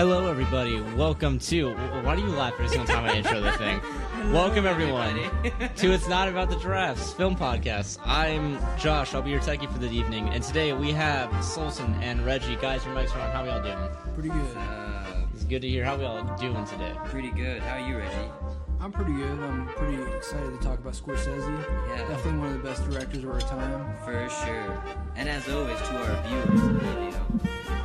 Hello, everybody. Welcome to. Why do you laugh every single time I intro the thing? Welcome, everyone, to It's Not About the Giraffes film podcast. I'm Josh. I'll be your techie for the evening. And today we have Solson and Reggie. Guys, your mics are on. How we all doing? Pretty good. Uh, It's good to hear. How we all doing today? pretty good. How are you, Reggie? I'm pretty good. I'm pretty excited to talk about Scorsese. Yeah. Definitely one of the best directors of our time. For sure. And as always, to our viewers, you know, feel free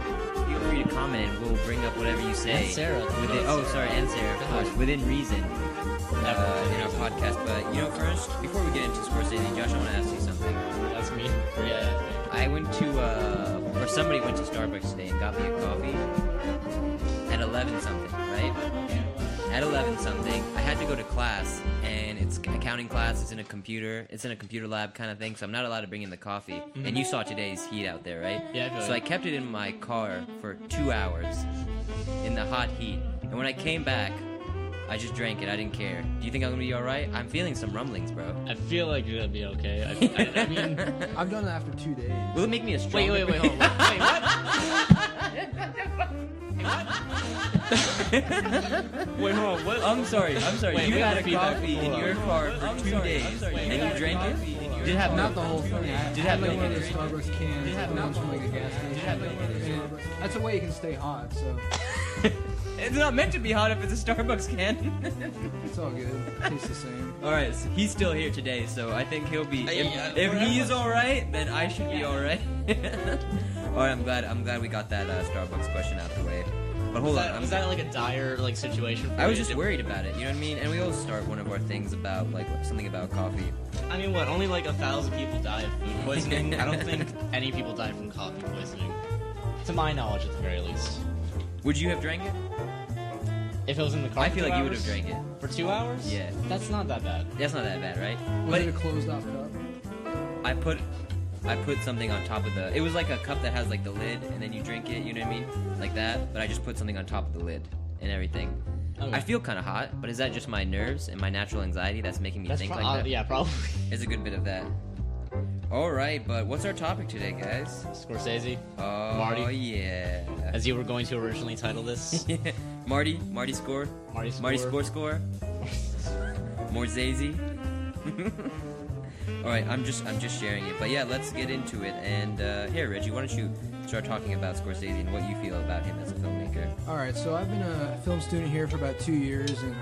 to comment and we'll bring up whatever you say. And Sarah. Within, oh, sorry, and Sarah, of course, within reason uh, in our podcast. But, you know, first, before we get into Scorsese, Josh, I want to ask you something. That's me. Yeah. I went to, uh, or somebody went to Starbucks today and got me a coffee at 11 something, right? At 11 something, I had to go to class, and it's accounting class. It's in a computer. It's in a computer lab kind of thing, so I'm not allowed to bring in the coffee. Mm-hmm. And you saw today's heat out there, right? Yeah, I So like- I kept it in my car for two hours in the hot heat. And when I came back, I just drank it. I didn't care. Do you think I'm gonna be all right? I'm feeling some rumblings, bro. I feel like you're gonna be okay. I, I, I mean, I've done it after two days. Will it make me a wait, stronger? wait, wait, hold on. Wait, wait, hold on. What? I'm sorry. I'm sorry. Wait, you had gotta a coffee in your car for two days, and you drank it. Did it have Not the whole thing. I Did have like milk one in of the? Starbucks cans. have the milk from like a gas station. That's a way you can stay hot. So It's not meant to be hot if it's a Starbucks can. it's all good. tastes the same. all right, so he's still here today, so I think he'll be. If, yeah, if he's all right, then I should be all right. all right, I'm glad. I'm glad we got that uh, Starbucks question out the way. But hold Was on, that, I'm, was that like a dire like situation? For I was you? just worried about it. You know what I mean? And we always start one of our things about like something about coffee. I mean, what? Only like a thousand people die of food poisoning. I don't think any people die from coffee poisoning, to my knowledge, at the very least. Would you have drank it? If it was in the car, I for feel two like you would have drank it. for two hours. Yeah. that's not that bad. That's not that bad, right? Was but it a closed off cup? I put I put something on top of the. It was like a cup that has like the lid, and then you drink it. You know what I mean, like that. But I just put something on top of the lid and everything. Okay. I feel kind of hot, but is that just my nerves and my natural anxiety that's making me That's think pro- like uh, that? yeah, probably. There's a good bit of that. All right, but what's our topic today, guys? Scorsese, Oh Marty? yeah. as you were going to originally title this. Marty, Marty score, Marty Marty Score. score score. All right, I'm just I'm just sharing it, but yeah, let's get into it. And uh, here, Reggie, why don't you start talking about Scorsese and what you feel about him as a filmmaker? All right, so I've been a film student here for about two years, and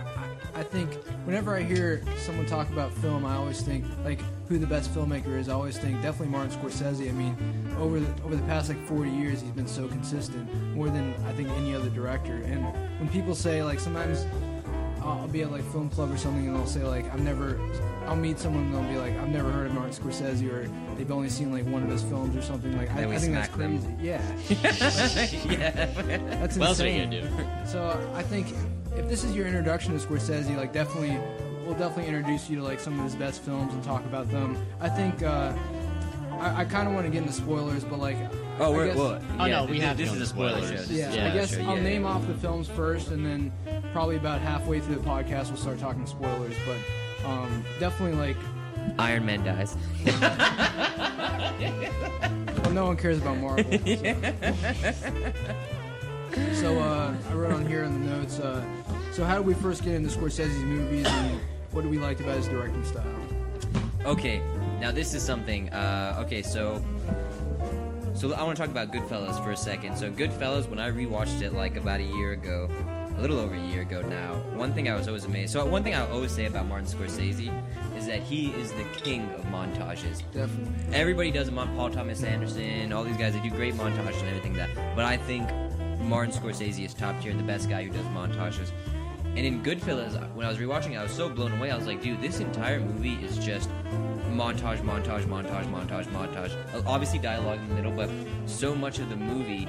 I, think whenever I hear someone talk about film, I always think like who the best filmmaker is. I always think definitely Martin Scorsese. I mean, over the over the past like 40 years, he's been so consistent, more than I think any other director. And when people say like sometimes I'll be at like film club or something, and they'll say like I've never. I'll meet someone and they'll be like, I've never heard of Martin Scorsese, or they've only seen like one of his films or something. Like, I, I think that's smack them. crazy. Yeah, yeah. that's What else are you insane. gonna do? So I think if this is your introduction to Scorsese, like definitely, we'll definitely introduce you to like some of his best films and talk about them. I think uh, I, I kind of want to get into spoilers, but like, Oh, I we're guess- what? Oh, yeah, no, we this, have this is a spoiler show. spoilers. This yeah, is Yeah, I guess show. I'll yeah, name yeah. off the films first, and then probably about halfway through the podcast we'll start talking spoilers. But um, definitely like, Iron Man dies. well, no one cares about Marvel. So, so uh, I wrote on here in the notes. Uh, so how did we first get into Scorsese's movies, and what did we like about his directing style? Okay, now this is something. Uh, okay, so so I want to talk about Goodfellas for a second. So Goodfellas, when I rewatched it like about a year ago, a little over a year ago now, one thing I was always amazed. So one thing I always say about Martin Scorsese is that he is the king of montages. Definitely. Everybody does them on Paul Thomas Anderson, all these guys, they do great montages and everything that. But I think Martin Scorsese is top tier and the best guy who does montages. And in Goodfellas, when I was rewatching it, I was so blown away. I was like, dude, this entire movie is just montage, montage, montage, montage, montage. Obviously, dialogue in the middle, but so much of the movie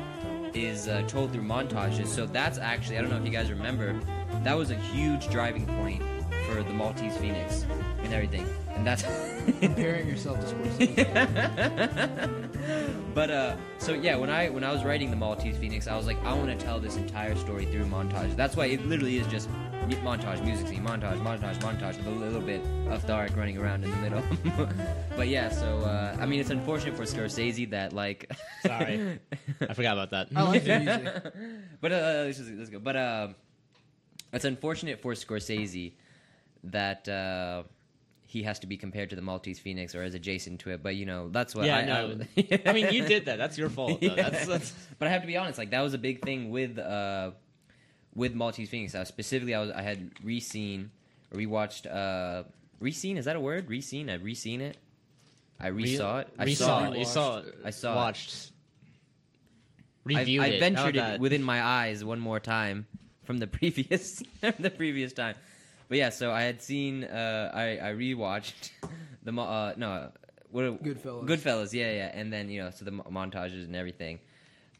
is uh, told through montages. So that's actually, I don't know if you guys remember, that was a huge driving point for the Maltese Phoenix and everything. And that's Comparing yourself to Scorsese. but uh, so yeah, when I when I was writing the Maltese Phoenix, I was like, I want to tell this entire story through montage. That's why it literally is just mu- montage, music scene, montage, montage, montage, with a little bit of Thark running around in the middle. but yeah, so uh, I mean, it's unfortunate for Scorsese that like. Sorry. I forgot about that. I like the music. but uh, let's, just, let's go. But uh, it's unfortunate for Scorsese that uh, he has to be compared to the Maltese Phoenix or as adjacent to it. But you know, that's what yeah, I, no. I, I mean, you did that. That's your fault. Though. That's, that's but I have to be honest. Like that was a big thing with uh, with Maltese Phoenix. Uh, specifically, I was I had re-seen or rewatched. Uh, re-seen is that a word? Re-seen. I re-seen it. I re-saw it. I Resaw saw it. it. You saw it. I saw it. Watched. I, Reviewed I it. How ventured about it within my eyes one more time from the previous the previous time. But yeah, so I had seen uh, I I rewatched the mo- uh, no what Goodfellas. Goodfellas, yeah, yeah, and then you know so the mo- montages and everything.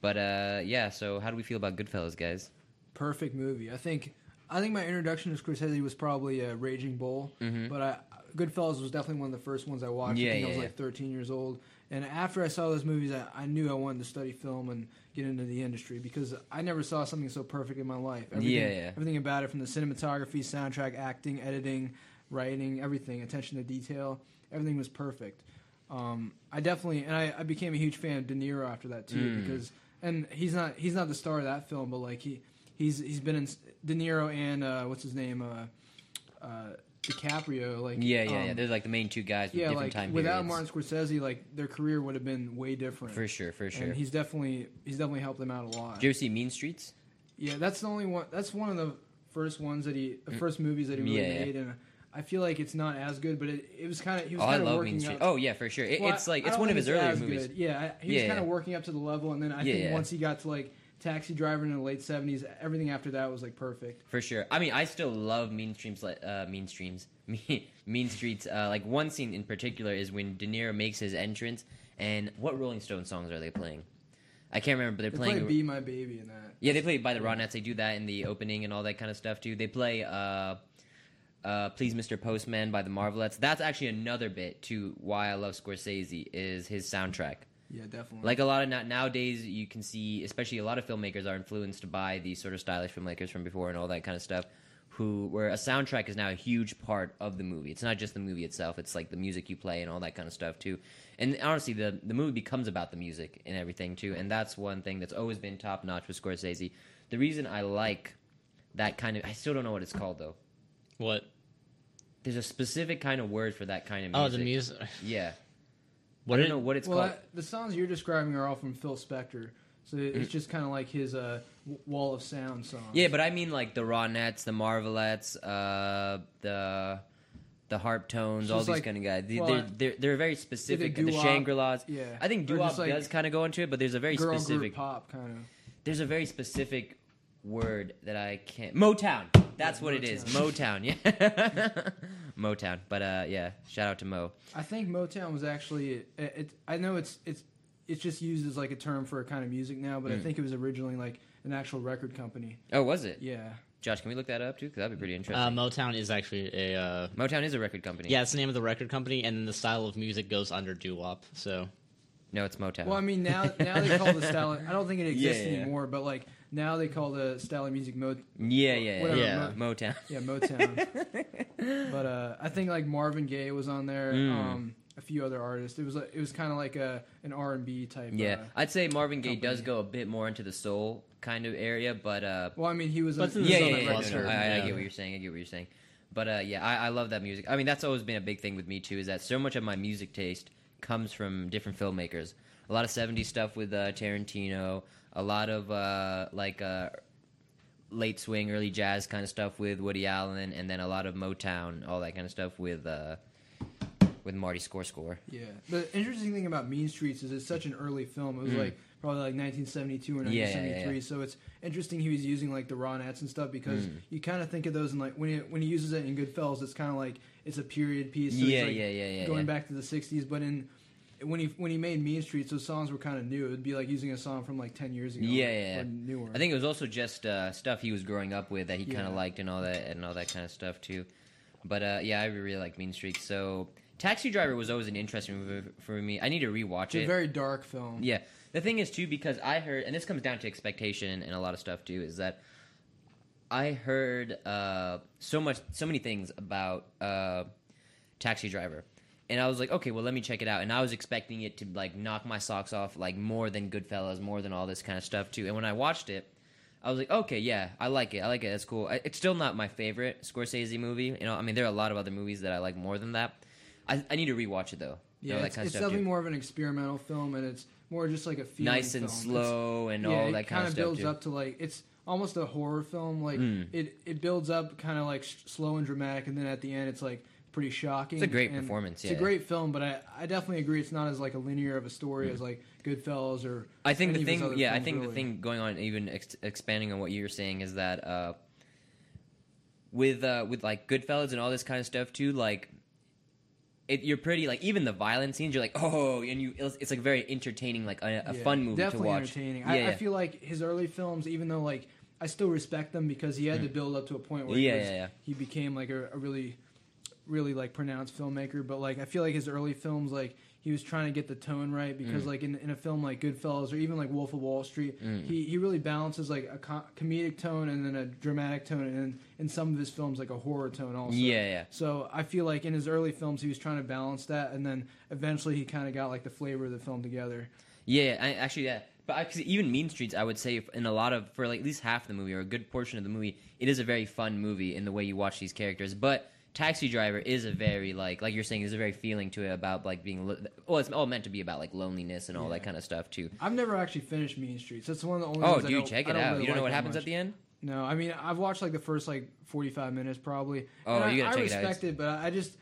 But uh, yeah, so how do we feel about Goodfellas, guys? Perfect movie. I think. I think my introduction to Scorsese was probably a Raging Bull, Mhm. but I, Goodfellas was definitely one of the first ones I watched. Yeah, I think I was yeah. like 13 years old, and after I saw those movies, I, I knew I wanted to study film and get into the industry because I never saw something so perfect in my life. Everything, Yeah, yeah. everything about it, from the cinematography, soundtrack, acting, editing, writing, everything, attention to detail, everything was perfect. Um, I definitely, and I, I became a huge fan of De Niro after that too Mm. because, and he's not he's not the star of that film, but like he he's he's been in De Niro and uh, what's his name uh, uh, DiCaprio like Yeah, yeah, yeah. um, They're like the main two guys with yeah different like time without periods. Martin Scorsese like their career would have been way different for sure, for sure. and he's definitely he's definitely helped them out a lot Did you ever see Mean Streets? yeah that's the only one that's one of the first ones that he the first movies that he really Mm. Yeah, yeah. made and I feel like it's not as good but it, it was kind of he was Oh, I kind of love working Mean Streets. up, Oh yeah, for sure. It, Well, it's like it's one of his earlier movies. Good. Yeah, I- he was Yeah, kind of yeah. working up to the level, and then I Yeah, think yeah. once he got to like Taxi Driver in the late seventies, everything after that was like perfect. For sure. I mean, I still love Mean Streams. Like uh, Mean Streams, mean, mean Streets. Uh, like one scene in particular is when De Niro makes his entrance, and what Rolling Stone songs are they playing? I can't remember, but they're They playing. play "Be My Baby" in that. yeah, they play by the Ronettes. They do that in the opening and all that kind of stuff too. They play uh, uh, "Please, Mr. Postman" by the Marvelettes. That's actually another bit to why I love Scorsese is his soundtrack. Yeah, definitely. Like a lot of na- nowadays, you can see, especially a lot of filmmakers are influenced by these sort of stylish filmmakers from before and all that kind of stuff. Who, where a soundtrack is now a huge part of the movie. It's not just the movie itself; it's like the music you play and all that kind of stuff too. And honestly, the the movie becomes about the music and everything too. And that's one thing that's always been top notch with Scorsese. The reason I like that kind of, I still don't know what it's called though. What? There's a specific kind of word for that kind of Oh, the music. Yeah, What I don't know what it's well, called. I- the songs you're describing are all from Phil Spector, so it's just kind of like his uh, Wall of Sound song. Yeah, but I mean like the Ronettes, the Marvelettes, uh, the the Harptones, all these like- kind of guys. They- well, they're, they're they're very specific. The doo-wop? Shangri-Las. yeah. I think Or doo just, like, does kind of go into it, but there's a very girl specific. group pop kind of. There's a very specific word that I can't. Motown. That's Yeah, what it is. Motown. Yeah. Motown. But uh, yeah. Shout out to Mo. I think Motown was actually. It, it, I know it's it's it's just used as like a term for a kind of music now, but I Mm. think it was originally like an actual record company. Oh, was it? Yeah. Josh, can we look that up too? Because that'd be pretty Uh, interesting. Motown is actually a. Uh, Motown is a record company. yeah, it's the name of the record company, and the style of music goes under doo wop. So No, it's Motown. Well, I mean now now they call the style. I don't think it exists Yeah, yeah. anymore, but like now they call the style of music mo. yeah, yeah, yeah. Whatever, Yeah. Mo- Motown. yeah, Motown. but uh, I think like Marvin Gaye was on there. Mm. Um, a few other artists. It was like, it was kind of like a an R and B type. Yeah, Uh, I'd say Marvin Gaye does go a bit more into the soul kind of area, but uh, well, I mean he was. But on, it's he yeah, yeah, on yeah, no, no, I, I get what you're saying. I get what you're saying. But uh, yeah, I, I love that music. I mean, that's always been a big thing with me too. Is that so much of my music taste comes from different filmmakers. A lot of '70s stuff with uh, Tarantino. A lot of uh, like uh, late swing, early jazz kind of stuff with Woody Allen, and then a lot of Motown, all that kind of stuff with uh, with Marty Scorscore. Yeah. The interesting thing about Mean Streets is it's such an early film. It was Mm. like probably like 1972 or Yeah, yeah, 1973. yeah. So it's interesting he was using like the Ronettes and stuff because Mm. you kind of think of those and like when he when he uses it in Goodfellas, it's kind of like it's a period piece. So Yeah, it's like yeah, yeah, yeah, Going yeah. back to the 60s, but in when he when he made Mean Streets, those songs were kind of new. It'd be like using a song from like 10 years ago. Yeah, yeah, yeah. Newer. I think it was also just uh, stuff he was growing up with that he kind of Yeah. liked and all that and all that kind of stuff too. But uh, yeah, I really like Mean Streets. So Taxi Driver was always an interesting movie for me. I need to rewatch it. It's a very dark film. Yeah. The thing is too because I heard and this comes down to expectation and a lot of stuff too is that I heard uh, so much so many things about uh, Taxi Driver. And I was like, okay, well, let me check it out. And I was expecting it to like knock my socks off, like more than Goodfellas, more than all this kind of stuff too. And when I watched it, I was like, okay, yeah, I like it. I like it. That's cool. I- It's still not my favorite Scorsese movie. You know, I mean, there are a lot of other movies that I like more than that. I, I need to rewatch it though. You Yeah, know, it's, kind of it's definitely too. more of an experimental film, and it's more just like a feeling nice and film. It's- slow and yeah, all that kind of stuff. builds too. up to like it's almost a horror film. Like Mm. it, it builds up kind of like slow and dramatic, and then at the end, it's like pretty shocking. It's a great and performance, It's yeah. a great film, but I, I definitely agree it's not as like a linear of a story as like Goodfellas or. I think the thing, yeah, I think the thing going on, even ex- expanding on what you were saying, is that uh, with uh, with like Goodfellas and all this kind of stuff too, like it, you're pretty like even the violent scenes, you're like oh, and you it's, it's like very entertaining, like a, a Yeah, fun movie to definitely watch. entertaining. Yeah, I, yeah. I feel like his early films, even though like I still respect them because he had to build up to a point where Mm. Yeah, he, was, yeah, yeah. he became like a, a really, really like pronounced filmmaker. But like I feel like his early films, like he was trying to get the tone right because Mm. like in, in a film like Goodfellas or even like Wolf of Wall Street, Mm. he, he really balances like a co- comedic tone and then a dramatic tone, and in some of his films like a horror tone also. Yeah, yeah. So I feel like in his early films he was trying to balance that, and then eventually he kind of got like the flavor of the film together. Yeah, I, actually, yeah. But I, even Mean Streets, I would say, in a lot of for like at least half the movie or a good portion of the movie, it is a very fun movie in the way you watch these characters. But Taxi Driver is a very like like you're saying, there's a very feeling to it about like being lo- well, it's all meant to be about like loneliness and all that kind of stuff too. I've never actually finished Mean Streets. That's one of the only. Oh, I dude, don't- check I it out. really you don't know what happens much. at the end? No, I mean I've watched like the first like forty five minutes probably. Oh, And I, you gotta I check it out. respect it, but I just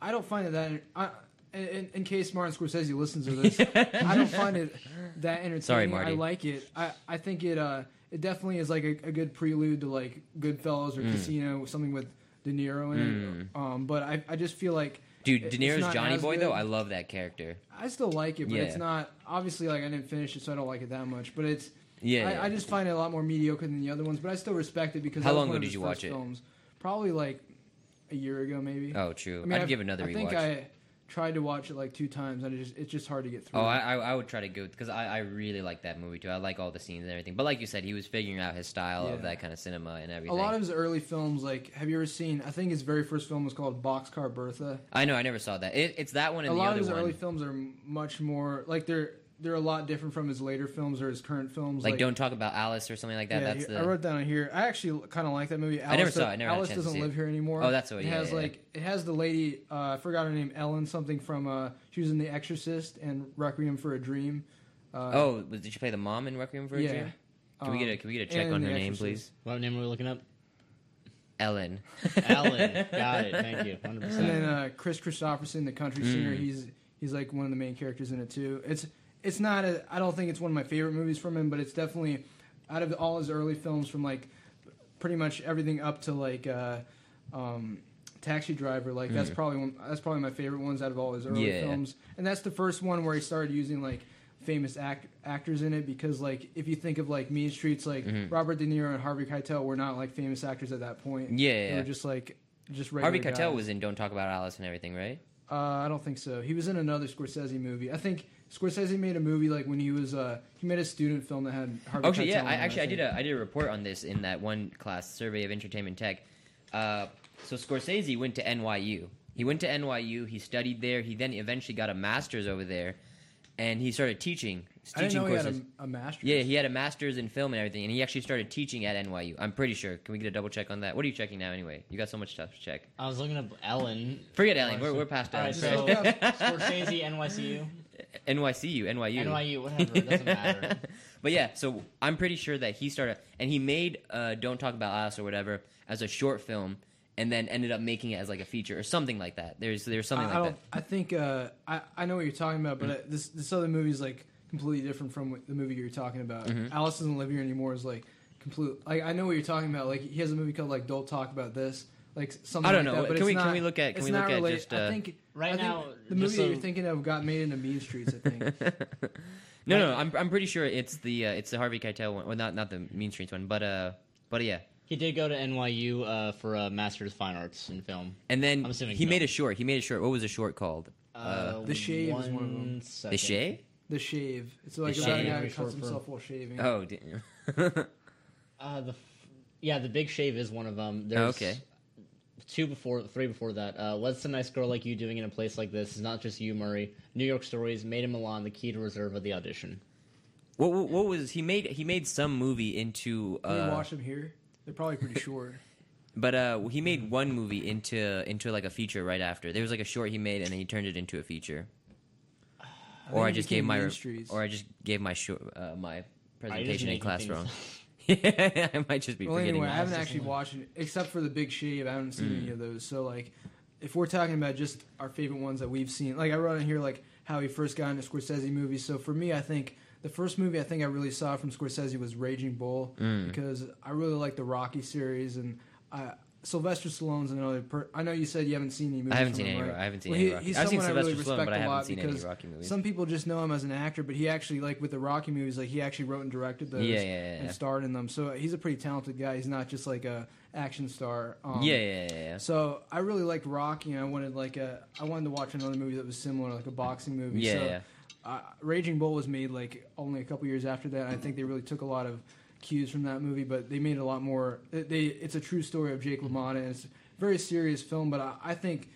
I don't find it that. I, in, in case Martin Scorsese listens to this, I don't find it that entertaining. Sorry, Marty. I like it. I, I think it uh it definitely is like a, a good prelude to like Goodfellas or Mm. Casino, something with De Niro in it. Um, but I I just feel like Dude, it- De it's Niro's not Johnny as Boy good. though, I love that character. I still like it, but Yeah. it's not obviously like I didn't finish it, so I don't like it that much. But it's Yeah. I, yeah. I just find it a lot more mediocre than the other ones, but I still respect it because How that was long one ago of did his you first watch it? Films. Probably like a year ago, maybe. oh, true. I'd I've- give another I rewatch. think I tried to watch it like two times, and it just it's just hard to get through. Oh, I, I would try to go because I, I really like that movie too. I like all the scenes and everything. But like you said, he was figuring out his style of that kind of cinema and everything. a lot of his early films, like have you ever seen? I think his very first film was called Boxcar Bertha. I know, I never saw that. It, it's that one and a the lot of his one. early films are much more like they're they're a lot different from his later films or his current films. like, don't talk about Alice or something like that. Yeah, That's here- the. I wrote down here. I actually kind of like that movie. Alice I never saw it. I never had a Alice doesn't see it. live here anymore. Oh, that's what- It yeah, has yeah, yeah. like it has the lady. Uh, I forgot her name. Ellen something from. Uh, she was in The Exorcist and Requiem for a Dream. Uh, oh, did she play the mom in Requiem for a yeah. Dream? Can we get a Um, Can we get a check on The her name, please? What name are we looking up? Ellen. Ellen. Got it. Thank you. 100%. And then uh, Kris Kristofferson, the country Mm. singer. He's he's like one of the main characters in it too. It's it's not. A, I don't think it's one of my favorite movies from him, but it's definitely out of all his early films from like pretty much everything up to like uh, um, Taxi Driver. Like that's Mm. probably one, that's probably my favorite ones out of all his early Yeah. films. And that's the first one where he started using like famous act, actors in it because like if you think of like Mean Streets, like Mhm. Robert De Niro and Harvey Keitel were not like famous actors at that point. Yeah, They yeah. were just like just regular Harvey Keitel guys. was in Don't Talk About Alice and everything, right? Uh, I don't think so. He was in another Scorsese movie. I think Scorsese made a movie like when he was uh he made a student film that had Harvey Actually, Keitel yeah. I actually I think. did a I did a report on this in that one class, Survey of Entertainment Tech. Uh, so Scorsese went to NYU. He went to NYU. He studied there. He then eventually got a master's over there, and he started teaching. I didn't teaching know he courses. had a, a master's. Yeah, he had a master's in film and everything, and he actually started teaching at NYU. I'm pretty sure. Can we get a double check on that? What are you checking now, anyway? You got so much stuff to check. I was looking up Ellen. Forget Ellen. We're, we're past All Ellen. right, so Right. Scorsese, NYCU, NYCU, NYU. NYU, whatever. It doesn't matter. but yeah, so I'm pretty sure that he started, and he made uh, "Don't Talk About Us" or whatever as a short film, and then ended up making it as like a feature or something like that. There's there's something I, I like don't. that. I think uh, I I know what you're talking about, but uh, this this other movie is like completely different from what the movie you're talking about. Mhm. Alice doesn't live here anymore. Is like complete. Like I know what you're talking about. Like he has a movie called like Don't Talk About This. Like something. I don't like know. That, but Can it's we- can we look at- can we not look at related- just, I uh, think Right I think now, the just movie that so- you're thinking of got made into Mean Streets. I think. no, no, I'm I'm pretty sure it's the uh, it's the Harvey Keitel one. Well, not not the Mean Streets one, but uh, but yeah. He did go to NYU uh, for a master's of fine arts in film. And then I'm assuming he made a short. He made a short. What was the short called? Uh, The Shave is one of them. one second. the Shave. The shave. It's like The about a guy who cuts film. himself while shaving. Oh, damn. Uh, the f- yeah, the Big Shave is one of them. There's Oh, okay. Two before, three before that. Uh, What's a nice girl like you doing in a place like this? Is not just you, Murray. New York stories, Made in Milan, the key to reserve of the audition. what, what, what was he made? He made some movie into. Can you Uh, watch them here? They're probably pretty short. but uh, he made one movie into into like a feature right after. There was like a short he made, and then he turned it into a feature. or I just gave my Mean or I just gave my short uh, my Are you just presentation in class things wrong. yeah, I might just be Well, forgetting. anyway, I that. haven't actually like- watched it except for the Big Shave. I haven't seen Mm. any of those. So like, if we're talking about just our favorite ones that we've seen, like I wrote in here like how he first got into Scorsese movies. So for me, I think the first movie I think I really saw from Scorsese was Raging Bull Mm. because I really like the Rocky series and I. Sylvester Stallone's another. Per- I know you said you haven't seen any movies. I haven't from seen him, any. right? I haven't seen Well, any. he- Rocky. he's I've seen someone I Sylvester really Stallone, respect but I haven't seen any Rocky movies. Some people just know him as an actor, but he actually like with the Rocky movies, like he actually wrote and directed those yeah, yeah, yeah, and starred in them. So he's a pretty talented guy. He's not just like a action star. Um, yeah, yeah, yeah. So I really liked Rocky, and I wanted like a I wanted to watch another movie that was similar, like a boxing movie. Yeah, so, yeah. Uh, Raging Bull was made like only a couple years after that. I think they really took a lot of cues from that movie, but they made a lot more. They, it's a true story of Jake LaMotta, and it's a very serious film. But I, I think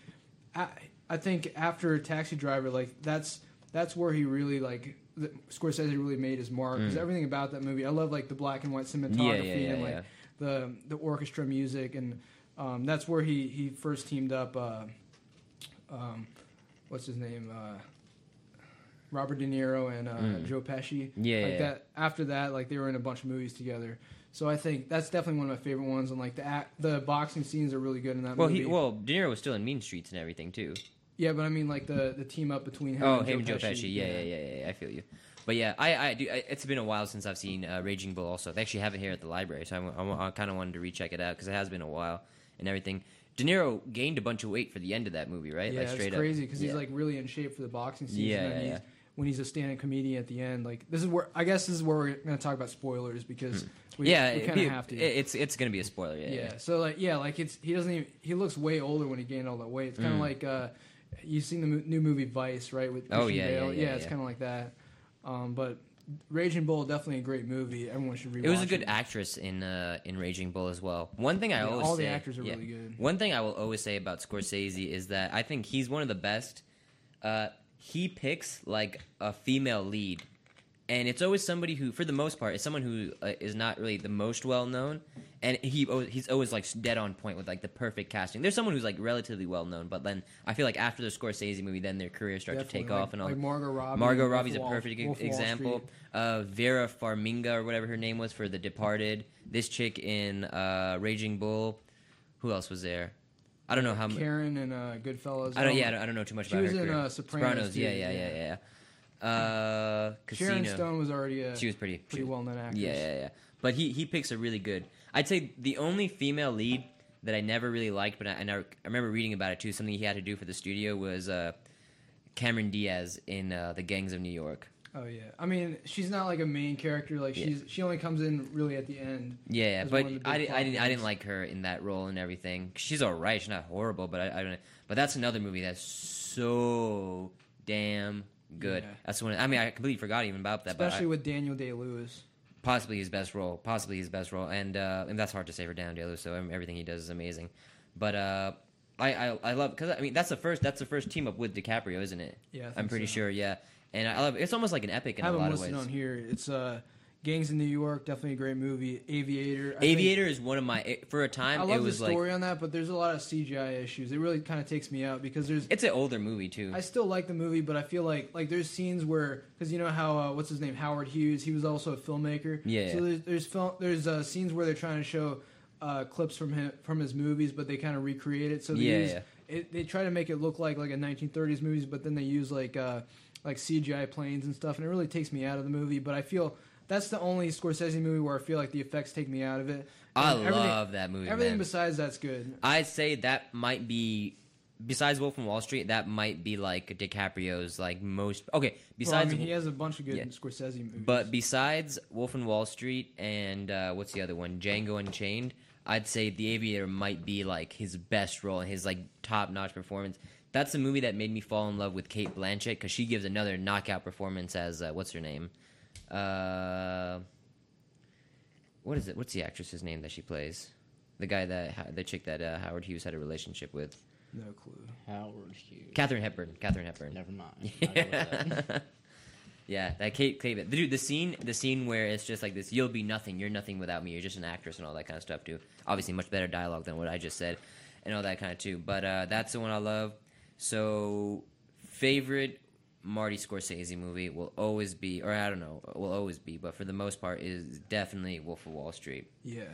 I, I think after Taxi Driver, like that's that's where he really like the, Scorsese really made his mark because Mm. everything about that movie. I love like the black and white cinematography Yeah, yeah, yeah, and like the the orchestra music and um, that's where he he first teamed up. Uh, um, what's his name? Uh, Robert De Niro and uh, Mm. Joe Pesci. Yeah, like yeah, that. After that, like they were in a bunch of movies together. So I think that's definitely one of my favorite ones. And like the act, the boxing scenes are really good in that Well, movie. he well, De Niro was still in Mean Streets and everything too. yeah, but I mean like the the team up between him Oh, and him and Joe Joe Pesci. Yeah, yeah, yeah, yeah, yeah. I feel you. But yeah, I, I do. I, it's been a while since I've seen uh, Raging Bull. Also, they actually have it here at the library, so I, I, kind of wanted to recheck it out because it has been a while and everything. De Niro gained a bunch of weight for the end of that movie, right? Yeah, like it's straight crazy because up. he's like really in shape for the boxing scenes. Yeah, yeah, yeah. When he's a stand-up comedian at the end, like this is where I guess this is where we're going to talk about spoilers because we, Hmm. yeah, we kind of have to. It's it's gonna be a spoiler. Yeah, yeah. yeah. So like yeah, like it's he doesn't even he looks way older when he gained all that weight. It's kind of Mm. like uh, you've seen the mo- new movie Vice, right? With Oh, Christian yeah, yeah, Bale. yeah, it's yeah. kind of like that. Um, but Raging Bull definitely a great movie. Everyone should rewatch It was a good actress in uh, in Raging Bull as well. One thing I Yeah, always all the actors are yeah. really good. One thing I will always say about Scorsese is that I think he's one of the best. Uh, he picks like a female lead, and it's always somebody who, for the most part, is someone who uh, is not really the most well known, and he he's always like dead on point with like the perfect casting. There's someone who's like relatively well known, but then I feel like after the Scorsese movie, then their careers start to take like- off and all. Like Margot Robbie. Margot Robbie's of a perfect Wolf example. Uh, Vera Farmiga or whatever her name was for The Departed. This chick in uh, Raging Bull. Who else was there? I don't know how. Karen and uh, Goodfellas. I don't. Um, Yeah, I don't, I don't know too much she about was in, uh, Sopranos, too, Yeah, yeah, yeah. yeah, yeah. Uh, Sharon Stone was already a She was pretty. pretty well-known actress. Yeah, yeah, yeah. But he he picks a really good. I'd say the only female lead that I never really liked, but I, and I, I remember reading about it too. Something he had to do for the studio was uh, Cameron Diaz in uh, The Gangs of New York. Oh yeah. I mean, she's not like a main character. Like Yeah. she's she only comes in really at the end. Yeah, yeah, but one of the I, big di- I didn't I didn't like her in that role and everything. She's all right. She's not horrible, but I, I don't. But that's another movie that's so damn good. Yeah. That's one. I mean, I completely forgot even about that. Especially but with Daniel Day Lewis. Possibly his best role. Possibly his best role, and uh, and that's hard to say for Daniel Day Lewis. So everything he does is amazing. But uh, I I, I love because I mean that's the first that's the first team up with DiCaprio, isn't it? Yeah, I I'm pretty so. sure. Yeah, and I love it's almost like an epic in I a lot of ways. on here. It's uh, Gangs in New York, definitely a great movie. Aviator. I think- Aviator is one of my for a time. I it love the was like story on that, but there's a lot of CGI issues. It really kind of takes me out because there's. it's an older movie too. I still like the movie, but I feel like like there's scenes where because you know how uh, what's his name Howard Hughes he was also a filmmaker. Yeah. So there's there's film there's uh, scenes where they're trying to show uh, clips from him from his movies, but they kind of recreate it. So they Yeah, use, yeah. It, they try to make it look like like a 1930s movies, but then they use like uh, like CGI planes and stuff, and it really takes me out of the movie. But I feel that's the only Scorsese movie where I feel like the effects take me out of it. I And everything- love that movie. Everything man. besides that's good. I'd say that might be besides Wolf from Wall Street. That might be like DiCaprio's like most okay. Well, I Besides, mean, he has a bunch of good Yeah. Scorsese movies. but besides Wolf and Wall Street and uh, what's the other one? Django Unchained. I'd say The Aviator might be like his best role, his like top notch performance. That's the movie that made me fall in love with Cate Blanchett because she gives another knockout performance as uh, what's her name? Uh, what is it? What's the actress's name that she plays? The guy that the chick that uh, Howard Hughes had a relationship with. No clue. Howard Hughes. Katharine Hepburn. Katharine Hepburn. Never mind. I don't know that. yeah, that Kate Kate. Dude, the scene, the scene where it's just like this: "You'll be nothing. You're nothing without me. You're just an actress," and all that kind of stuff too. Obviously, much better dialogue than what I just said, and all that kind of too. But uh, that's the one I love. So, favorite Marty Scorsese movie will always be, or I don't know, will always be, but for the most part, is definitely Wolf of Wall Street. Yeah.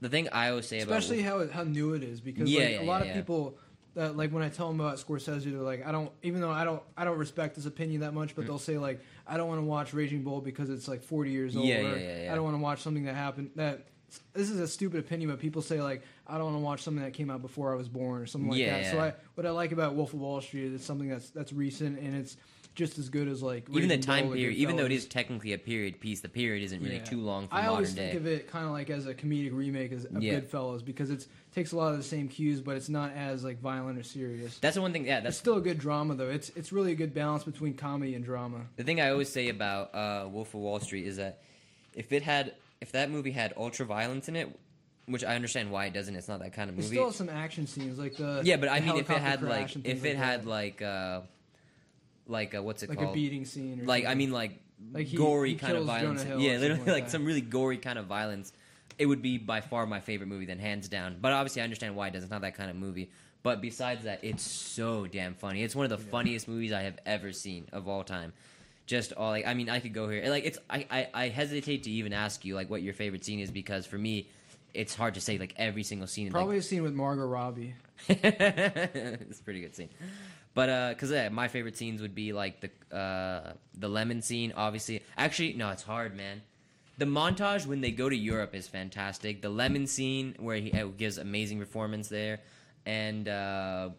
The thing I always say Especially about how how new it is because Yeah, like, yeah, a lot yeah, of people that like when I tell them about Scorsese, they're like, I don't even though I don't I don't respect his opinion that much, but Mm. they'll say like, I don't want to watch Raging Bull because it's like 40 years old. Yeah, yeah, yeah. I don't want to watch something that happened that. This is a stupid opinion, but people say like I don't want to watch something that came out before I was born or something like Yeah, that. So. I, what I like about Wolf of Wall Street is something that's that's recent and it's just as good as like even the time period, even though it is technically a period piece, the period isn't really Yeah. too long for I modern always day. think of it kind of like as a comedic remake as of Yeah. Goodfellas because it takes a lot of the same cues, but it's not as like violent or serious. that's the one thing. Yeah, It's that's still a good drama though. It's it's really a good balance between comedy and drama. The thing I always say about uh, Wolf of Wall Street is that if it had, if that movie had ultra violence in it, which I understand why it doesn't, it's not that kind of It movie. still has some action scenes like the yeah, but I mean, if it had like, if it like had that. like, uh, like uh, what's it called? like called? a beating scene, or like I mean, like, Like he- gory he kind of violence. Yeah, literally like like, some really gory kind of violence. It would be by far my favorite movie, then hands down. But obviously, I understand why it doesn't. It's not that kind of movie. But besides that, it's so damn funny. It's one of the Yeah. funniest movies I have ever seen of all time. Just all like, I mean, I could go here. Like, it's I, I I hesitate to even ask you like what your favorite scene is because for me, it's hard to say like every single scene. probably a scene with Margot Robbie. It's a pretty good scene. But uh, cause yeah, my favorite scenes would be like the uh the lemon scene. Obviously, actually, no, it's hard, man. The montage when they go to Europe is fantastic. The lemon scene where he uh, gives amazing performance there, and uh,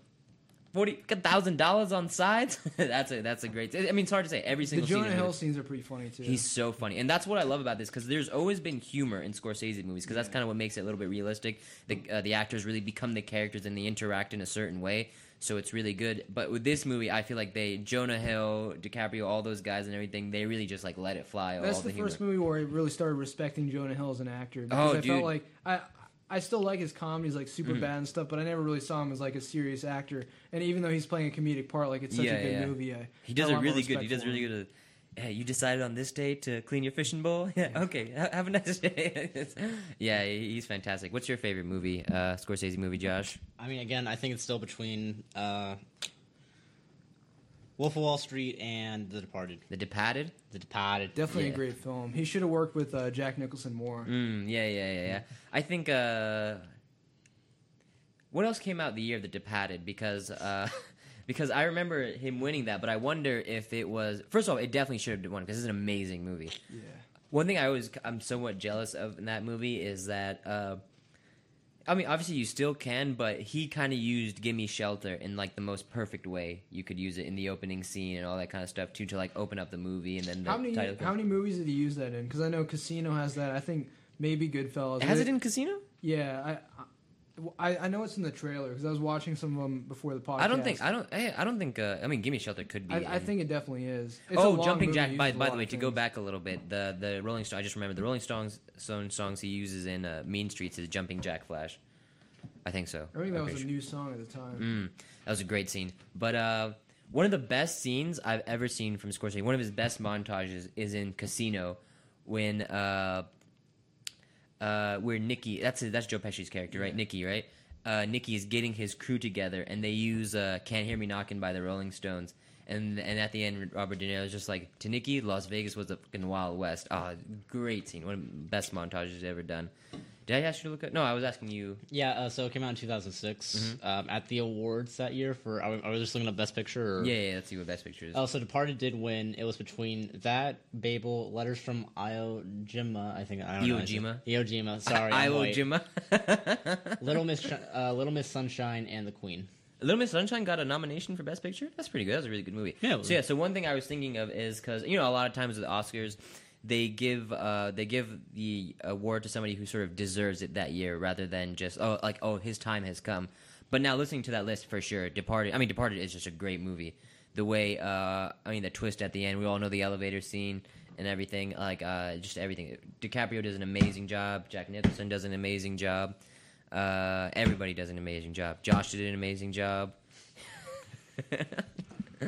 forty thousand dollars on sides. that's a that's a great. I mean, it's hard to say every single. scene Jonah Hill scenes are pretty funny too. He's so funny, and that's what I love about this because there's always been humor in Scorsese movies because that's Yeah. kind of what makes it a little bit realistic. The uh, the actors really become the characters and they interact in a certain way, so it's really good. But with this movie, I feel like they Jonah Hill, DiCaprio, all those guys and everything, they really just like let it fly. That's all the the, first movie where I really started respecting Jonah Hill as an actor. Because Oh, I dude. felt like I I still like his comedies like super Mhm. bad and stuff, but I never really saw him as like a serious actor. And even though he's playing a comedic part, like it's such Yeah, a good yeah. movie. I, He does have it really good. He respect does really good. At, hey, you decided on this day to clean your fishing bowl? Yeah, okay. Have a nice day. Yeah, he's fantastic. What's your favorite movie, uh, Scorsese movie, Josh? I mean, again, I think it's still between uh, Wolf of Wall Street and The Departed. The Departed. The Departed. Definitely Yeah. a great film. He should have worked with uh, Jack Nicholson more. Mm, yeah, yeah, yeah, yeah. I think. uh What else came out the year of the Departed? Because uh because I remember him winning that, but I wonder if it was. First of all, it definitely should have won because it's an amazing movie. Yeah. One thing I always I'm somewhat jealous of in that movie is that. uh I mean, obviously you still can, but he kind of used "Gimme Shelter" in like the most perfect way you could use it in the opening scene and all that kind of stuff too, to like open up the movie and then the How many title. how many movies did he use that in? Because I know Casino has that. I think maybe Goodfellas. has it in Casino? Yeah, I, I I know it's in the trailer because I was watching some of them before the podcast. I don't think I don't I, I don't think uh, I mean "Gimme Shelter" could be. I, I think it definitely is. It's a oh, long Jumping Jack. By, by the way, to go back a little bit, the the Rolling Stone. I just remember the Rolling Stones Stone songs he uses in uh, Mean Streets is "Jumping Jack Flash." I think so. I think that I'm was a pretty new song at the time. Mm, that was a great scene. But uh, one of the best scenes I've ever seen from Scorsese, one of his best montages, is in Casino, when uh, uh, where Nicky. That's that's Joe Pesci's character, right? Yeah. Nicky, right? Uh, Nicky is getting his crew together, and they use uh, "Can't Hear Me Knocking" by the Rolling Stones. And and at the end, Robert De Niro is just like, to Nicky, Las Vegas was the fucking Wild West. Ah, great scene. One of the best montages ever done. Did I ask you to look at? No, I was asking you. Yeah, uh, so it came out in 2006 Mm-hmm. um, at the awards that year for. I, are we just looking at Best Picture? Or? Yeah, yeah, let's see what best picture is. Oh, so Departed did win. It was between that, Babel, Letters from Iwo Jima. I think I don't know. Iwo Jima? Iwo Jima. Sorry, I'm Iwo. Jima. Little Miss, Sh- uh, Little Miss Sunshine, and The Queen. Little Miss Sunshine got a nomination for Best Picture. That's pretty good. That was a really good movie. Yeah. So yeah, so one thing I was thinking of is because you know a lot of times with Oscars, they give uh, they give the award to somebody who sort of deserves it that year, rather than just oh like oh his time has come. But now listening to that list for sure, Departed. I mean, Departed is just a great movie. The way uh, I mean the twist at the end. We all know the elevator scene and everything. Like uh, just everything. DiCaprio does an amazing job. Jack Nicholson does an amazing job. Uh, everybody does an amazing job. Josh did an amazing job. Do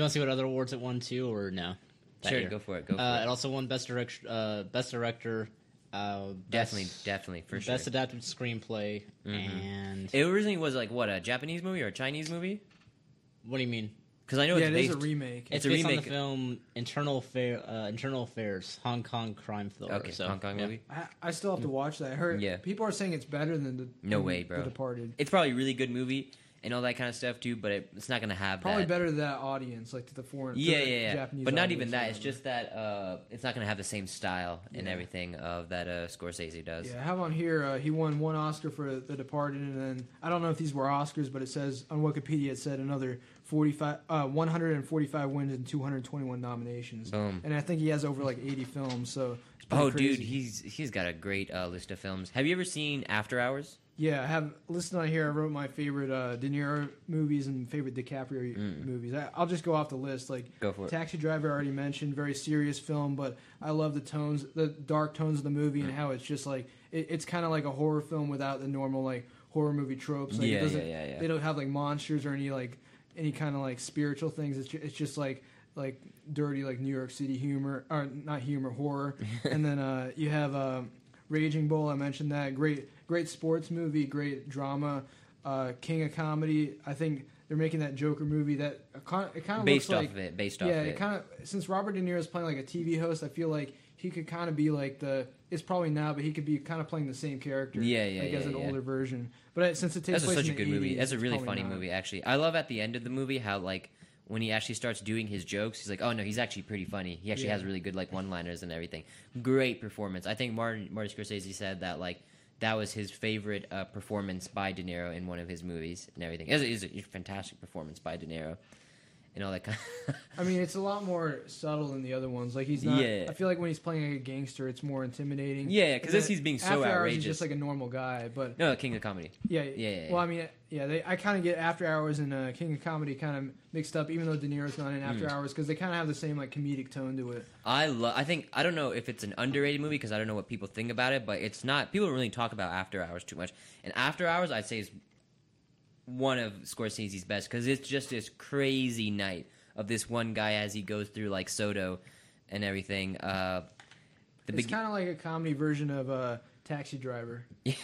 you want to see what other awards it won too, or no? That sure, year? go for it. Go for Uh, it. it also won best director, uh, best director, uh, Definitely, best, definitely, for sure. best adapted screenplay, Mhm. and It originally was like what a Japanese movie or a Chinese movie? what do you mean? Because I know yeah, it's it is based. a remake. It's, a based on remake. the film Internal Affair, uh, Internal Affairs, Hong Kong crime thriller. okay, so, Hong Kong yeah. movie. I, I still have to watch that. I heard Yeah. people are saying it's better than the No way, bro. The Departed. It's probably a really good movie and all that kind of stuff too, but it, it's not gonna have Probably that. better to that audience, like to the foreign. Yeah, yeah, yeah. Japanese But not even that. It's just that uh, it's not gonna have the same style and everything of that uh, Scorsese does. Yeah, I have on here. Uh, he won one Oscar for The Departed, and then I don't know if these were Oscars, but it says on Wikipedia it said another 45, uh, 145 wins and 221 nominations. Boom. And I think he has over like 80 films. So Oh, pretty dude, he's he's got a great uh, list of films. Have you ever seen After Hours? Yeah. I have listed on here. I wrote my favorite uh, De Niro movies and favorite DiCaprio Mm. movies. I, I'll just go off the list. Like Go for it. Taxi Driver, I already mentioned, very serious film, but I love the tones, the dark tones of the movie, Mm. and how it's just like it, it's kind of like a horror film without the normal like horror movie tropes. Like, Yeah, it doesn't, yeah, yeah, yeah. They don't have like monsters or any like any kind of like spiritual things. It's just, it's just like like dirty like New York City humor or not humor horror. and then uh, you have uh, Raging Bull. I mentioned that great great sports movie, great drama. Uh, King of comedy. I think they're making that Joker movie that it kind of Based looks off like of it. Based off yeah, of it Yeah, it. kind of since Robert De Niro is playing like a TV host, I feel like he could kind of be like the. It's probably now, but he could be kind of playing the same character. Yeah, yeah, like yeah, as an yeah. older version. But it, since it takes That's place such a good movie. 80s, That's a really funny not. movie, actually. I love at the end of the movie how like when he actually starts doing his jokes, he's like, "Oh no, he's actually pretty funny. He actually Yeah. has really good like one-liners and everything. Great performance. I think Martin Martin Scorsese said that like that was his favorite uh, performance by De Niro in one of his movies and everything. It is a, a fantastic performance by De Niro and all that kind. Of I mean, it's a lot more subtle than the other ones. Like he's not. Yeah. I feel like when he's playing like a gangster, it's more intimidating. Yeah, because this he's being so After Hours, outrageous. He's just like a normal guy, but no, King of Comedy. yeah, Yeah, yeah, yeah. Well, I mean, yeah, they, I kind of get After Hours and uh, King of Comedy kind of mixed up, even though De Niro's not in After Mm. Hours, because they kind of have the same like comedic tone to it. I love. I think I don't know if it's an underrated movie because I don't know what people think about it, but it's not. People don't really talk about After Hours too much, and After Hours I'd say is one of Scorsese's best because it's just this crazy night of this one guy as he goes through like SoHo and everything. Uh, the it's big, kind of like a comedy version of uh, Taxi Driver. yeah.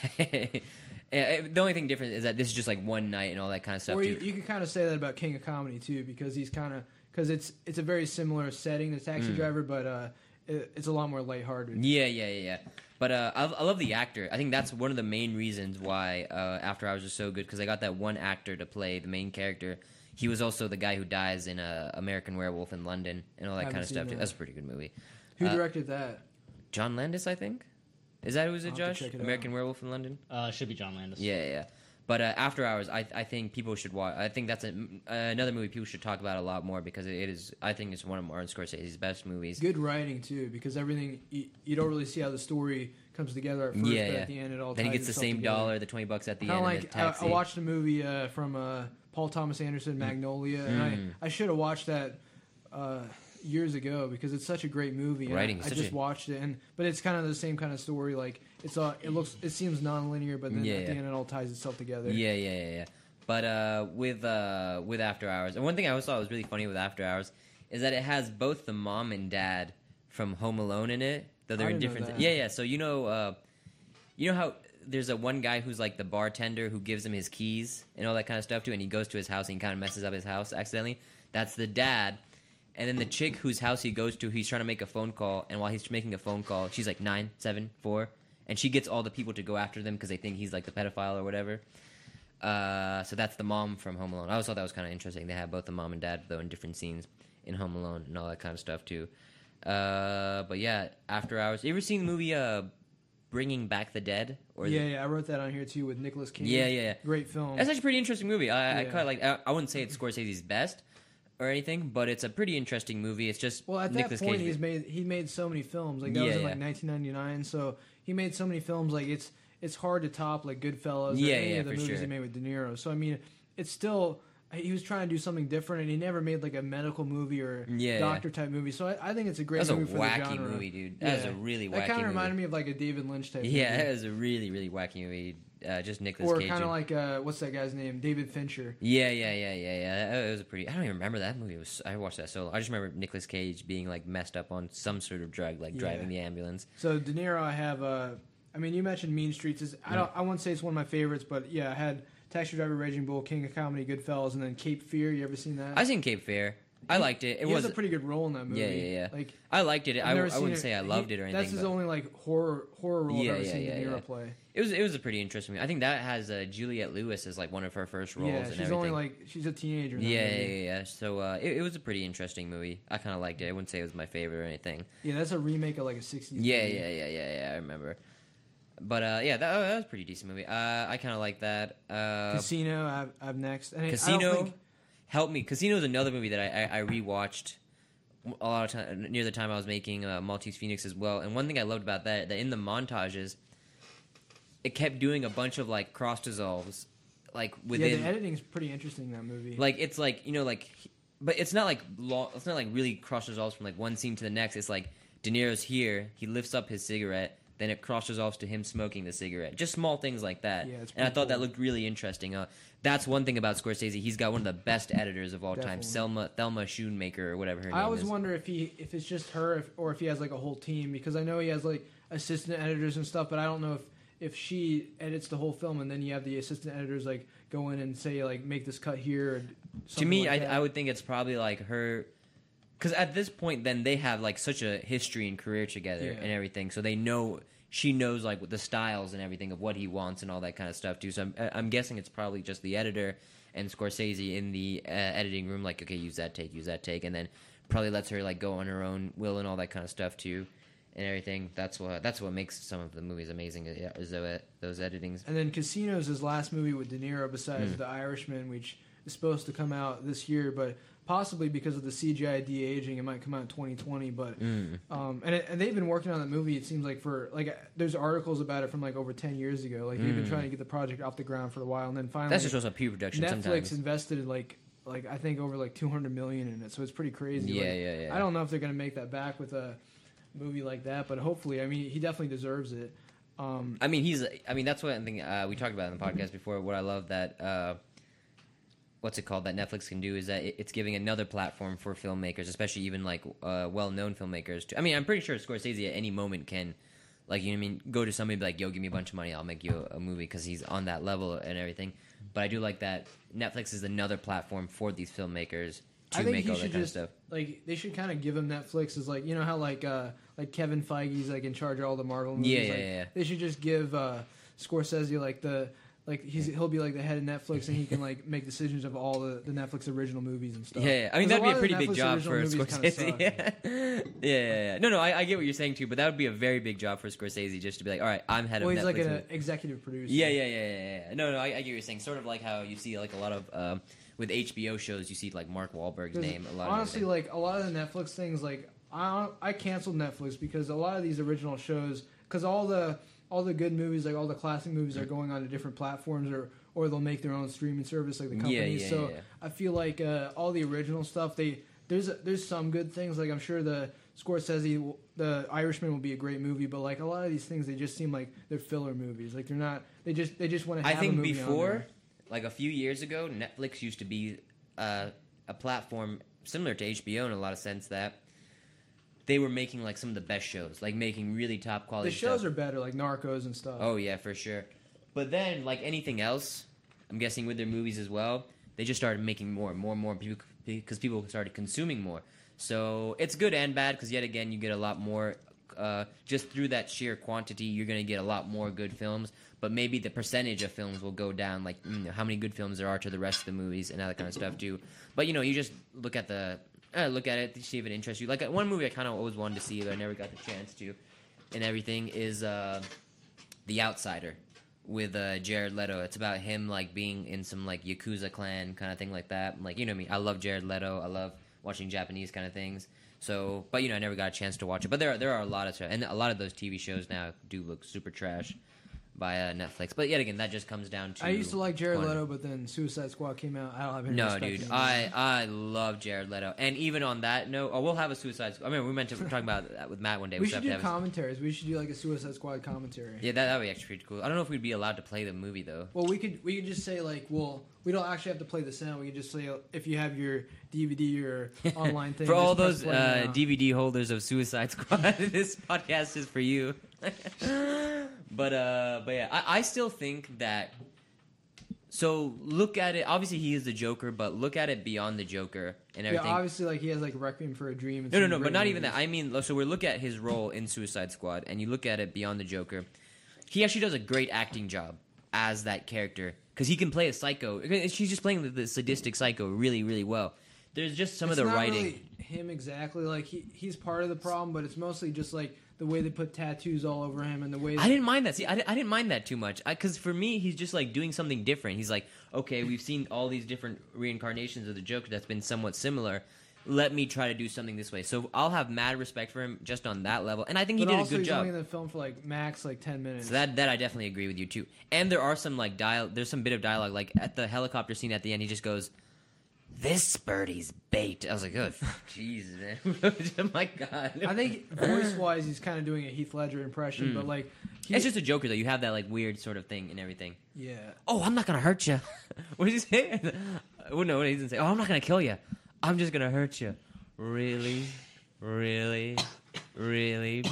Yeah, The only thing different is that this is just like one night and all that kind of stuff. Or you, you could kind of say that about King of Comedy too, because he's kind of because it's it's a very similar setting to Taxi Mm. Driver, but uh, it, it's a lot more lighthearted. Yeah, yeah, yeah, yeah. But uh, I, I love the actor. I think that's one of the main reasons why uh, After Hours is so good because I got that one actor to play the main character. He was also the guy who dies in uh, American Werewolf in London and all that kind of stuff. That. That's a pretty good movie. Who Uh, directed that? John Landis, I think. Is that who was it, Josh? check it American out. Werewolf in London. Uh, should be John Landis. Yeah, yeah. But uh, After Hours, I, I think people should watch. I think that's a, another movie people should talk about a lot more because it is. I think it's one of Martin Scorsese's best movies. Good writing too, because everything you, you don't really see how the story comes together at first, Yeah, but yeah. at the end it all. Then he gets the same together. dollar, the twenty bucks at the Kind end. of in the like I. I watched a movie uh, from uh, Paul Thomas Anderson, Magnolia, and Mm. I, I should have watched that uh, years ago because it's such a great movie. Writing I, I just a- watched it, and but it's kind of the same kind of story. Like it's uh, it looks, it seems non-linear, but then Yeah, at the yeah. end it all ties itself together. Yeah, yeah, yeah, yeah. But uh, with uh, with After Hours, and one thing I always thought was really funny with After Hours is that it has both the mom and dad from Home Alone in it, though they're in different. yeah, yeah. So you know, uh, you know how there's a one guy who's like the bartender who gives him his keys and all that kind of stuff too, and he goes to his house and he kind of messes up his house accidentally. That's the dad. And then the chick whose house he goes to, he's trying to make a phone call, and while he's making a phone call, she's like nine, seven, four, and she gets all the people to go after them because they think he's like the pedophile or whatever. Uh, so that's the mom from Home Alone. I always thought that was kind of interesting. They have both the mom and dad though in different scenes in Home Alone and all that kind of stuff too. Uh, but yeah, After Hours. You ever seen the movie uh, Bringing Back the Dead? Or yeah, yeah. I wrote that on here too with Nicolas Cage. Yeah, yeah, yeah. Great film. That's actually a pretty interesting movie. I, I Yeah. kind of like. I, I wouldn't say it's Scorsese's best, or anything, but it's a pretty interesting movie. It's just Well, at Nicolas that point, Cage. he's made he made so many films. Like that was in yeah. like 1999, so he made so many films. Like it's it's hard to top like Goodfellas or Yeah, any yeah, of the movies sure. he made with De Niro. So I mean, it's still he was trying to do something different, and he never made like a medical movie or Yeah, doctor type movie. So I, I think it's a great That's a movie for the wacky genre. movie, dude. That is a really That wacky kind of movie. reminded me of like a David Lynch type. yeah, movie. it was a really really wacky movie. Uh, just Nicolas or Cage. kind of like uh, what's that guy's name? David Fincher. Yeah, yeah, yeah, yeah, yeah. It was a pretty. I don't even remember that movie. It was I watched that so. long. I just remember Nicolas Cage being like messed up on some sort of drug, like Yeah. driving the ambulance. So De Niro, I have. Uh, I mean, you mentioned Mean Streets. Is I don't. I won't say it's one of my favorites, but yeah, I had Taxi Driver, Raging Bull, King of Comedy, Goodfellas, and then Cape Fear. You ever seen that? I seen Cape Fear. I liked it. It he was. a pretty good role in that movie. Yeah, yeah, yeah. Like I liked it. I, I've I wouldn't it. say I He- loved it or anything. That's his but only like horror horror role Yeah, I've ever yeah, seen yeah, De Niro yeah. play. It was. It was a pretty interesting. movie. I think that has uh, Juliette Lewis as like one of her first roles Yeah, and she's everything. only like she's a teenager. In that yeah, yeah, yeah, yeah. So uh, it, it was a pretty interesting movie. I kind of liked it. I wouldn't say it was my favorite or anything. yeah. That's a remake of like a '60s. Yeah, movie. yeah, yeah, yeah, yeah. I remember. But uh, yeah, that, that was a pretty decent movie. Uh, I kind of like that. Uh, Casino. I have, I have next. And I- I don't Casino think- helped me. Casino is another movie that I, I, I rewatched a lot of time near the time I was making uh, Maltese Phoenix as well. And one thing I loved about that that in the montages, it kept doing a bunch of like cross dissolves, like within. yeah, the editing's pretty interesting that movie. like it's like you know like but it's not like long it's not like really cross dissolves from like one scene to the next it's like De Niro's here he lifts up his cigarette then it crosses off to him smoking the cigarette just small things like that Yeah, it's and I thought that looked really interesting uh, that's one thing about Scorsese he's got one of the best editors of all time Selma Thelma Schoonmaker or whatever her I name is. I always wonder if he if it's just her if, or if he has like a whole team because I know he has like assistant editors and stuff, but I don't know if if she edits the whole film and then you have the assistant editors like go in and say like make this cut here. Or to me like I. I would think it's probably like her because at this point then they have like such a history and career together Yeah. and everything so they know she knows like the styles and everything of what he wants and all that kind of stuff too. So i'm, I'm guessing it's probably just the editor and scorsese in the uh, editing room like okay use that take use that take and then probably lets her like go on her own will and all that kind of stuff too and everything. That's what that's what makes some of the movies amazing is those, those editings. And then Casino's his last movie with De Niro, besides Hmm. The Irishman, which is supposed to come out this year, but possibly because of the CGI de aging, it might come out in 2020. But Mm. um, and, it, and they've been working on that movie. It seems like for like uh, there's articles about it from like over 10 years ago. Like they've been Mm. trying to get the project off the ground for a while, and then finally that's just also pre-production Netflix sometimes invested like like I think over like 200 million in it, so it's pretty crazy. yeah Like, yeah yeah I don't know if they're gonna make that back with a movie like that, but hopefully, I mean, he definitely deserves it. Um, I mean, he's. I mean, that's one thing uh, we talked about in the podcast before. What I love that, uh, what's it called, that Netflix can do is that it- it's giving another platform for filmmakers, especially even like uh, well-known filmmakers. To, I mean, I'm pretty sure Scorsese at any moment can, like, you know, what I mean, go to somebody and be like, "Yo, give me a bunch of money, I'll make you a, a movie," because he's on that level and everything. But I do like that Netflix is another platform for these filmmakers to I think make he all that should kind just of stuff. like they should kind of give him Netflix is like you know how like uh like Kevin Feige's like in charge of all the Marvel movies. Yeah, yeah, like, yeah, yeah. They should just give uh Scorsese like the like he's he'll be like the head of Netflix and he can like make decisions of all the, the Netflix original movies and stuff. Yeah, yeah. I mean that'd be a pretty big job for Scorsese. suck. yeah, yeah, yeah. No, no, I, I get what you're saying too, but that would be a very big job for Scorsese just to be like, all right, I'm head Well, of he's Netflix. He's like an executive producer. yeah, yeah, yeah, yeah, yeah. No, no, I, I get what you're saying. Sort of like how you see like a lot of um, with HBO shows, you see like Mark Wahlberg's name a lot. Honestly, like a lot of the Netflix things, like I I canceled Netflix because a lot of these original shows, because all the all the good movies, like all the classic movies, are going on to different platforms or or they'll make their own streaming service, like the Yeah, companies. yeah, so yeah, yeah. I feel like uh, all the original stuff, they there's there's some good things. Like I'm sure the Scorsese, the Irishman will be a great movie, but like a lot of these things, they just seem like they're filler movies. Like they're not. They just they just want to. I have think a movie before, like a few years ago, Netflix used to be uh, a platform similar to HBO in a lot of sense that they were making like some of the best shows, like making really top quality. the shows stuff. are better, like Narcos and stuff. Oh yeah, for sure. But then, like anything else, I'm guessing with their movies as well, they just started making more and more and more people because people started consuming more. So it's good and bad because yet again you get a lot more. Uh, just through that sheer quantity, you're going to get a lot more good films. But maybe the percentage of films will go down, like you know, how many good films there are to the rest of the movies and all that kind of stuff too. But you know, you just look at the look at it, see if it interests you. Like uh, one movie I kind of always wanted to see, but I never got the chance to, and everything is uh, The Outsider with uh, Jared Leto. It's about him like being in some like yakuza clan kind of thing like that. Like you know me, I love Jared Leto. I love watching Japanese kind of things. So, but you know, I never got a chance to watch it. But there are there are a lot of and a lot of those TV shows now do look super trash by uh, Netflix. But yet again, that just comes down to I used to like Jared. Leto, but then Suicide Squad came out. I don't have any No, dude. I I love Jared Leto, and even on that note, oh, we'll have a Suicide. Squad. I mean, we meant to talk about that with Matt one day. we still should have do commentaries. We should do like a Suicide Squad commentary. yeah, that that would be actually pretty cool. I don't know if we'd be allowed to play the movie though. Well, we could we could just say like, well, we don't actually have to play the sound. We could just say uh, if you have your DVD or online thing for all those uh. DVD holders of Suicide Squad, this podcast is for you. but uh, but yeah, I, I still think that. So look at it. Obviously, he is the Joker, but look at it beyond the Joker and everything. Yeah, obviously, like he has like Requiem for a Dream. and No, no, no, but not even that. I mean, so we look at his role in Suicide Squad, and you look at it beyond the Joker. He actually does a great acting job as that character because he can play a psycho. She's just playing the, the sadistic psycho really, really well. There's just some It's of the writing. really him exactly. Like he he's part of the problem, but it's mostly just like the way they put tattoos all over him and the way. I didn't mind that. See, I, I didn't mind that too much because for me, he's just like doing something different. He's like, okay, we've seen all these different reincarnations of the Joker that's been somewhat similar. Let me try to do something this way. So I'll have mad respect for him just on that level, and I think he but did a also good he's job. only in the film for like max like ten minutes. So that that I definitely agree with you too. And there are some like dial. There's some bit of dialogue like at the helicopter scene at the end. He just goes, "This birdie's bait." I was like, "Oh, Jesus, man! oh my God!" I think voice wise, he's kind of doing a Heath Ledger impression, but hmm. like he, it's just a Joker though. You have that like weird sort of thing and everything. yeah. Oh, I'm not gonna hurt you. what did he say? well, no, he didn't say. Oh, I'm not gonna kill you. I'm just gonna hurt you. Really, really, really.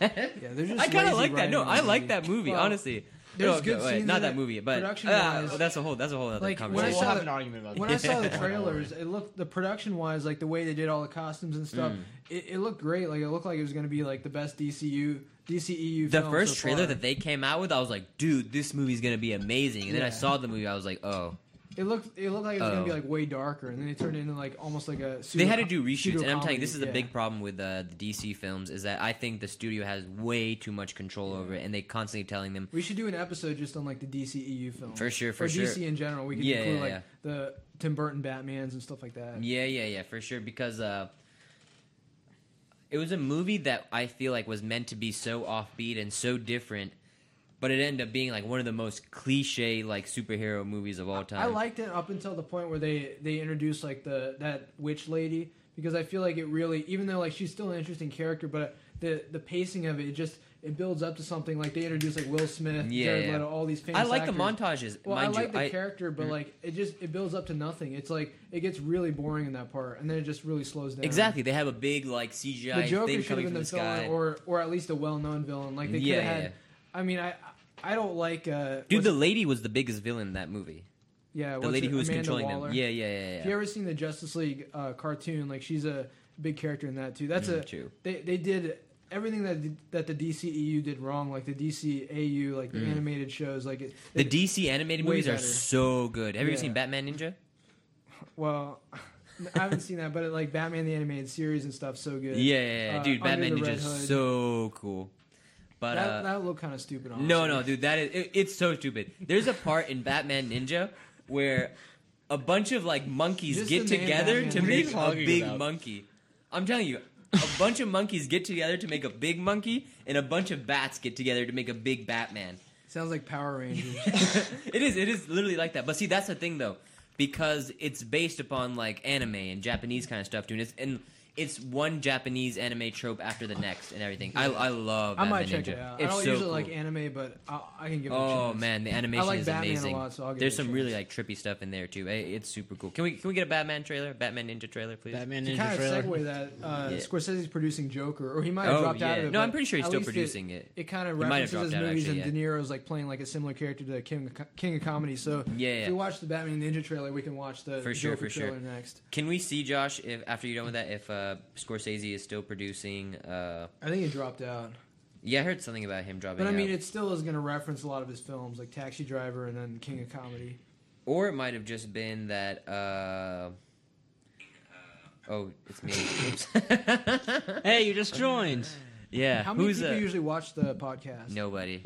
Yeah, they're just I kind lazy of like that. No, writing I like that movie. Well, honestly, there's No, good wait, scenes not in that it, movie, but production-wise. uh, that's a whole that's a whole other Like, when I We'll, conversation. have an argument about when. I saw the trailers, it looked the production wise, like the way they did all the costumes and stuff. Mm. It, it looked great. Like it looked like it was going to be like the best DCU DCEU. the film first so trailer far. that they came out with, I was like, dude, this movie's gonna be amazing. And then I saw the movie, I was like, oh. It looked it looked like it was going to Oh. be like way darker, and then it turned into like almost like a. They had to do reshoots, and I'm telling you, this is a yeah. big problem with uh, the DC films is that I think the studio has way too much control over it, and they constantly telling them, We should do an episode just on like the DCEU films. For sure, for or sure. DC in general. We could Yeah, include yeah, like yeah. the Tim Burton Batman's and stuff like that. yeah, yeah, yeah, for sure, because uh, it was a movie that I feel like was meant to be so offbeat and so different, but it ended up being like one of the most cliche like superhero movies of all time. I liked it up until the point where they they introduced like the that witch lady because I feel like it really even though like she's still an interesting character, but the the pacing of it, it just it builds up to something like they introduce like Will Smith, Yeah, Jared yeah. Leto, all these famous. I like the montages. Well, I like you. the I, character, but Mhm. like it just it builds up to nothing. It's like it gets really boring in that part, and then it just really slows down. exactly. They have a big like CGI The Joker thing should have coming been the the sky. villain, or or at least a well-known villain. Like they could Yeah, have had. I mean, I I don't like. Uh, Dude, the lady was the biggest villain in that movie. yeah, The lady it, who was Amanda controlling Waller. them. Yeah, yeah, yeah, If you ever seen the Justice League uh, cartoon, like she's a big character in that too. That's Mm, a true. they they did everything that that the DCEU did wrong, like the DCAU, like the Mm. animated shows, like it, The it- DC animated movies are so good. Have you ever seen Batman Ninja? Well, I haven't seen that, but it, like Batman the animated series and stuff, so good. Yeah, yeah, yeah. Uh, dude, Batman Ninja is so cool. But that uh, that looked kind of stupid. Honestly. no, no, dude, that is it, it's so stupid. There's a part in Batman Ninja where a bunch of like monkeys Just get together Batman to Ninja. What are you make a big about? monkey. I'm telling you, a bunch of monkeys get together to make a big monkey, and a bunch of bats get together to make a big Batman. Sounds like Power Rangers. it is. It is literally like that. But see, that's the thing though, because it's based upon like anime and Japanese kind of stuff, dude. It's and it's one Japanese anime trope after the next and everything. I I love. I might check Ninja. it out. It's I don't so usually cool. like anime, but I, I can give it a Oh chance. man, the animation like is Batman a amazing. lot, so I'll give There's it a some really like trippy stuff in there too. It's super cool. Can we can we get a Batman trailer? Batman Ninja trailer, please. Batman To Ninja kind of trailer. segue that, uh, Yeah. Scorsese's producing Joker, or he might have Oh dropped yeah. out of it. no, I'm but pretty sure he's at still least producing it. It, it kind of He might have references his dropped out, movies, actually, and De Niro's like playing like a similar character to King of, Co- King of Comedy. So Yeah, if yeah. we watch the Batman Ninja trailer, we can watch the For sure, Joker for sure. trailer next. Can we see Josh if after you're done with that if uh, Scorsese is still producing? Uh, I think he dropped out, yeah, I heard something about him dropping. but I mean, out. it still is going to reference a lot of his films, like Taxi Driver and then King of Comedy. Or it might have just been that. Uh... Oh, it's me. Hey, you just joined. yeah. How many Who's people uh... usually watch the podcast? Nobody.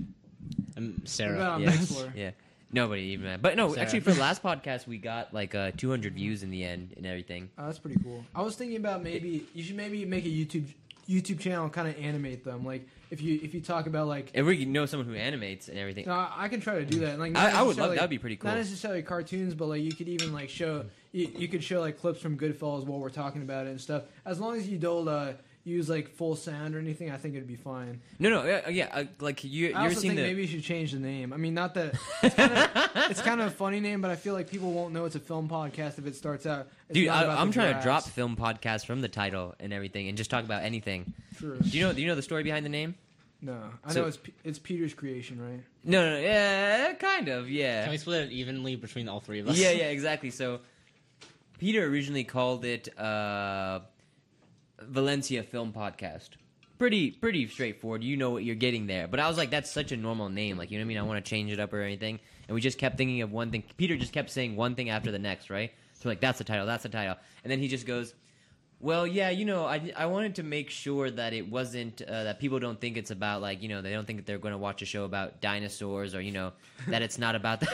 A Um, What Sarah. about on Yeah. Mixlr? Yeah. Nobody even. But no, Sarah. actually, for the last podcast, we got like uh, 200 views in the end and everything. Oh, that's pretty cool. I was thinking about maybe you should maybe make a YouTube YouTube channel and kind of animate them. Like if you if you talk about like If we know someone who animates and everything, no, I can try to do that. And, Like I, I would love that. Would be pretty cool. Not necessarily cartoons, but like you could even like show you, you could show like clips from Goodfellas while we're talking about it and stuff. As long as you don't uh, use like full sound or anything, I think it'd be fine. No, no, yeah, yeah. Uh, like you, you I ever also seen think the? maybe you should change the name. I mean, not that it's kind of it's kind of a funny name, but I feel like people won't know it's a film podcast if it starts out. It's Dude, not I, about I'm the trying to giraffes. drop film podcast from the title and everything, and just talk about anything. True. Do you know? Do you know the story behind the name? No, I So- know it's P- it's Peter's creation, right? No, no, no yeah, kind of, yeah. Can we split it evenly between all three of us? yeah, yeah, exactly. So Peter originally called it uh, Valencia Film Podcast. Pretty, pretty straightforward. You know what you're getting there. But I was like, that's such a normal name. Like, you know what I mean? I want to change it up or anything. And we just kept thinking of one thing. Peter just kept saying one thing after the next, right? So like, that's the title. That's the title. And then he just goes. Well, yeah, you know, I, I wanted to make sure that it wasn't uh, that people don't think it's about like you know they don't think that they're going to watch a show about dinosaurs or you know that it's not about the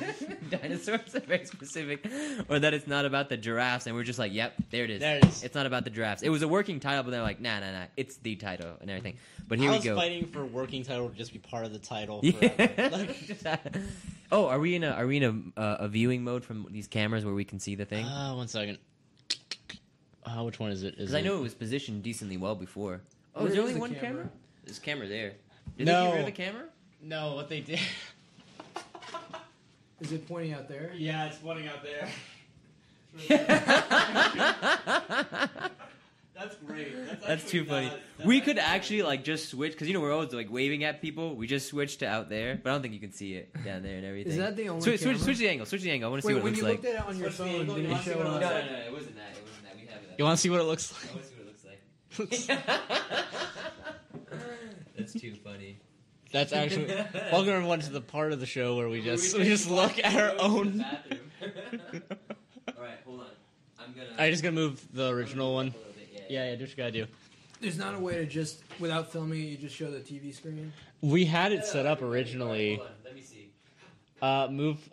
dinosaurs are very specific or that it's not about the giraffes and we're just like yep there it is There it is. it's not about the giraffes it was a working title but they're like nah nah nah it's the title and everything but here we go. I we was go fighting for working title to just be part of the title. yeah. Like, oh are we in a are we in a, uh, a viewing mode from these cameras where we can see the thing uh, one second. Uh, which one is it? because I know it was positioned decently well before oh is there only one camera? camera? there's camera there did No. they get rid of the camera No, what they did. Is it pointing out there? yeah, it's pointing out there. That's great. That's too funny. We could actually like just switch because you know we're always like waving at people. We just switched to out there, but I don't think you can see it down there and everything. Is that the only switch, switch, switch the angle? Switch the angle. I want to see what it when you like. looked at it on your Switch phone, angle, did you it wanna see show what it looks no, like? no, no, it wasn't that. It wasn't that. We have it. You want to see what it looks like? I want to see what it looks like. That's too funny. That's actually. Welcome everyone to the part of the show where we just we just look at our own. Bathroom. All right, hold on. I'm gonna. I just gonna move the original one. A bit, yeah, Yeah, yeah, do what you gotta do. There's not a way to just without filming it, you just show the TV screen. We had it Yeah, set up okay, originally. Hold on, let me see. Uh, move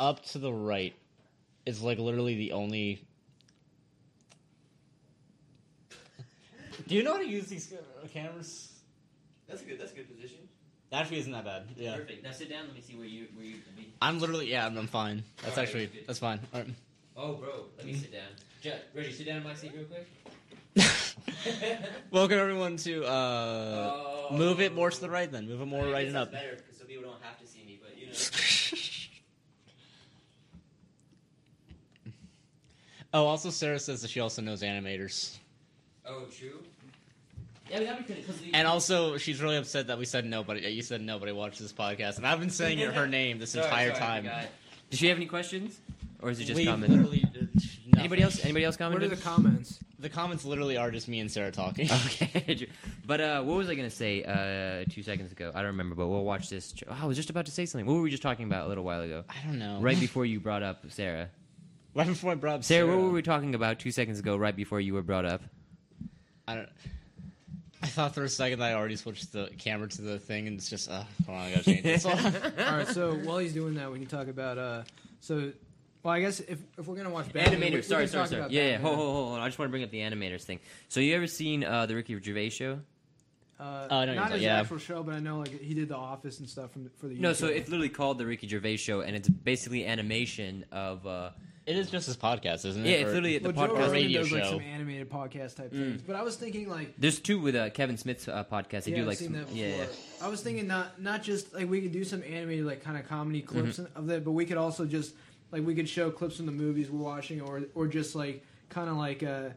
up to the right. Is like literally the only. Do you know how to use these cameras? That's a good. That's a good position. Actually, isn't that bad. Yeah. Perfect. Now sit down. Let me see where you where you can be. I'm literally yeah. I'm, I'm fine. That's Alright, actually good. that's fine. All right. Oh, bro, let me sit down. Je- Reggie, sit down in my seat real quick. Welcome everyone to uh, Oh. move it more to the right. Then move it more I right and up. better because so people don't have to see me. But you know. oh, also Sarah says that she also knows animators, oh, true. Yeah, but that'd be good. 'cause and also she's really upset that we said nobody. You said nobody watches this podcast, and I've been saying it, her name this Sorry, entire sorry, time. Does she have any questions, or is it just We comments? Anybody else? Anybody else What are the comments? The comments literally are just me and Sarah talking. Okay, but uh, what was I gonna say uh, two seconds ago? I don't remember, but we'll watch this. Oh, I was just about to say something. What were we just talking about a little while ago? I don't know. Right before you brought up Sarah. right before I brought up Sarah, Sarah, what were we talking about two seconds ago? Right before you were brought up. I don't. I thought for a second that I already switched the camera to the thing, and it's just uh, hold on, I gotta change this. one. All right, so while he's doing that, we can talk about uh, so. Well, I guess if, if we're gonna watch Batman, we- we Animators, sorry, can sorry, talk sorry. about Yeah, yeah. Batman. Hold, hold, hold, hold. I just want to bring up the animators thing. So, you ever seen uh, the Ricky Gervais show? Uh, Oh, I know not you're his yeah. actual show, but I know like he did The Office and stuff from for the. No, UK. so it's literally called the Ricky Gervais show, and it's basically animation of. Uh, It is just his podcast, isn't it? yeah, it's Or- literally the well, Joe podcast. Rogan radio does like show. some animated podcast type Mm. things, but I was thinking like There's two with uh, Kevin Smith's uh, podcast. They yeah, do I've like seen some, that before. yeah, yeah. I was thinking not not just like we could do some animated like kind of comedy Mm-hmm. clips of that, but we could also just like we could show clips from the movies we're watching, or or just like kind of like uh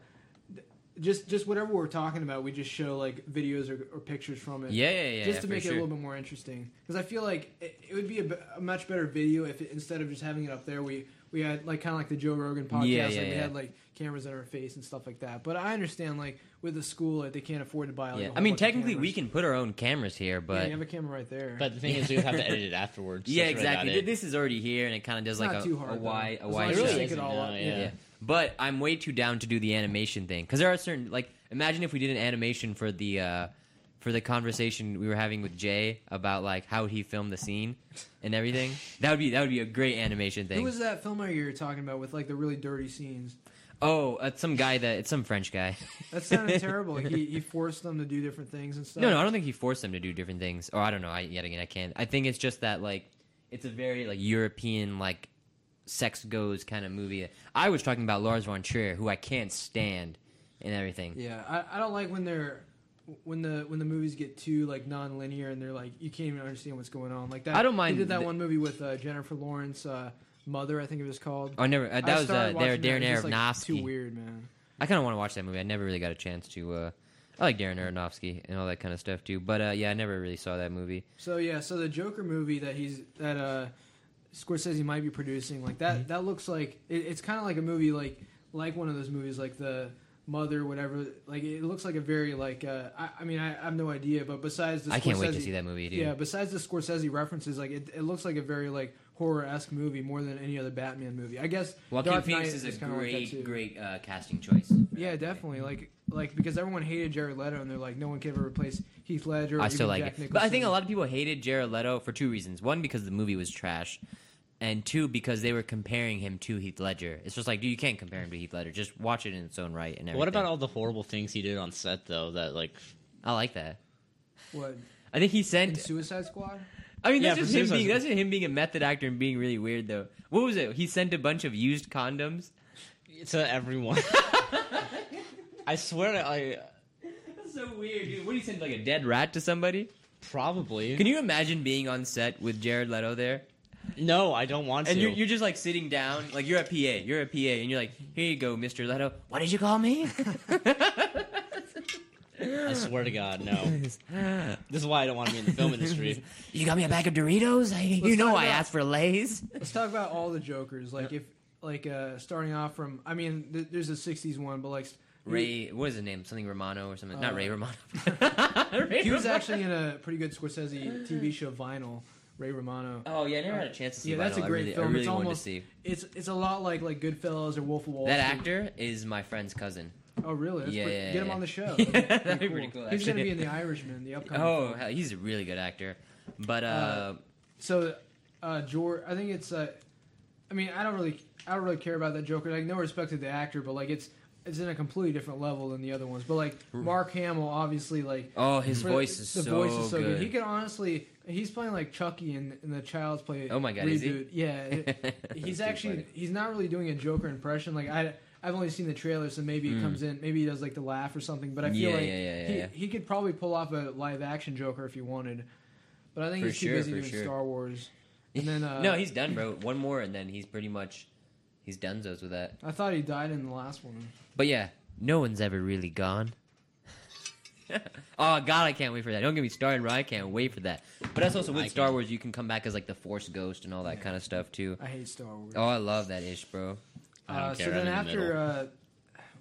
just just whatever we're talking about. We just show like videos or, or pictures from it. Yeah, yeah, yeah. just to make sure. it a little bit more interesting, because I feel like it, it would be a, a much better video if it, instead of just having it up there, we we had like kind of like the Joe Rogan podcast, Yeah, like yeah, we yeah. had like cameras in our face and stuff like that. But I understand like with the school, like they can't afford to buy. Like, yeah. a I whole mean, bunch technically, we can put our own cameras here, but yeah, but you have a camera right there. But the thing is, we have to edit it afterwards. yeah, That's exactly. it. This is already here, and it kind of does It's like not a, too hard, a though. wide, a wide It really shot. sync it isn't, all no, up, yeah. But I'm way too down to do the animation thing because there are certain like imagine if we did an animation for the uh, for the conversation we were having with Jay about like how he filmed the scene and everything. That would be that would be a great animation thing. Who was that filmmaker you were talking about with like the really dirty scenes? oh, it's some guy that it's some French guy. That sounded terrible. He, he forced them to do different things and stuff. No, no, I don't think he forced them to do different things. Or I don't know. I, yet again, I can't. I think it's just that like it's a very like European like sex goes kind of movie. I was talking about Lars von Trier, who I can't stand and everything. Yeah, I, I don't like when they're when the when the movies get too like non-linear and they're like you can't even understand what's going on. Like that. I don't mind They did that the- one movie with uh, Jennifer Lawrence, uh, Mother, I think it was called. Oh, I never. Uh, I that was uh, started there, watching that, Darren it's just, like, Aronofsky. Too weird, man. I kind of want to watch that movie. I never really got a chance to. Uh, I like Darren Aronofsky and all that kind of stuff too. But uh, yeah, I never really saw that movie. So yeah, so the Joker movie that he's that uh Scorsese might be producing, like that that looks like it, it's kind of like a movie like like one of those movies like the Mother, whatever. Like it looks like a very like uh, I, I mean I, I have no idea, but besides the I can't wait to see that movie, dude. Yeah, besides the Scorsese references, like it, it looks like a very like horror esque movie more than any other Batman movie. I guess Joaquin Dark Phoenix Knight is a kinda like great, great uh, casting choice. Yeah, definitely. Like like because everyone hated Jared Leto and they're like no one can ever replace Heath Ledger. Or I still even like Jack it, but I think a lot of people hated Jared Leto for two reasons. One, because the movie was trash, and two, because they were comparing him to Heath Ledger. It's just like, dude, you can't compare him to Heath Ledger. Just watch it in its own right. And everything. What about all the horrible things he did on set though? That like I like that. what I think he in sent. Suicide Squad. I mean, that's for just him being that's just him being a method actor and being really weird though. What was it? He sent a bunch of used condoms. to everyone. I swear to I That's so weird, dude. What do you send like a dead rat to somebody? probably Can you imagine being on set with Jared Leto there? No, I don't want And to. And you're, you're just like sitting down, like you're a PA, you're a PA, and you're like, here you go, Mr. Leto. What did you call me? I swear to God, no. This is why I don't want to be in the film industry. you got me a bag of Doritos? I, you know talk I about- asked for Lay's. Let's talk about all the Jokers. Like if like uh starting off from I mean th- there's a '60s one, but like Ray, what is his name? Something Romano or something? Not Uh, Ray Romano. Ray he was Romano. actually in a pretty good Scorsese TV show, Vinyl. Ray Romano. Oh yeah, I never had a chance to see. That yeah, that's a great I really, film. I really It's wanted almost- to see It's it's a lot like like Goodfellas or Wolf of Wall that Street. actor. Is my friend's cousin. Oh really? That's Yeah, pretty- yeah, Get him yeah. on the show. Yeah, That'd that'd be pretty cool, He's gonna be in The Irishman, the upcoming. Oh, film. he's a really good actor. But uh, Uh, So, uh, George, I think it's. Uh, I mean, I don't really, I don't really care about that Joker. Like, no respect to the actor, but like, it's it's in a completely different level than the other ones. But like, Mark Hamill, obviously, like. oh, his voice is the so voice is so good. good. He could honestly, he's playing like Chucky in, in the Child's Play. Oh my God, reboot. is he? Yeah, it- he's actually funny. he's not really doing a Joker impression. Like I. I've only seen the trailer, so maybe it Mm. comes in. Maybe he does like the laugh or something. But I feel Yeah, like yeah, yeah, yeah, he, yeah. he could probably pull off a live action Joker if he wanted. But I think For he's too sure, busy doing sure. Star Wars. And then uh, no, he's done, bro. One more, and then he's pretty much he's done with that. I thought he died in the last one. But yeah, no one's ever really gone. oh God, I can't wait for that. Don't get me started, bro. I can't wait for that. But that's also with I Star can't. Wars. You can come back as like the Force Ghost and all that Yeah. kind of stuff too. I hate Star Wars. Oh, I love that ish, bro. I don't uh, care. So then I'm in the after, middle. uh,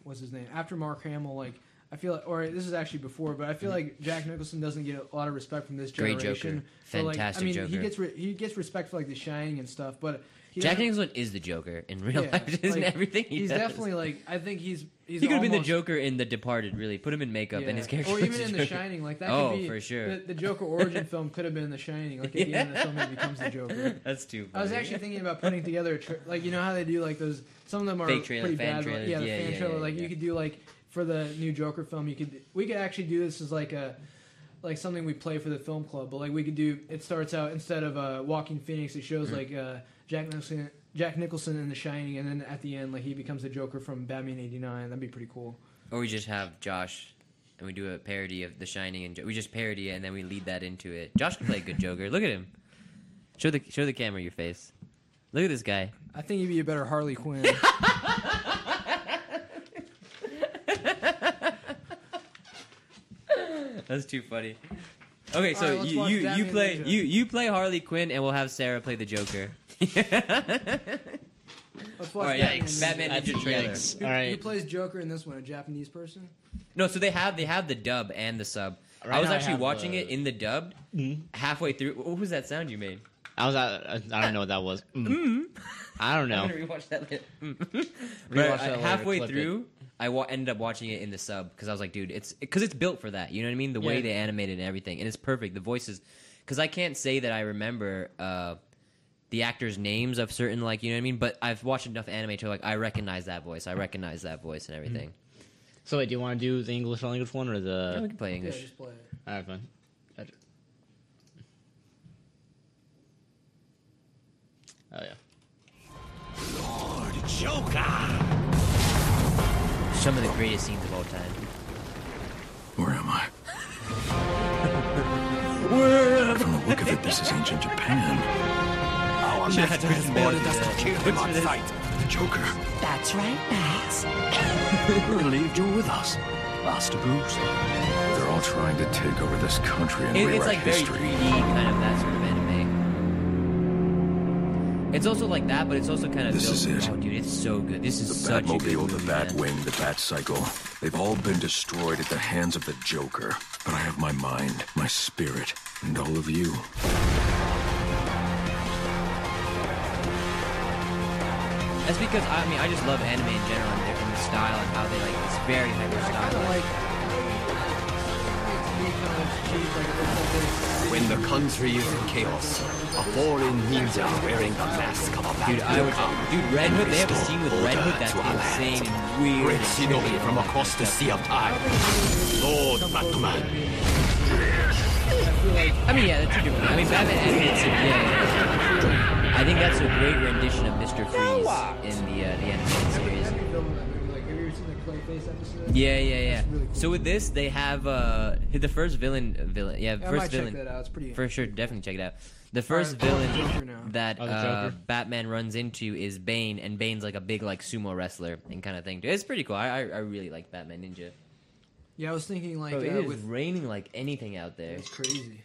what's his name? After Mark Hamill, like I feel, like, or this is actually before, but I feel like Jack Nicholson doesn't get a lot of respect from this Mm-hmm. Great generation. Joker. For, like, Fantastic I mean, he gets re- he gets respect for like The Shining and stuff, but he Jack Nicholson is the Joker in real Yeah, life. Isn't like, everything he he's does. definitely like I think he's he's he could have been the almost- Joker in The Departed. Really, put him in makeup and his character. or was even the in The Joker. Shining, like that. Oh, could be, for sure. The, the Joker origin film could have been The Shining. Like at the end of the film, he becomes the Joker. That's too. Funny. I was actually thinking about putting together a tra- like you know how they do like those. Some of them are Fake trailer, pretty fan bad. but- trailers. Yeah, the Yeah, fan yeah, trailer. yeah, like yeah. you could do like for the new Joker film. You could we could actually do this as like a like something we play for the film club. But like we could do it starts out instead of uh, Joaquin Phoenix, it shows Mm. like uh, Jack Nicholson. Jack Nicholson in The Shining, and then at the end, like he becomes the Joker from Batman '89. That'd be pretty cool. Or we just have Josh, and we do a parody of The Shining, and jo- we just parody it, and then we lead that into it. Josh can play a good Joker. Look at him. Show the show the camera your face. Look at this guy. I think he'd be a better Harley Quinn. That's too funny. Okay, so right, you you, you play you you play Harley Quinn, and we'll have Sarah play the Joker. Let's watch All right, Batman. yikes. Batman That's Ninja trailer. Who, All who right. plays Joker in this one? A Japanese person? no, so they have they have the dub and the sub. I was now I actually have watching the- it in the dubbed. Mm. Halfway through, what was that sound you made? I was at, I don't know what that was. Mm. I don't know. I'm gonna rewatch that later. Rewatch but that later, halfway clip it. through, I wa- ended up watching it in the sub because I was like, dude, it's because it's built for that. You know what I mean? The way Yeah. they animated and everything, and it's perfect. The voices, because I can't say that I remember uh, the actors' names of certain like you know what I mean. But I've watched enough anime to like I recognize that voice. I recognize that voice and everything. So wait, do you want to do the English language one or Yeah, we the? can play English. Yeah, just play it. Alright, fine. Oh yeah. Lord Joker! Some of the greatest scenes of all time. Where am I? From the look of it, this is ancient Japan. Our Should've master has ordered us to to kill him on to sight. The Joker. That's right, Max. We're relieved you're with us. Master Bruce. They're all trying to take over this country and It, rewrite it's like very history. 3D, kind of that sort of anime. It's also like that, but it's also kind of. This built- is it. Oh, dude, it's so good. This is The such a good Batmobile, the movie, man. Batwing, the Batcycle. They've all been destroyed at the hands of the Joker. But I have my mind, my spirit, and all of you. That's because I mean I just love anime in general and, different and style and how they like it's very hyper I kind of stylized. like. It's kind of cheap, like it looks like this. When the country is in chaos, a foreign ninja wearing the mask of a Dude, I would, dude, Red Hood. They have a scene with Red Hood that's to our insane land. and weird. Great and shinobi from across the sea of time. Lord Batman. I mean, yeah, that's two different. I mean, Batman animated. Yeah, yeah, yeah. I think that's a great rendition of Mister Freeze in the uh, the animated series. Have you filmed that movie? Like, have you ever seen the Clayface episode? Yeah, yeah, yeah. Really cool. So with this, they have uh the first villain, villain, yeah, Yeah, I first might villain. check that out. It's pretty. For sure, definitely check it out. The first Alright, Joker villain now. that Oh, uh, Batman runs into is Bane, and Bane's like a big like sumo wrestler and kind of thing. It's pretty cool. I I, I really like Batman Ninja. Yeah, I was thinking like Bro, it uh, is with raining like anything out there. It's crazy.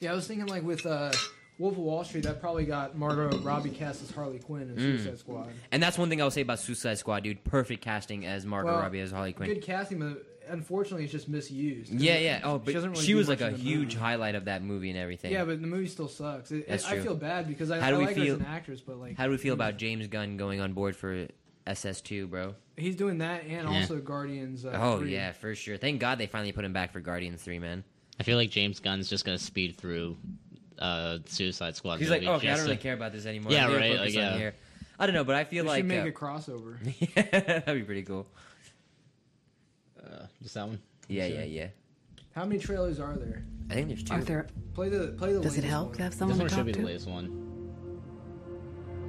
Yeah, I was thinking like with uh, Wolf of Wall Street, that probably got Margot Robbie cast as Harley Quinn in Mm. Suicide Squad. And that's one thing I'll say about Suicide Squad, dude. Perfect casting as Margot Well, Robbie as Harley Quinn. Good casting, but unfortunately, it's just misused. Yeah, yeah. Oh, but she, doesn't really do was like a in the huge movie. highlight of that movie and everything. Yeah, but the movie still sucks. It, That's I true. feel bad because I, How do I we like her feel- as an actress, but like, How do we feel about James Gunn going on board for SS2, bro? he's doing that and Yeah. also Guardians. Uh, Oh 3. yeah, for sure. Thank God they finally put him back for Guardians Three, man. I feel like James Gunn's just gonna speed through uh, Suicide Squad. He's like, movie okay, I don't really to- care about this anymore. Yeah, I'm right, like, yeah. here. I don't know, but I feel They like should make uh, a crossover. yeah, that'd be pretty cool. Uh, just that one. Yeah, Sure. yeah, yeah. How many trailers are there? I think there's two. Arthur, Play the play the. does it help one. to have someone This one to should talk be the latest one.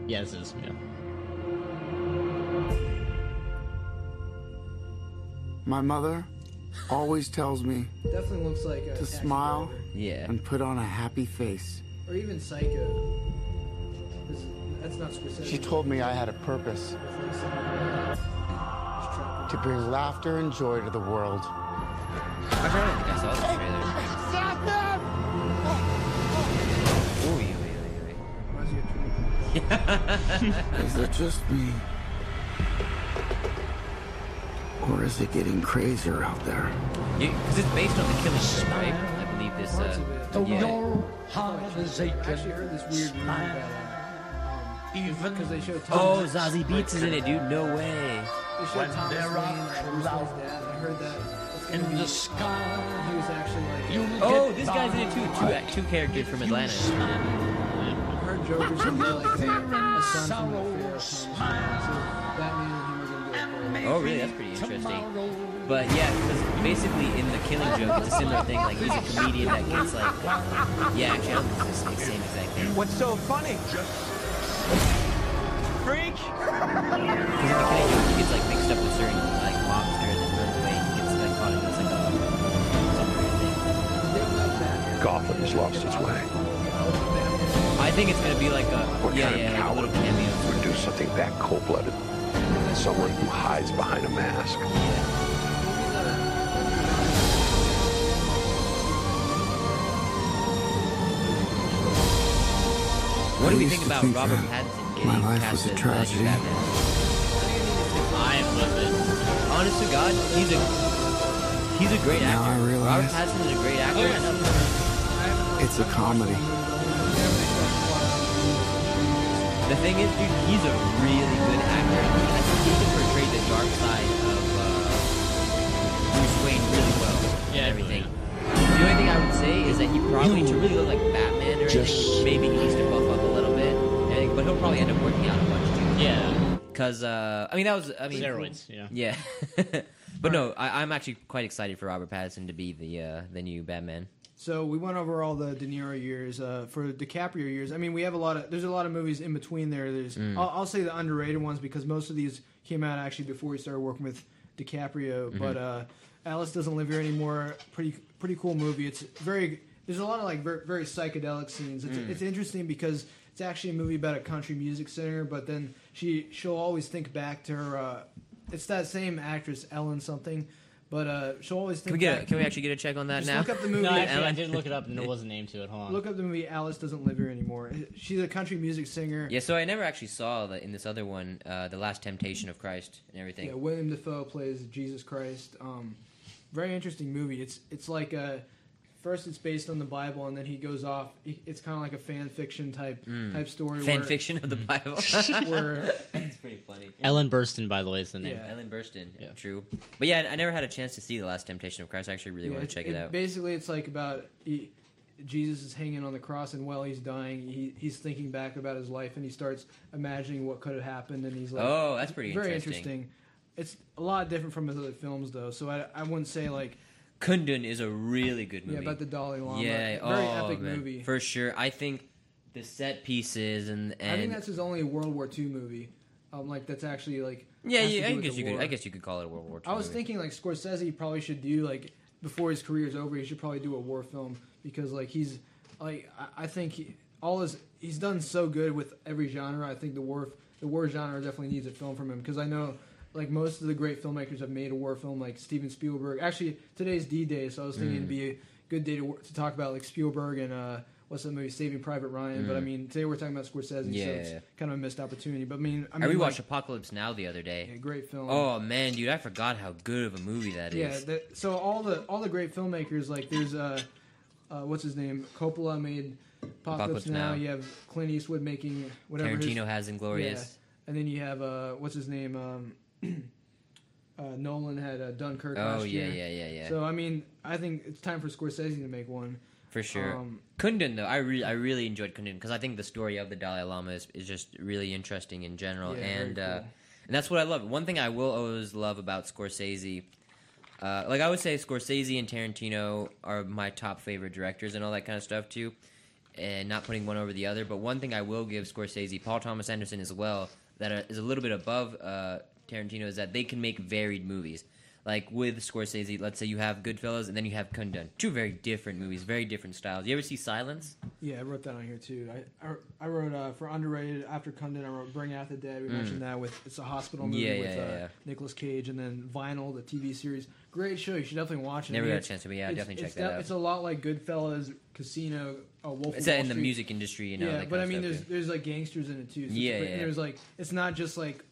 Yeah, this is. Yeah. My mother always tells me Definitely looks like a to smile Driver. Yeah. and put on a happy face. or even Psycho. That's not Scorsese. She told me I had a purpose With Lisa. Just trapped to bring laughter and joy to the world. I don't think I saw the trailer. Ooh, you of True. Is it just me? Or is it getting crazier out there? Because it's based on the Killing Joke, right? I believe this. Parts Uh, of it. Though yeah. your heart is I actually heard this weird that um, even because they Oh, Zazie Beetz is in it, dude. No way. They when Thomas there are clouds I heard that in the sky. He was actually like. You'll Oh, this guy's in it too. Two, two characters from Atlanta. I heard Joker's gonna be like a, son from the sorrow Oh, really? That's pretty interesting. But yeah, because basically in the Killing Joke, it's a similar thing. Like he's a comedian that gets like, yeah, actually, I don't think it's the same- same exact thing. What's so funny? Freak! Because in the Killing Joke, he gets like mixed up with certain like mobsters and runs away. He gets like caught in this like a some weird thing. Gotham has lost its way. I think it's gonna be like a What yeah, kind of yeah, like a little cameo. would do something that cold-blooded? Someone who hides behind a mask. What do I we think about think Robert Pattinson getting my life cast was a as tragedy. Batman? I am with it. Honest to God, he's a he's a great Now actor. I realize- Robert Pattinson is a great actor. It's a comedy. The thing is, dude, he's a really good actor. I think he can portray the dark side of uh, Bruce Wayne really well. Yeah, everything. Yeah. The only thing I would say is that he probably to really look like Batman or Just... Maybe he needs to buff up a little bit, and, but he'll probably end up working out a bunch too. Yeah. Because uh, I mean, that was I mean steroids. Yeah. Yeah. but right. no, I, am actually quite excited for Robert Pattinson to be the uh, the new Batman. So we went over all the De Niro years. Uh, for DiCaprio years, I mean, we have a lot of. There's a lot of movies in between there. There's. Mm. I'll, I'll say the underrated ones because most of these came out actually before he started working with DiCaprio. Mm-hmm. But uh, Alice doesn't live here anymore. Pretty pretty cool movie. It's very. There's a lot of like very, very psychedelic scenes. It's, Mm. it's interesting because it's actually a movie about a country music singer. But then she she'll always think back to her. Uh, it's that same actress Ellen something. But uh, she'll always think Can we get? A, can we actually get a check on that Just now? look up the movie. No, actually, I Ellen. did look it up and there was a name to it. Hold on. Look up the movie Alice Doesn't Live Here Anymore. She's a country music singer. Yeah, so I never actually saw that in this other one, uh, the Last Temptation of Christ and everything. Yeah, William Dafoe plays Jesus Christ. Um, very interesting movie. It's it's like a first it's based on the Bible and then he goes off. It's kind of like a fan fiction type type story. Mm. Fan where, fiction of the Bible. Where it's pretty funny. Ellen Burstyn, by the way, is the name. Yeah. Ellen Burstyn, Yeah. true. But yeah, I never had a chance to see the Last Temptation of Christ. I actually really yeah, want to check it, out. Basically, it's like about he, Jesus is hanging on the cross and while he's dying, he, he's thinking back about his life and he starts imagining what could have happened and he's like, Oh, that's pretty very interesting. interesting. It's a lot different from his other films though, so I, I wouldn't say like Kundun is a really good movie. yeah about the Dalai Lama. Yeah, very oh, epic man. movie. for sure. I think the set pieces and and I think that's his only World War II movie. Um, like that's actually like yeah, yeah. I guess you could. I guess you could call it a World War II. I was movie. thinking like Scorsese probably should do like before his career is over, he should probably do a war film because like he's like I, I think he, all his he's done so good with every genre. I think the war the war genre definitely needs a film from him because I know like most of the great filmmakers have made a war film like Steven Spielberg. Actually, today's D Day, so I was thinking Mm. it'd be a good day to, to talk about like Spielberg and uh, what's that movie Saving Private Ryan. But I mean today we're talking about Scorsese, so Mm. It's yeah. kind of a missed opportunity. But I mean I I mean rewatched like, Apocalypse Now the other day. yeah, great film. Oh man, dude, I forgot how good of a movie that is. Yeah, so all the all the great filmmakers like there's uh, uh what's his name Coppola made Apocalypse, Apocalypse now. Now. You have Clint Eastwood making whatever. his- Tarantino has Inglorious. and then you have uh what's his name um, uh, Nolan had uh, Dunkirk. Oh last yeah, year. yeah, yeah, yeah. So I mean I think it's time for Scorsese to make one. For sure. Um, Kundun though, I really I really enjoyed Kundun because I think the story of the Dalai Lama is, is just really interesting in general, Yeah, and uh, cool. and that's what I love. One thing I will always love about Scorsese, uh, like I would say, Scorsese and Tarantino are my top favorite directors and all that kind of stuff too, and not putting one over the other. But one thing I will give Scorsese, Paul Thomas Anderson as well, that is a little bit above uh, Tarantino is that they can make varied movies. Like with Scorsese, let's say you have Goodfellas and then you have Kundun. Two very different movies, very different styles. You ever see Silence? Yeah, I wrote that on here too. I I, I wrote uh, for underrated after Kundun. I wrote Bring Out the Dead. We mentioned that with it's a hospital movie Mm. Yeah, with yeah, uh, yeah. Nicolas Cage, and then Vinyl, the TV series. Great show. You should definitely watch it. Never I mean, got a it's- chance to, but yeah, definitely check that out. It's a lot like Goodfellas, Casino, uh, Wolf. It's of that Wall in the music industry, you know. yeah, but I mean, there's yeah. there's like gangsters in it too. So Yeah, yeah, yeah. There's like it's not just like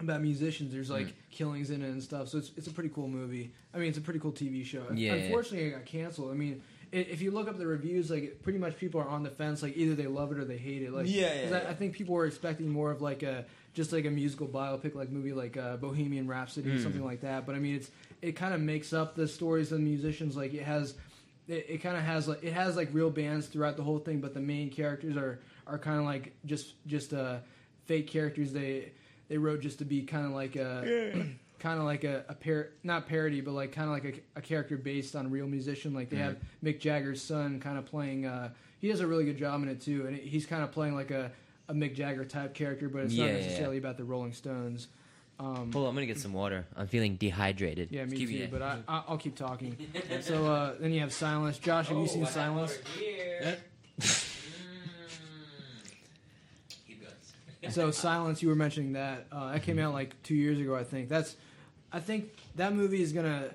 about musicians. There's like Mm. killings in it and stuff. So it's it's a pretty cool movie. I mean, it's a pretty cool TV show. Yeah, yeah. Unfortunately, it got canceled. I mean. If you look up the reviews, like pretty much people are on the fence. Like either they love it or they hate it. Like Yeah, yeah, 'cause I, yeah. I think people were expecting more of like a just like a musical biopic, like movie like uh, Bohemian Rhapsody Hmm. or something like that. But I mean, it's it kind of makes up the stories of the musicians. Like it has, it, it kind of has like it has like real bands throughout the whole thing, but the main characters are are kind of like just just uh fake characters. They they wrote just to be kind of like a. Kind of like a, a par- not parody, but like kind of like a, a character based on a real musician. Like they have Mick Jagger's son kind of playing. Uh, he does a really good job in it too, and he's kind of playing like a, a Mick Jagger type character, but it's Yeah, not yeah, yeah. necessarily about the Rolling Stones. Um, Hold on, I'm gonna get some water. I'm feeling dehydrated. yeah, me Excuse too. me. But I, I, I'll keep talking. so uh, then you have Silence. Josh, have you seen Silence? So Silence, you were mentioning that uh, that came out like two years ago, I think. That's, I think that movie is gonna.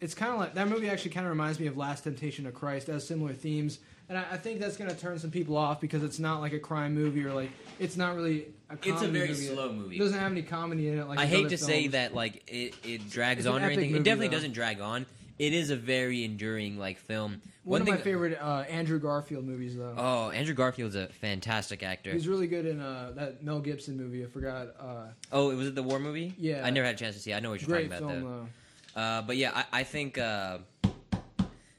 It's kind of like that movie. Actually, kind of reminds me of Last Temptation of Christ. It has similar themes, and I, I think that's gonna turn some people off because it's not like a crime movie or like it's not really. A It's a comedy very movie. slow movie. It doesn't have any comedy in it. Like I hate to say that like it, it drags It's an on or epic anything. movie, it definitely though. doesn't drag on. It is a very enduring like film. One, of my favorite uh, Andrew Garfield movies, though. Oh, Andrew Garfield's a fantastic actor. He's really good in uh, that Mel Gibson movie. I forgot. Uh, Oh, was it the war movie? Yeah. I never had a chance to see. it. I know what you're great talking film, about though. though. Uh, but yeah, I, I think uh,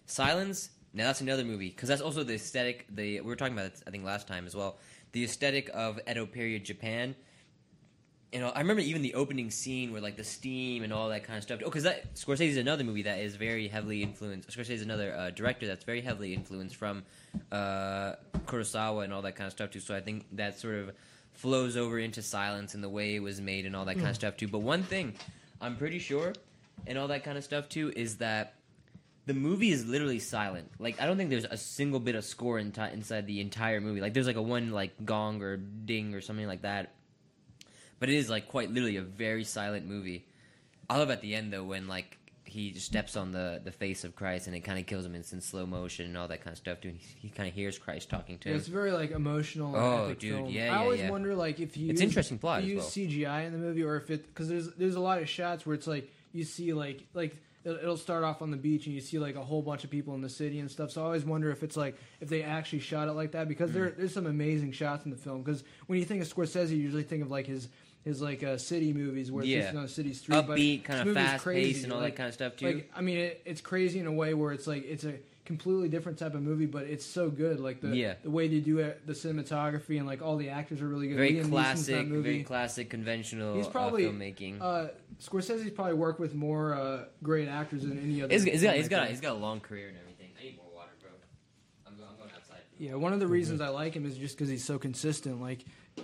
Silence. Now that's another movie because that's also the aesthetic. The we were talking about it, I think last time as well. The aesthetic of Edo period Japan. Know, I remember even the opening scene where like the steam and all that kind of stuff. Oh, because that Scorsese is another movie that is very heavily influenced. Scorsese is another uh, director that's very heavily influenced from uh, Kurosawa and all that kind of stuff too. So I think that sort of flows over into Silence and the way it was made and all that kind of stuff too. But one thing I'm pretty sure and all that kind of stuff too is that the movie is literally silent. Like I don't think there's a single bit of score in inside the entire movie. Like there's like a one like gong or ding or something like that. But it is like quite literally a very silent movie. I love at the end though when like he steps on the the face of Christ and it kind of kills him. It's in slow motion and all that kind of stuff. Dude, he, he kind of hears Christ talking to him. it's very like emotional. Oh, epic dude, film. yeah, I yeah, always yeah. wonder like if you It's use- interesting plot if you use CGI in the movie or if it because there's there's a lot of shots where it's like you see like like it'll, start off on the beach and you see like a whole bunch of people in the city and stuff. So I always wonder if it's like if they actually shot it like that because there Mm. there's some amazing shots in the film. Because when you think of Scorsese, you usually think of like his his like uh, city movies where it's Yeah. just on a city street, but Upbeat, kind of fast paced and all like- that kind of stuff too. Like I mean, it, it's crazy in a way where it's like it's a completely different type of movie, but it's so good. Like the Yeah. the way they do it, the cinematography, and like all the actors are really good. very Liam Neeson's in that classic, movie. very classic, conventional He's probably uh, filmmaking. Uh, Scorsese's probably worked with more uh, great actors than any other. He's, he's got, he's got, he's got a long career and everything. I need more water, bro. I'm going, I'm going outside. Yeah, one of the reasons I like him is just because he's so consistent. Like uh,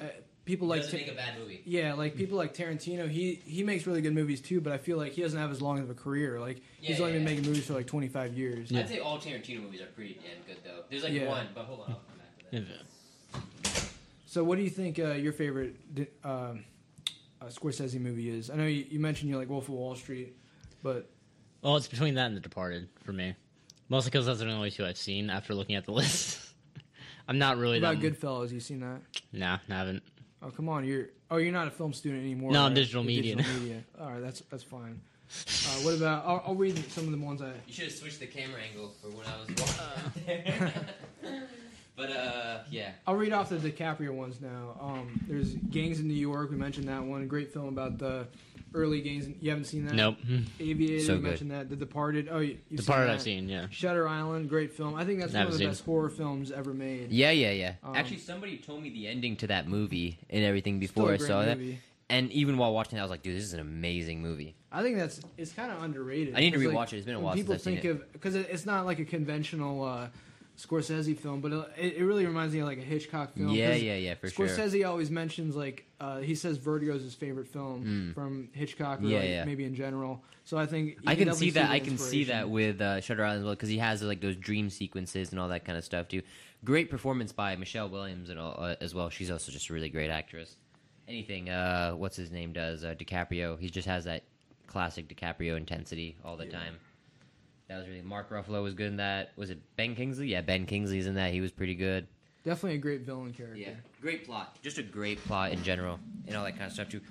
people like doesn't make a bad movie. Yeah, like people like Tarantino, he he makes really good movies too, but I feel like he doesn't have as long of a career. Like he's Yeah, only been yeah. making movies for like 25 years. I'd say all Tarantino movies are pretty damn good, though. There's like Yeah. one, but hold on, I'll come back to that. So, what do you think uh, your favorite di- um, uh, Scorsese movie is? I know you, you mentioned you like Wolf of Wall Street, but Well, it's between that and The Departed for me. Mostly because those are the only two I've seen after looking at the list. I'm not really what about that. Goodfellas? You seen that? Nah, I haven't. Oh, come on, you're oh you're not a film student anymore. No, I'm right? digital You're media Digital media. All right, that's that's fine. Uh, what about? I'll, I'll read some of the ones I. You should have switched the camera angle for when I was walking there. but uh, yeah. I'll read off the DiCaprio ones now. Um, there's Gangs in New York. We mentioned that one. Great film about the early gangs. You haven't seen that? Nope. Aviator. So we good. mentioned that. The Departed. Oh, you, you've Departed seen I've seen, yeah. Shutter Island. Great film. I think that's one of the seen. best horror films ever made. Yeah, yeah, yeah. Um, Actually, somebody told me the ending to that movie and everything before a I great saw movie. that. And even while watching it, I was like, dude, this is an amazing movie. I think that's it's kind of underrated. I need to 'Cause, rewatch it. It's been a while People since I've seen think of because it, it's not like a conventional uh, Scorsese film, but it, it really reminds me of like a Hitchcock film. Yeah, yeah, yeah, for sure. Scorsese always mentions like uh, he says Vertigo is his favorite film from Hitchcock, or Mm. Yeah, like, yeah. maybe in general. So I think I can definitely see that. I can see that with uh, Shutter Island as well because he has like those dream sequences and all that kind of stuff too. Great performance by Michelle Williams and all, uh, as well. She's also just a really great actress. Anything, uh, what's his name does uh, DiCaprio. He just has that classic DiCaprio intensity all the time. That was really Mark Ruffalo was good in that. Was it Ben Kingsley? Yeah, Ben Kingsley's in that. He was pretty good. Definitely a great villain character. Yeah, great plot. Just a great plot in general, and all that kind of stuff too.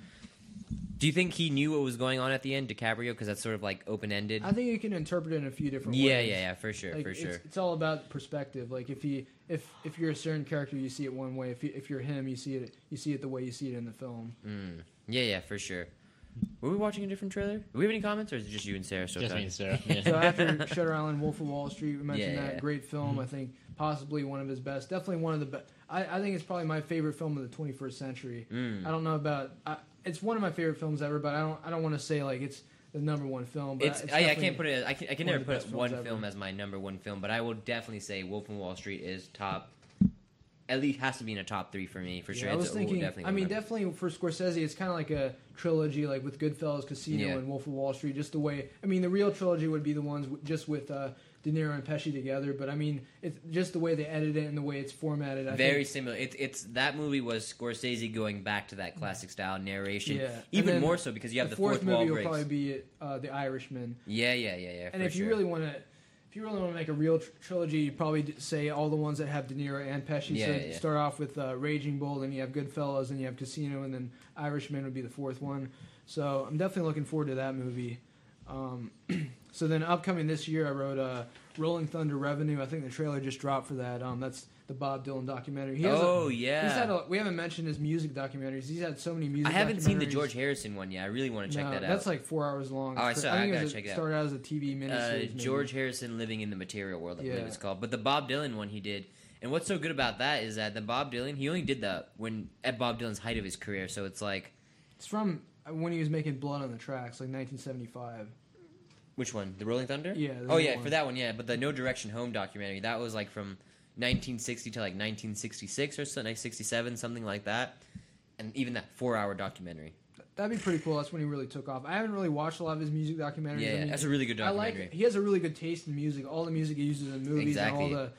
Do you think he knew what was going on at the end, DiCaprio? Because that's sort of like open ended. I think you can interpret it in a few different Yeah, ways. yeah, yeah, yeah, for sure, Like, for it's, sure. It's all about perspective. Like if you if if you're a certain character, you see it one way. If you, if you're him, you see it you see it the way you see it in the film. Mm. Yeah, yeah, for sure. Were we watching a different trailer? Do we have any comments, or is it just you and Sarah still Just me and Sarah. Yeah. So after Shutter Island, Wolf of Wall Street, we mentioned Yeah, that yeah. great film. I think possibly one of his best. Definitely one of the best. I, I think it's probably my favorite film of the 21st century. Mm. I don't know about. I, it's one of my favorite films ever, but I don't. I don't want to say like it's the number one film. But It's, it's I, I can't put it. I can, I can never of the best put one films ever. film as my number one film, but I will definitely say Wolf of Wall Street is top. At least has to be in a top three for me for Yeah, sure. I was It's- thinking. definitely I mean, of- definitely for Scorsese, it's kind of like a trilogy, like with Goodfellas, Casino, Yeah. and Wolf of Wall Street. Just the way. I mean, the real trilogy would be the ones w- just with uh, De Niro and Pesci together. But I mean, it's just the way they edit it and the way it's formatted. I very think, similar. It's it's that movie was Scorsese going back to that classic style narration. Yeah, even more so because you have the, the, fourth, fourth, movie wall will breaks. probably be uh, The Irishman. Yeah, yeah, yeah, yeah. And if you really want to, if you really want to make a real tr- trilogy, you probably d- say all the ones that have De Niro and Pesci. Yeah, so yeah. start off with uh, Raging Bull, then you have Goodfellas, and you have Casino, and then Irishman would be the fourth one. So I'm definitely looking forward to that movie. Um, so then upcoming this year, I wrote uh, Rolling Thunder Revenue. I think the trailer just dropped for that. Um, that's the Bob Dylan documentary. He has a- oh yeah. He's had a, we haven't mentioned his music documentaries. He's had so many music. I haven't seen the. George Harrison one yet. I really want to check No, that out. That's like four hours long. Oh, I It's saw- cra- I think gotta check it out. started out as a TV uh, miniseries. maybe. George Harrison living in the material world. I believe it's called. But the Bob Dylan one he did, and what's so good about that is that the Bob Dylan he only did that when at Bob Dylan's height of his career. So it's like It's from uh, when he was making Blood on the Tracks, like 1975. which one? The Rolling Thunder. Yeah, Oh yeah, one. for that one, yeah. But the No Direction Home documentary that was like from 1960 to like 1966 or something, like 67, something like that. And even that four-hour documentary. That'd be pretty cool. That's when he really took off. I haven't really watched a lot of his music documentaries. Yeah, I mean, that's a really good I documentary. like. He has a really good taste in music. All the music he uses in movies Exactly. and all the,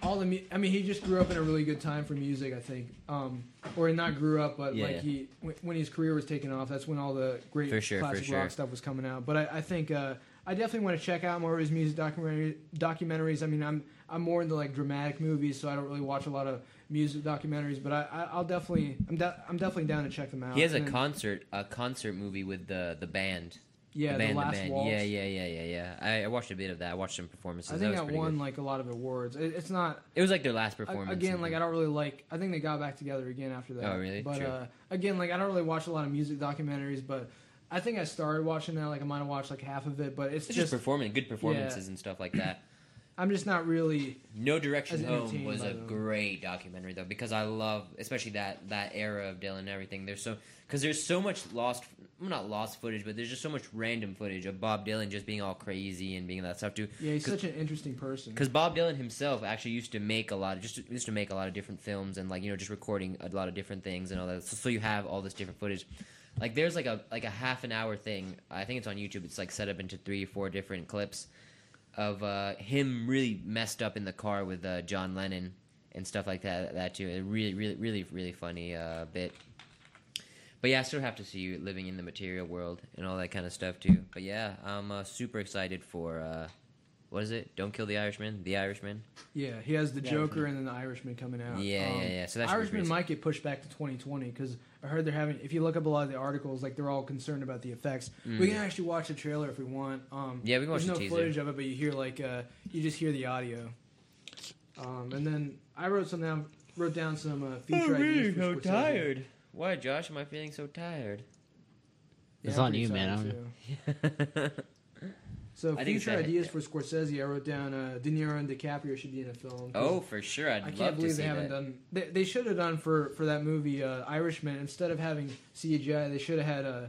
all the. mu- I mean, he just grew up in a really good time for music. I think, um, or not grew up, but Yeah, like yeah. he when, when his career was taking off. That's when all the great sure, classic sure. rock stuff was coming out. But I, I think uh, I definitely want to check out more of his music documentary documentaries. I mean, I'm I'm more into like dramatic movies, so I don't really watch a lot of music documentaries. But I, I I'll definitely I'm de- I'm definitely down to check them out. He has a And concert, a concert movie with the the band. yeah, the the, last the band. waltz. Yeah, yeah, yeah, yeah, yeah. I, I watched a bit of that. I watched some performances. I that think was that won good. like a lot of awards. It, it's not It was like their last performance. again like I don't really like. I think they got back together again after that. Oh, really? But uh, again, like I don't really watch a lot of music documentaries, but I think I started watching that. Like I might have watched like half of it, but it's, It's just, just performing, good performances and stuff like that. I'm just not really. No Direction Home was a great documentary though because I love especially that that era of Dylan and everything. There's so because there's so much lost, not lost footage, but there's just so much random footage of Bob Dylan just being all crazy and being that stuff too. Yeah, he's such an interesting person. Because Bob Dylan himself actually used to make a lot of just used to make a lot of different films and like you know just recording a lot of different things and all that. So, so you have all this different footage. Like there's like a like a half an hour thing. I think it's on YouTube. It's like set up into three or four different clips of uh, him really messed up in the car with uh, John Lennon and stuff like that. That too. A really really really really funny uh, bit. But yeah, I still have to see you living in the material world and all that kind of stuff too. But yeah, I'm uh, super excited for uh, what is it? Don't kill the Irishman. The Irishman. Yeah, he has the The Joker Irishman. and then the Irishman coming out. Yeah, yeah, yeah. So that Irishman might get pushed back to 2020 because I heard they're having. If you look up a lot of the articles, like they're all concerned about the effects. We can actually watch the trailer if we want. Um, Mm. Yeah, we can watch there's the no teaser. footage of it, but you hear like uh, you just hear the audio. Um, and then I wrote some down. Wrote down some uh, feature ideas for Scorsese. Why, Josh? Am I feeling so tired? Yeah, It's I'm on you, man. excited, I'm- too. So I future ideas for Scorsese, I wrote down uh, De Niro and DiCaprio should be in a film. oh, for sure. I'd I can't to believe they haven't that. done. They, they should have done for for that movie uh, Irishman instead of having CGI. They should have had uh,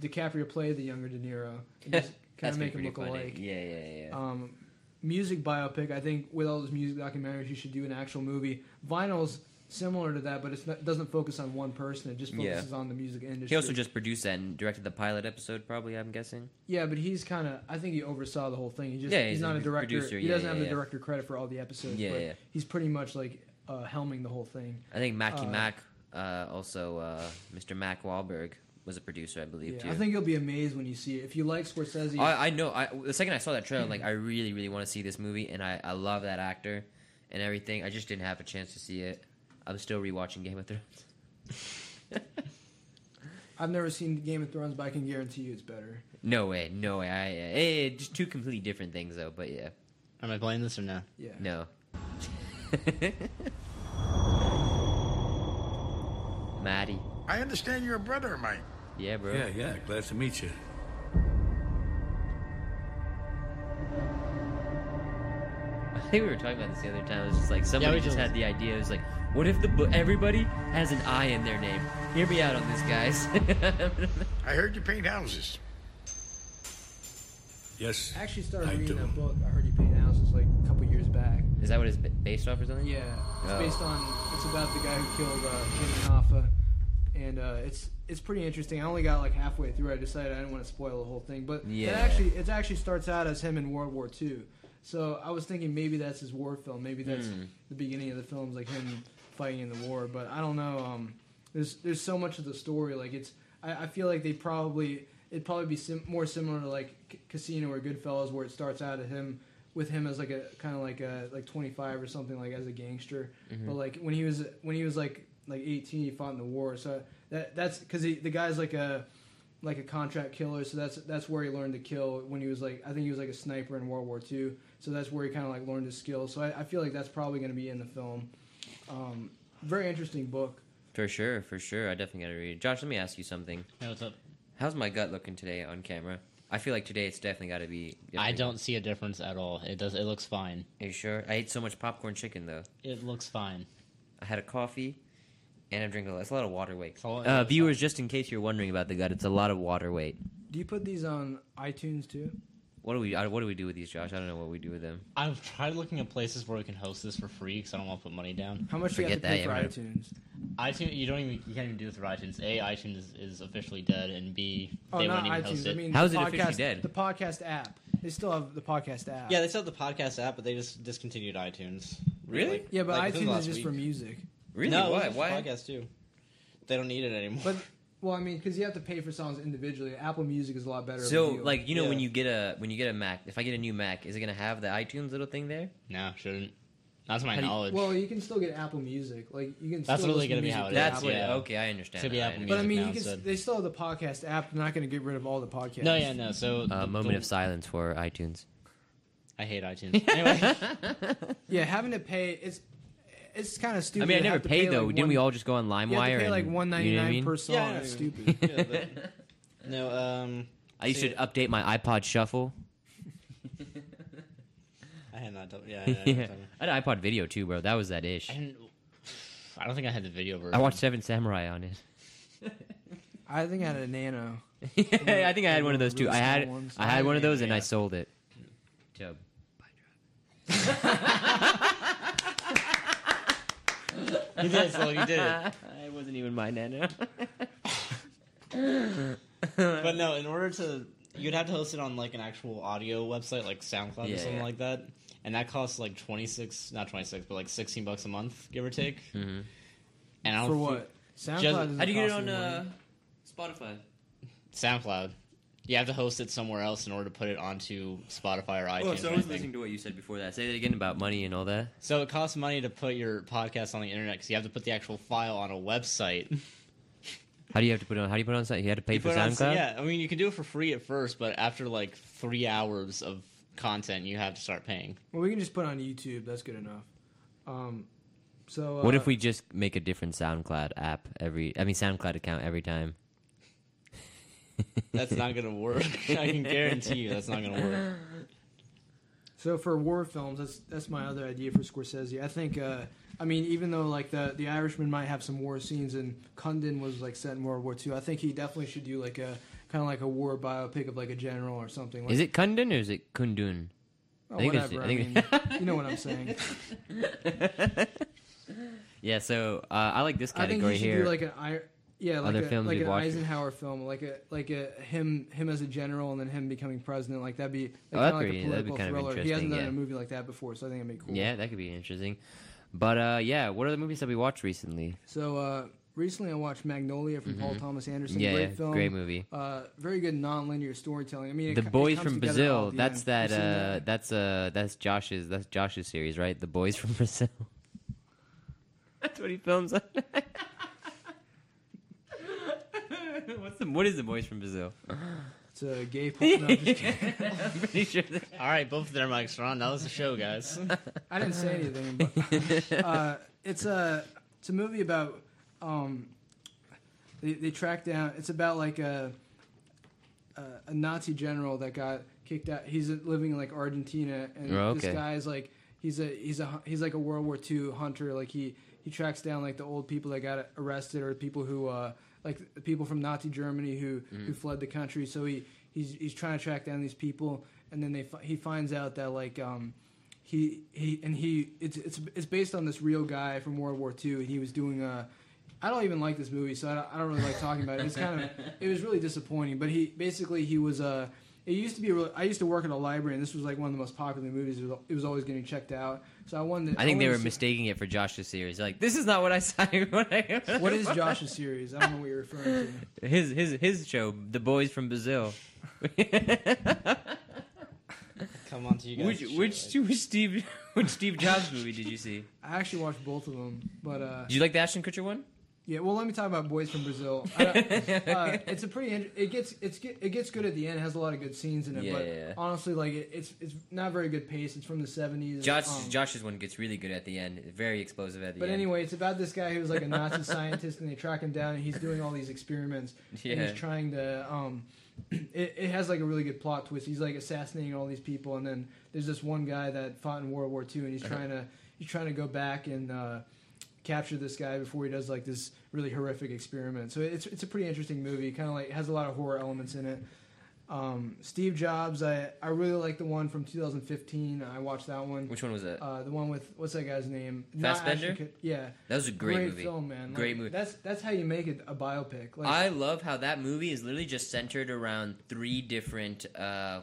DiCaprio play the younger De Niro and just kind That's of make him look funny. alike. Yeah, yeah, yeah. Um, music biopic. I think with all those music documentaries, you should do an actual movie. Vinyl's similar to that, but it's not, doesn't focus on one person. It just Yeah. focuses on the music industry. he also just produced that and directed the pilot episode. Probably, I'm guessing. Yeah, but he's kind of. I think he oversaw the whole thing. He just Yeah, he's, he's not a director. producer, he yeah, doesn't yeah, have the director credit for all the episodes. Yeah, but yeah. he's pretty much like uh, helming the whole thing. I think Mackie Uh, Mac, uh, also uh, Mr. Mac Wahlberg, was a producer, I believe Yeah, too. I think you'll be amazed when you see it. If you like Scorsese, I, I know. I, the second I saw that trailer, like, I really, really want to see this movie, and I, I love that actor and everything. I just didn't have a chance to see it. I'm still rewatching Game of Thrones. I've never seen Game of Thrones, but I can guarantee you it's better. No way, no way. I, eh, just two completely different things, though. But yeah, Am I playing this or no? Yeah. no. Maddie, I understand you're a brother of mine. yeah, bro. Yeah, yeah. Glad to meet you. Think we were talking about this the other time. It was just like somebody we just just- had the idea. It was like, what if the bo- everybody has an I in their name? Hear me out on this, guys. I heard you paint houses. Yes. I actually started I reading do. that book. I heard you paint houses like a couple years back. Is that what it's based off or something? Yeah, it's Oh. based on. It's about the guy who killed uh, Jimmy Hoffa, and uh, it's it's pretty interesting. I only got like halfway through. I decided I didn't want to spoil the whole thing, but Yeah. it actually it actually starts out as him in World War II. So I was thinking maybe that's his war film. Maybe that's Hmm. the beginning of the film's like him fighting in the war. But I don't know. Um, there's there's so much of the story. Like it's I, I feel like they probably it'd probably be sim- more similar to like C- Casino or Goodfellas, where it starts out at him with him as like a kind of like a like 25 or something like as a gangster. But like when he was when he was like like 18, he fought in the war. So that that's because the guy's like a like a contract killer. So that's that's where he learned to kill when he was like I think he was like a sniper in World War II. So that's where he kind of like learned his skills. So I, I feel like that's probably going to be in the film. Um, very interesting book. For sure, for sure. I definitely gotta read. It. Josh, let me ask you something. Hey, what's up? How's my gut looking today on camera? I feel like today it's definitely got to be. I don't see a difference at all. It does. It looks fine. Are you sure? I ate so much popcorn chicken though. It looks fine. I had a coffee, and I drink a lot. It's a lot of water weight. So, Uh, uh, viewers, just in case you're wondering about the gut, it's a lot of water weight. Do you put these on iTunes too? What do we? uh, What do we do with these, Josh? I don't know what we do with them. I've tried looking at places where we can host this for free because I don't want to put money down. How much do you have to pay that, for yeah, iTunes? iTunes, you don't even you can't even do it through iTunes. A, iTunes is, is officially dead, and B, Oh, they not wouldn't even host iTunes. it. I mean, How's the it podcast, officially dead? The podcast app. They still have the podcast app. yeah, they still have the podcast app, but they just discontinued iTunes. Really? Like- yeah, but like iTunes is just week. for music. Really? No, Why? it's Why? podcast too. They don't need it anymore. But well, I mean, because you have to pay for songs individually. Apple Music is a lot better. So, like, you know, when you get a when you get a Mac, if I get a new Mac, is it gonna have the iTunes little thing there? no, shouldn't. That's my How do you- knowledge. well, you can still get Apple Music. Like you can. That's still really listen gonna be music how it That's Apple. what. yeah. Okay, I understand. Should be that, I Apple But I mean, now you can. instead. They still have the podcast app. They're not going to get rid of all the podcasts. no, yeah, no. So Uh, the- moment the- of silence for iTunes. I hate iTunes. anyway, Yeah, having to pay it's it's kind of stupid. I mean, I never paid pay, though. like, Didn't we all just go on You have LimeWire? to pay like and- one ninety you know what I nine mean? per song. Yeah, I That's know. stupid. yeah, but, no. Um, I should update my iPod Shuffle. I had not. Done, yeah, I, had yeah. not done- I had iPod Video too, bro. That was that ish. I didn't. I don't think I had the video version. I watched Seven Samurai on it. I think I had a Nano. Yeah, I think I had one of those too. I had small ones. I had one of those and I Yeah. sold it. To You did, so you did. it wasn't even my nano. But no, in order to, you'd have to host it on like an actual audio website, like SoundCloud Yeah, or something yeah. like that, and that costs like twenty six, not twenty six, but like sixteen bucks a month, give or take. hmm And I don't For think- what? SoundCloud. Just- doesn't How do you get it cost on any money. uh, Spotify? SoundCloud. You have to host it somewhere else in order to put it onto Spotify or iTunes. Oh, so I was listening to what you said before that. Say that again about money and all that. So it costs money to put your podcast on the internet because you have to put the actual file on a website. How do you have to put it on? How do you put it on? site? You had to pay You for put it on- SoundCloud. yeah, I mean you can do it for free at first, but after like three hours of content, you have to start paying. Well, we can just put it on YouTube. That's good enough. Um, so uh, What if we just make a different SoundCloud app every? I mean, SoundCloud account every time. That's not gonna work. I can guarantee you that's not gonna work. So for war films, that's that's my other idea for Scorsese. I think, uh, I mean, even though like the the Irishman might have some war scenes and Kundun was like set in World War II, I think he definitely should do like a kind of like a war biopic of like a general or something. Like, Is it Kundun or is it Kundun? Oh, I think whatever. I I think- mean, you know what I'm saying. Yeah. So uh, I like this I think category he should here. do like an I. Yeah, like Other a, films like we've an watched. Eisenhower film, like a like a him him as a general and then him becoming president. Like that'd be like, Oh, kinda that'd like be- a that'd be political kind of thriller. He hasn't done yeah. a movie like that before, so I think it'd be cool. yeah, that could be interesting. But uh, yeah, what are the movies that we watched recently? So uh, recently, I watched Magnolia from Paul Thomas Anderson. Mm-hmm. Yeah, great film, great movie. Uh, very good non-linear storytelling. I mean, The it Boys comes from Brazil. That's end. that. You seen Uh, that's uh, that's Josh's. That's Josh's series, right? The Boys from Brazil. that's what he films. on. What's the, what is the Boys from Brazil? It's a gay. porn- no, I'm just kidding. I'm pretty sure. That, All right, both of their mics are on. That was the show, guys. I didn't say anything, but uh, it's a it's a movie about um, they they track down. It's about like a a, a Nazi general that got kicked out. He's living in like Argentina, and Oh, this okay. is like he's a he's a hu- he's like a World War II hunter. Like he he tracks down like the old people that got arrested or people who uh like the people from Nazi Germany who Mm-hmm. who fled the country. So he he's he's trying to track down these people, and then they he finds out that like um he he and he it's it's it's based on this real guy from World War II, and he was doing a. I don't even like this movie, so I don't, I don't really like talking about it. It's kind of it was really disappointing. But he basically he was Uh, it used to be. A real, I used to work at a library, and this was like one of the most popular movies. It was, it was always getting checked out. So I wanted. I think they were see- mistaking it for Josh's series. Like, this is not what I signed. What, I, What is Josh's series? I don't know what you're referring to. his his his show? The Boys from Brazil. Come on to you guys. which which which Steve which Steve Jobs movie did you see? I actually watched both of them, but uh, Did you like the Ashton Kutcher one? Yeah, well, let me talk about Boys from Brazil. Uh, it's a pretty. It gets it's it gets good at the end. It has a lot of good scenes in it. Yeah, but yeah, yeah. honestly, like it, it's it's not very good pace. It's from the seventies. Josh Josh's one gets really good at the end. Very explosive at the But end. But anyway, it's about this guy who's like a Nazi scientist, and they track him down, and he's doing all these experiments. And he's trying to. Um, it, it has like a really good plot twist. He's like assassinating all these people, and then there's this one guy that fought in World War II, and he's Uh-huh. trying to he's trying to go back and uh, capture this guy before he does like this really horrific experiment. So it's it's a pretty interesting movie. Kind of like has a lot of horror elements in it. Um, Steve Jobs, I, I really like the one from 2015. I watched that one. Which one was that? Uh, the one with what's that guy's name? Fassbender? Yeah, That was a great movie. film, man. Like, Great movie. That's that's how you make it a biopic. Like, I love how that movie is literally just centered around three different, uh,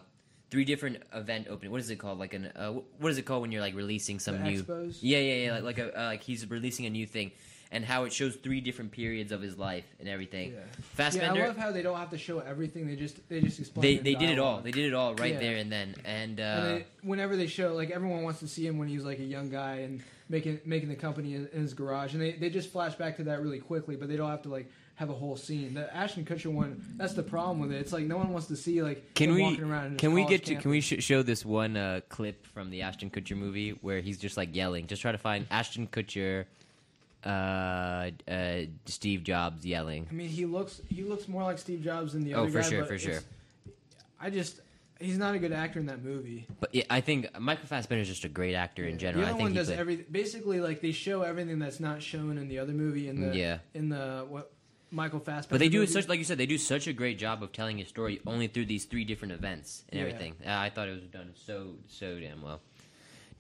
three different event opening. What is it called? Like an, uh, what is it called when you're like releasing some The new? expos? Yeah, yeah, yeah. Like, like a, uh, like he's releasing a new thing, and how it shows three different periods of his life and everything. yeah. Fassbender. Yeah, I love how they don't have to show everything. They just they just explain. they they did it all. They did it all right Yeah. there and then. And, uh, And they, whenever they show, like everyone wants to see him when he's like a young guy and making making the company in, in his garage, and they, they just flash back to that really quickly, but they don't have to like have a whole scene. The Ashton Kutcher one, that's the problem with it. It's like no one wants to see like Can we walking around. Can we get to can we sh- show this one uh, clip from the Ashton Kutcher movie where he's just like yelling? Just try to find Ashton Kutcher, uh, uh, Steve Jobs yelling. I mean, he looks he looks more like Steve Jobs than the Oh, other for guy. sure, but for sure. I just he's not a good actor in that movie. But yeah, I think Michael Fassbender is just a great actor in general. The I other think one does played- every basically like they show everything that's not shown in the other movie in the Yeah. in the what Michael Fassbender. But they do it movie. such like you said they do such a great job of telling a story only through these three different events and Yeah. everything. Uh, I thought it was done so so damn well.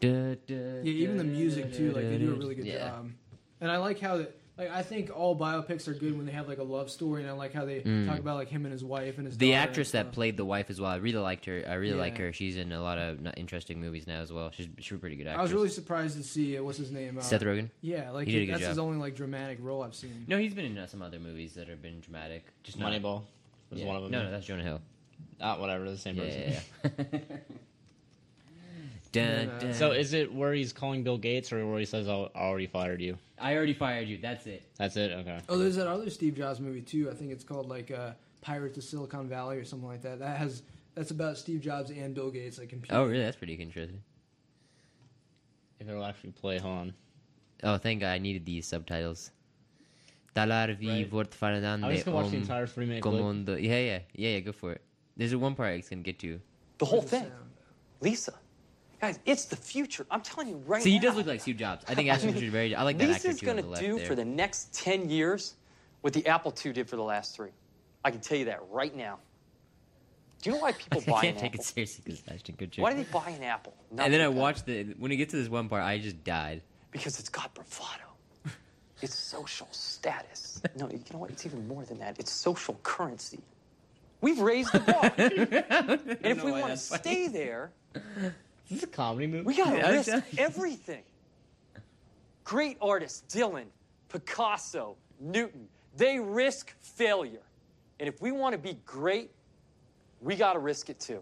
Yeah, Yeah, even the music too. Like they do a really good yeah. job. And I like how that. Like I think all biopics are good when they have like a love story, and I like how they talk about like him and his wife and his. Mm. The daughter and actress that played the wife as well, I really liked her. I really like her. She's in a lot of interesting movies now as well. She's she's a pretty good actress. I was really surprised to see uh, what's his name. Uh, Seth Rogen. Yeah, like He did a good that's his only like dramatic role I've seen. No, he's been in uh, some other movies that have been dramatic. Just not Moneyball was Yeah. one of them. No, no, that's Jonah Hill. Ah, whatever, the same person. Yeah, person. yeah, yeah. dun, dun. So is it where he's calling Bill Gates or where he says, "I already fired you"? I already fired you. That's it. That's it. Okay. Oh, there's that other Steve Jobs movie too. I think it's called like uh, Pirates of Silicon Valley or something like that. That has that's about Steve Jobs and Bill Gates like competing. Oh, really? That's pretty interesting. If it'll actually play, hold on. Oh, thank God! I needed these subtitles. Talar vi Right. fortfarande I was gonna watch the om entire three minute clip. Yeah, yeah, yeah, yeah. Go for it. There's a one part I was gonna get to. The whole thing. Lisa. Guys, it's the future. I'm telling you right See, he does look like Steve Jobs. I think Ashton Kutcher is very. I like that actor Lisa's too on gonna do there. for the next 10 years what the Apple II did for the last three. I can tell you that right now. Do you know why people buy? I can't an take Apple? it seriously because Ashton Kutcher. Why do they buy an Apple? and then I watched the when it gets to this one part, I just died. Because it's got bravado. It's social status. No, you know what? It's even more than that. It's social currency. We've raised the bar. and if we want to stay there, This is a comedy movie? we got Yeah, to I'm risk everything. Great artists, Dylan, Picasso, Newton, they risk failure. And if we want to be great, we got to risk it too.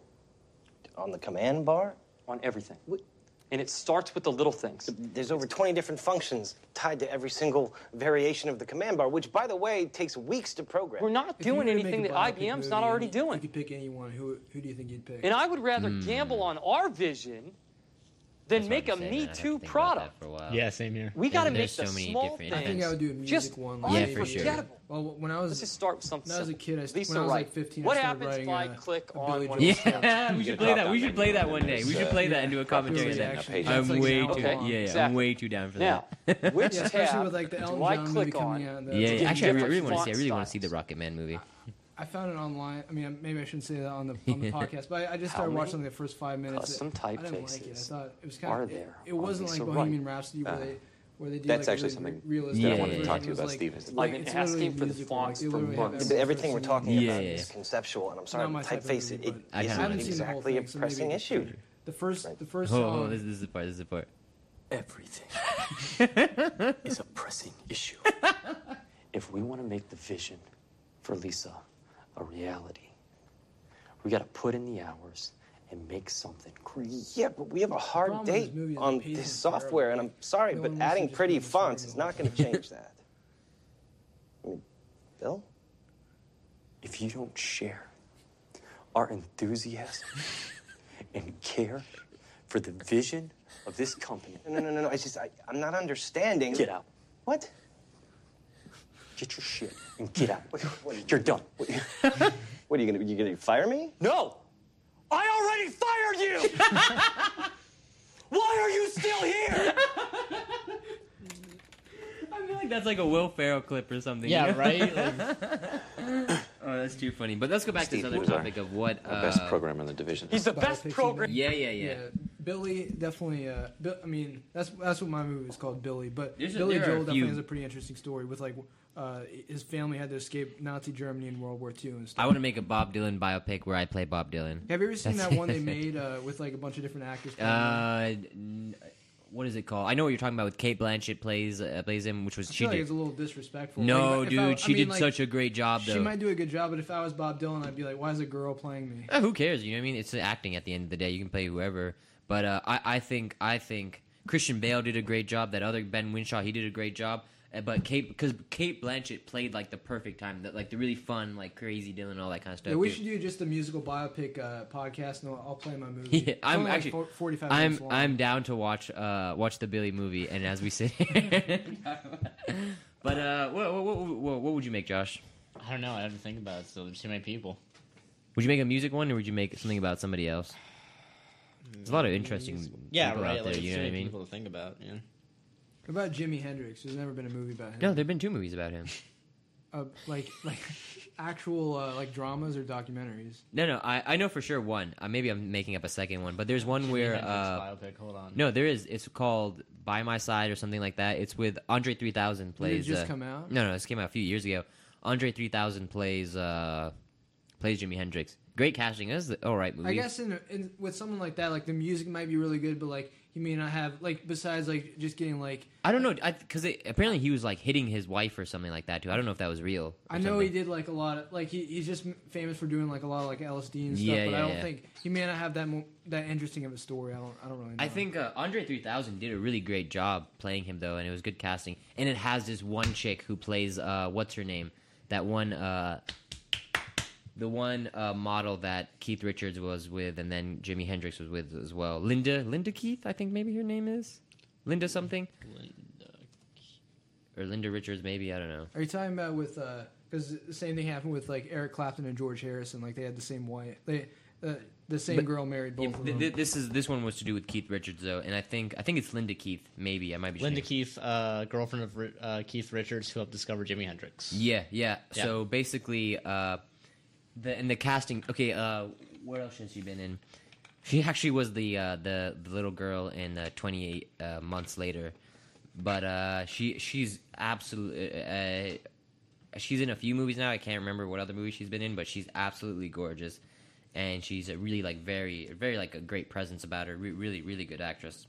On the command bar? On everything. And it starts with the little things. There's over 20 different functions tied to every single variation of the command bar, which, by the way, takes weeks to program. We're not If doing anything that IBM's movie not already and You could pick anyone. Who who do you think you'd pick? And I would rather Hmm. gamble on our vision than That's make a say, Me man. I'd have to Too product. for a while. Yeah, same here. We got to make there's the so many small different I things think I would do a music just one. Yeah, for sure. unforgettable. Well, when I was Let's just start with something when I was a kid, I, Lisa when I was Wright. like 15, What I started happens writing if I click a on Billy one Joel. Yeah, we should play that. We should play that one day. We should play uh, that and do a commentary on that. actually. I'm way too. Yeah, yeah, I'm way too down for Now, that. which especially tab with like the Elton do I click on? Yeah, that's- yeah, get actually, I really want to see. I really want to see the. Rocket Man movie. I found it online. I mean, maybe I shouldn't say that on the on the podcast, but I, I just How started many watching like, the first five minutes. custom I didn't like it. I thought it was kind are of. there It, it wasn't like Lisa Bohemian Wright? Rhapsody where Uh, they where they do that's like actually really something realistic. that I wanted to talk to you about, like- Steve, is- I've been asking for the musical, fonts for months. Everything we're talking Yeah, about yeah, is conceptual, and I'm sorry, my type typeface it, but- I it haven't isn't the whole exactly thing, a pressing it's issue. The first, the first Oh, song. oh, this, this is the part. This is the part. Everything is a pressing issue. if we want to make the vision for Lisa a reality, we got to put in the hours and make something great. Yeah, but we have a hard problem with this date movie is the on this is terrible. software, and I'm sorry, No but one wants to adding pretty read the story fonts is not going to change that. Bill? If you don't share our enthusiasm and care for the vision of this company, No, no, no, no. no. I just, I, I'm not understanding. get out. What? Get your shit and get out. You're done. What are you gonna? You gonna fire me? No! I already fired you! Why are you still here? I feel like that's like a Will Ferrell clip or something. Yeah, you know? right? oh, that's too funny. But let's go back Steve to this was other our- topic of what. Our Uh, best program in the division. He's the best program. Yeah, yeah, yeah. Billy definitely. Uh, Bill, I mean, that's that's what my movie is called, Billy. But There's a- Billy there Joel definitely few- has a pretty interesting story with like uh, his family had to escape Nazi Germany in World War II and stuff. I want to make a Bob Dylan biopic where I play Bob Dylan. Have you ever seen That's- that one they made uh, with like a bunch of different actors? Uh, n- what is it called? I know what you're talking about. With Cate Blanchett plays uh, plays him, which was I she feel like did. it's a little disrespectful. No, Like, if dude, I- I she mean, did like, such a great job. Though. She might do a good job, but if I was Bob Dylan, I'd be like, "Why is a girl playing me?" Uh, who cares? You know what I mean? It's acting at the end of the day. You can play whoever. But uh, I, I think I think Christian Bale did a great job. That other Ben Whishaw, he did a great job. Uh, But Cate, because Cate Blanchett played like the perfect time, that like the really fun, like crazy Dylan, all that kind of stuff. Yeah, we too. should do just a musical biopic uh, podcast, and I'll, I'll play my movie. Yeah, I'm only like actually. fo- forty-five I'm long. I'm down to watch uh watch the Billy movie, and as we sit. here- but uh, what, what what what what would you make, Josh? I don't know. I have to think about it. So there's too many people. Would you make a music one, or would you make something about somebody else? There's a lot of interesting Yeah, people right. out there. like, you too know what I mean? people to think about. Yeah. What about Jimi Hendrix? There's never been a movie about him. No, there've been two movies about him. uh, like like actual uh, like dramas or documentaries. No, no, I, I know for sure one. Uh, maybe I'm making up a second one, but there's one Jimi where Hendrix uh, biopic. Hold on. no, there is. It's called By My Side or something like that. It's with Andre 3000 plays. just uh, come out? No, no, this came out a few years ago. Andre 3000 plays uh, plays Jimi Hendrix. Great casting. This is the, all right movie. I guess in, in with someone like that, like the music might be really good, but like he may not have like besides like just getting like I don't know because apparently he was like hitting his wife or something like that too. I don't know if that was real. I know something. he did like a lot of like he, he's just famous for doing like a lot of like LSD and stuff, Yeah, but yeah, I don't yeah. think he may not have that mo- that interesting of a story. I don't I don't really. know. I think uh, Andre 3000 did a really great job playing him though, and it was good casting. And it has this one chick who plays uh, what's her name? That one, uh, the one uh, model that Keith Richards was with, and then Jimi Hendrix was with as well. Linda, Linda Keith, I think maybe her name is Linda something, Linda, or Linda Richards, maybe I don't know. Are you talking about with because the same thing happened with like Eric Clapton and George Harrison? Like they had the same wife. They uh, the same But- girl married both Yeah, of th- them. th- this is this one was to do with Keith Richards though, and I think I think it's Linda Keith. Maybe I might be Linda Keith, uh, girlfriend of uh, Keith Richards, who helped discover Jimi Hendrix. Yeah, yeah. Yeah. So basically, uh, the in the casting. Okay, uh, what else has she been in? She actually was the uh, the the little girl in uh, Twenty Eight uh, Months Later, but uh, she she's absolutely. Uh, she's in a few movies now. I can't remember what other movies she's been in, but she's absolutely gorgeous, and she's a really like very very like a great presence about her. Re- really really good actress.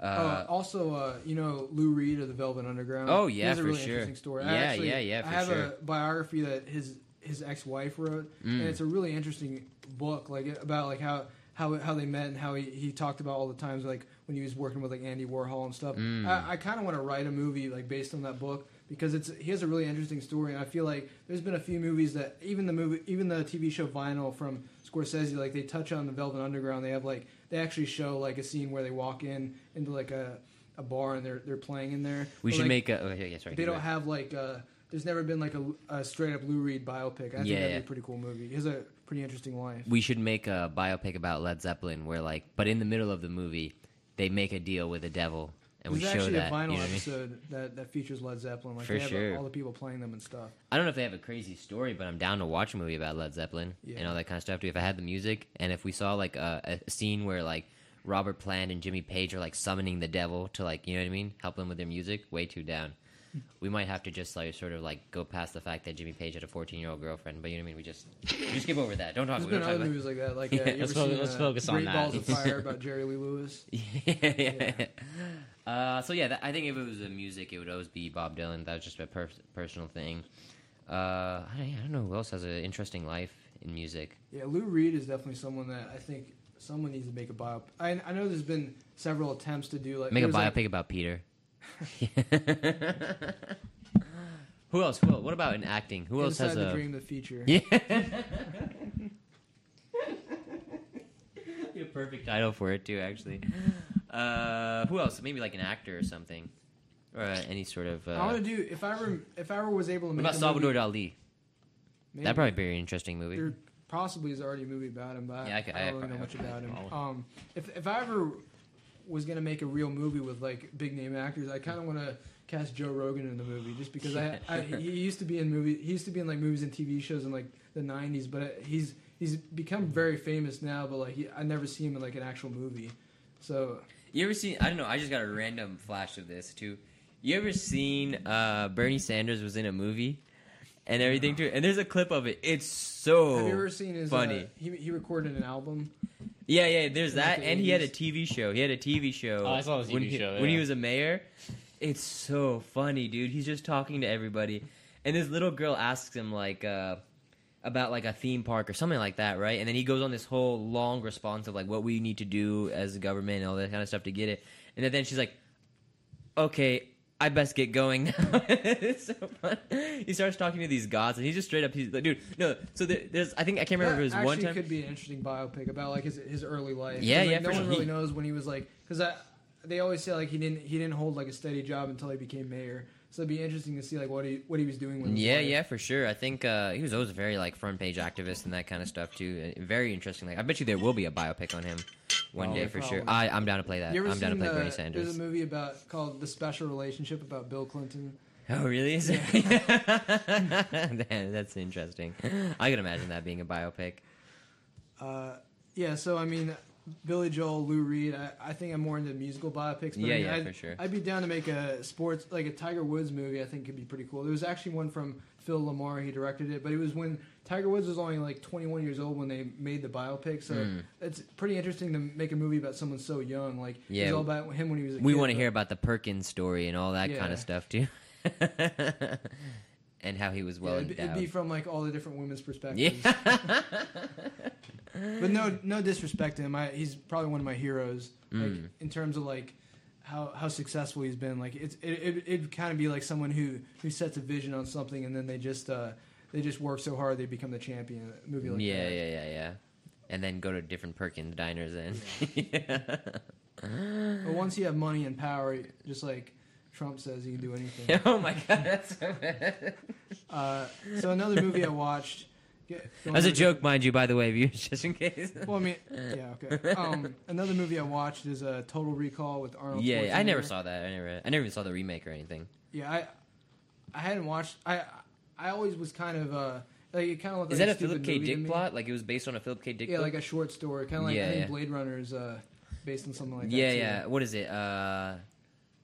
Uh, Uh, also, uh, you know Lou Reed of the Velvet Underground. Oh, yeah, He has a for really sure. interesting story. Yeah, actually, yeah, yeah, I have sure. a biography that his his ex wife wrote, and Mm. it's a really interesting book, like about like how how how they met and how he, he talked about all the times like when he was working with like Andy Warhol and stuff. Mm. I, I kind of want to write a movie like based on that book because it's he has a really interesting story, and I feel like there's been a few movies that even the movie even the TV show Vinyl from Scorsese like they touch on the Velvet Underground. They have like they actually show like a scene where they walk in into like a a bar and they're they're playing in there. We But, should like, make a. Oh, yeah, sorry. They don't have like there's never been like a, a straight up Lou Reed biopic. I think Yeah, that'd yeah. be a pretty cool movie. He has a pretty interesting life. we should make a biopic about Led Zeppelin where like but in the middle of the movie they make a deal with the devil and There's we show actually that a you know what I mean? episode that, that features Led Zeppelin. Like For they have sure. all the people playing them and stuff. I don't know if they have a crazy story but I'm down to watch a movie about Led Zeppelin and all that kind of stuff if I had the music and if we saw like a, a scene where like Robert Plant and Jimmy Page are like summoning the devil to like you know what I mean help them with their music way too down we might have to just like sort of like go past the fact that Jimmy Page had a 14 year old girlfriend but you know what I mean we just we just skip over that don't talk There's we been don't talk other about- movies like that. Like uh, Yeah, you let's fo- seen, let's uh, focus on Great that. Balls of Fire about Jerry Lee Lewis. yeah. Uh, so yeah, that, I think if it was a music, it would always be Bob Dylan. That was just a per- personal thing. Uh, I, don't, I don't know who else has an interesting life in music. Yeah, Lou Reed is definitely someone that I think someone needs to make a bio. I, I know there's been several attempts to do like Make a there's, like- biopic about Peter. Who else? Who else? What about in acting? Who else Inside has the a Dream, the feature. Yeah. a perfect title for it too, actually. Uh, who else? Maybe like an actor or something, or uh, any sort of. Uh, I want to do if I were if I were was able to what make about a Salvador movie, Dali? maybe. That'd probably be an interesting movie. There possibly is already a movie about him, but Yeah, I I, could- I I don't really know probably much about him. follow. Um, if if I ever was gonna make a real movie with like big name actors, I kind of want to cast Joe Rogan in the movie, just because I, I he used to be in movie he used to be in like movies and TV shows in like the '90s, but he's he's become very famous now, but like he, I never see him in like an actual movie. So You ever seen? I don't know. I just got a random flash of this too. You ever seen uh, Bernie Sanders was in a movie and everything too? And there's a clip of it. It's so have you ever seen his funny. Uh, he he recorded an album. Yeah, yeah. There's that, and he had a TV show. He had a TV show. Oh, I saw the when he, show, when he was a mayor. It's so funny, dude. He's just talking to everybody, and this little girl asks him like uh, about like a theme park or something like that, right? And then he goes on this whole long response of like what we need to do as a government and all that kind of stuff to get it. And then she's like, "Okay, I best get going now." it's so fun. He starts talking to these gods, and he's just straight up. He's like, "Dude, no." So there, there's, I think I can't remember if it That was one time. could be an interesting biopic about like his his early life. Yeah, like, yeah, No one sure. really He- knows when he was like because they always say like he didn't he didn't hold like a steady job until he became mayor. So it'd be interesting to see like what he what he was doing with. Yeah, yeah, for sure. I think uh, he was always a very like front page activist and that kind of stuff too. Uh, Very interesting. Like, I bet you there will be a biopic on him one Oh, day for sure. probably. I, I'm down to play that. You ever I'm down to seen play the- Bernie There's Sanders. a movie about called The Special Relationship about Bill Clinton. Oh, really? That's interesting. I can imagine that being a biopic. Uh, yeah, so I mean, Billy Joel, Lou Reed. I, I think I'm more into musical biopics. But Yeah, I mean, yeah, I'd, for sure. I'd be down to make a sports like a Tiger Woods movie. I think could be pretty cool. There was actually one from Phil Lamar. He directed it, but it was when Tiger Woods was only like 21 years old when they made the biopic. So Mm. it's pretty interesting to make a movie about someone so young. Like Yeah, it's all about him when he was. a We want to hear about the Perkins story and all that kind of stuff too, and how he was well yeah, it'd, endowed. it'd be from like all the different women's perspectives. Yeah. but no, no disrespect to him. I, he's probably one of my heroes. Like Mm. in terms of like how how successful he's been. Like it's it it it'd kind of be like someone who who sets a vision on something and then they just uh they just work so hard they become the champion. A movie like yeah, that. yeah, yeah, yeah. And then go to different Perkins diners and. But once you have money and power, just like Trump says, you can do anything. oh my god, that's so bad. Uh, so another movie I watched. As a joke, mind you, by the way, just in case. Well, I mean, yeah, okay. Um, another movie I watched is uh, Total Recall with Arnold. yeah, yeah, I never saw that. I never, I never even saw the remake or anything. Yeah, I I hadn't watched. I I always was kind of uh like it kind of looked Is like that a Philip K. Dick plot? Like it was based on a Philip K. Dick Yeah, book? like a short story, kind of like Yeah, I think yeah. Blade Runner is uh based on something like that. yeah, too. yeah. What is it? Uh,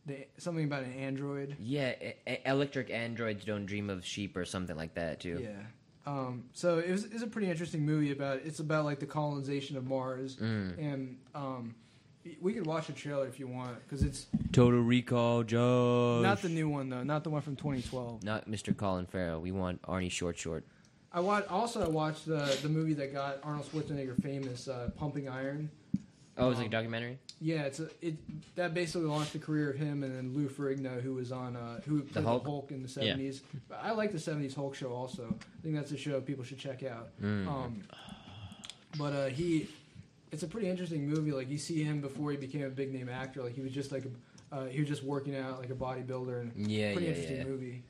They, something about an android. yeah, e- electric androids don't dream of sheep or something like that too. Yeah. Um, so it was, it's a pretty interesting movie about it's about like the colonization of Mars Mm. and um, we could watch the trailer if you want because it's Total Recall, Joe. not the new one though, not the one from 2012. Not Mr. Colin Farrell. We want Arnie Short Short. I watched also I watched the the movie that got Arnold Schwarzenegger famous, uh, Pumping Iron. Oh, it was like a Um, documentary. Yeah, it's a, it that basically launched the career of him and then Lou Ferrigno, who was on uh, who played the Hulk? Hulk, in the seventies. But I like the seventies Hulk show also. I think that's a show people should check out. Mm. Um, but uh, he, it's a pretty interesting movie. Like you see him before he became a big name actor. Like he was just like a, uh, he was just working out like a bodybuilder and Yeah, pretty yeah, interesting yeah. movie.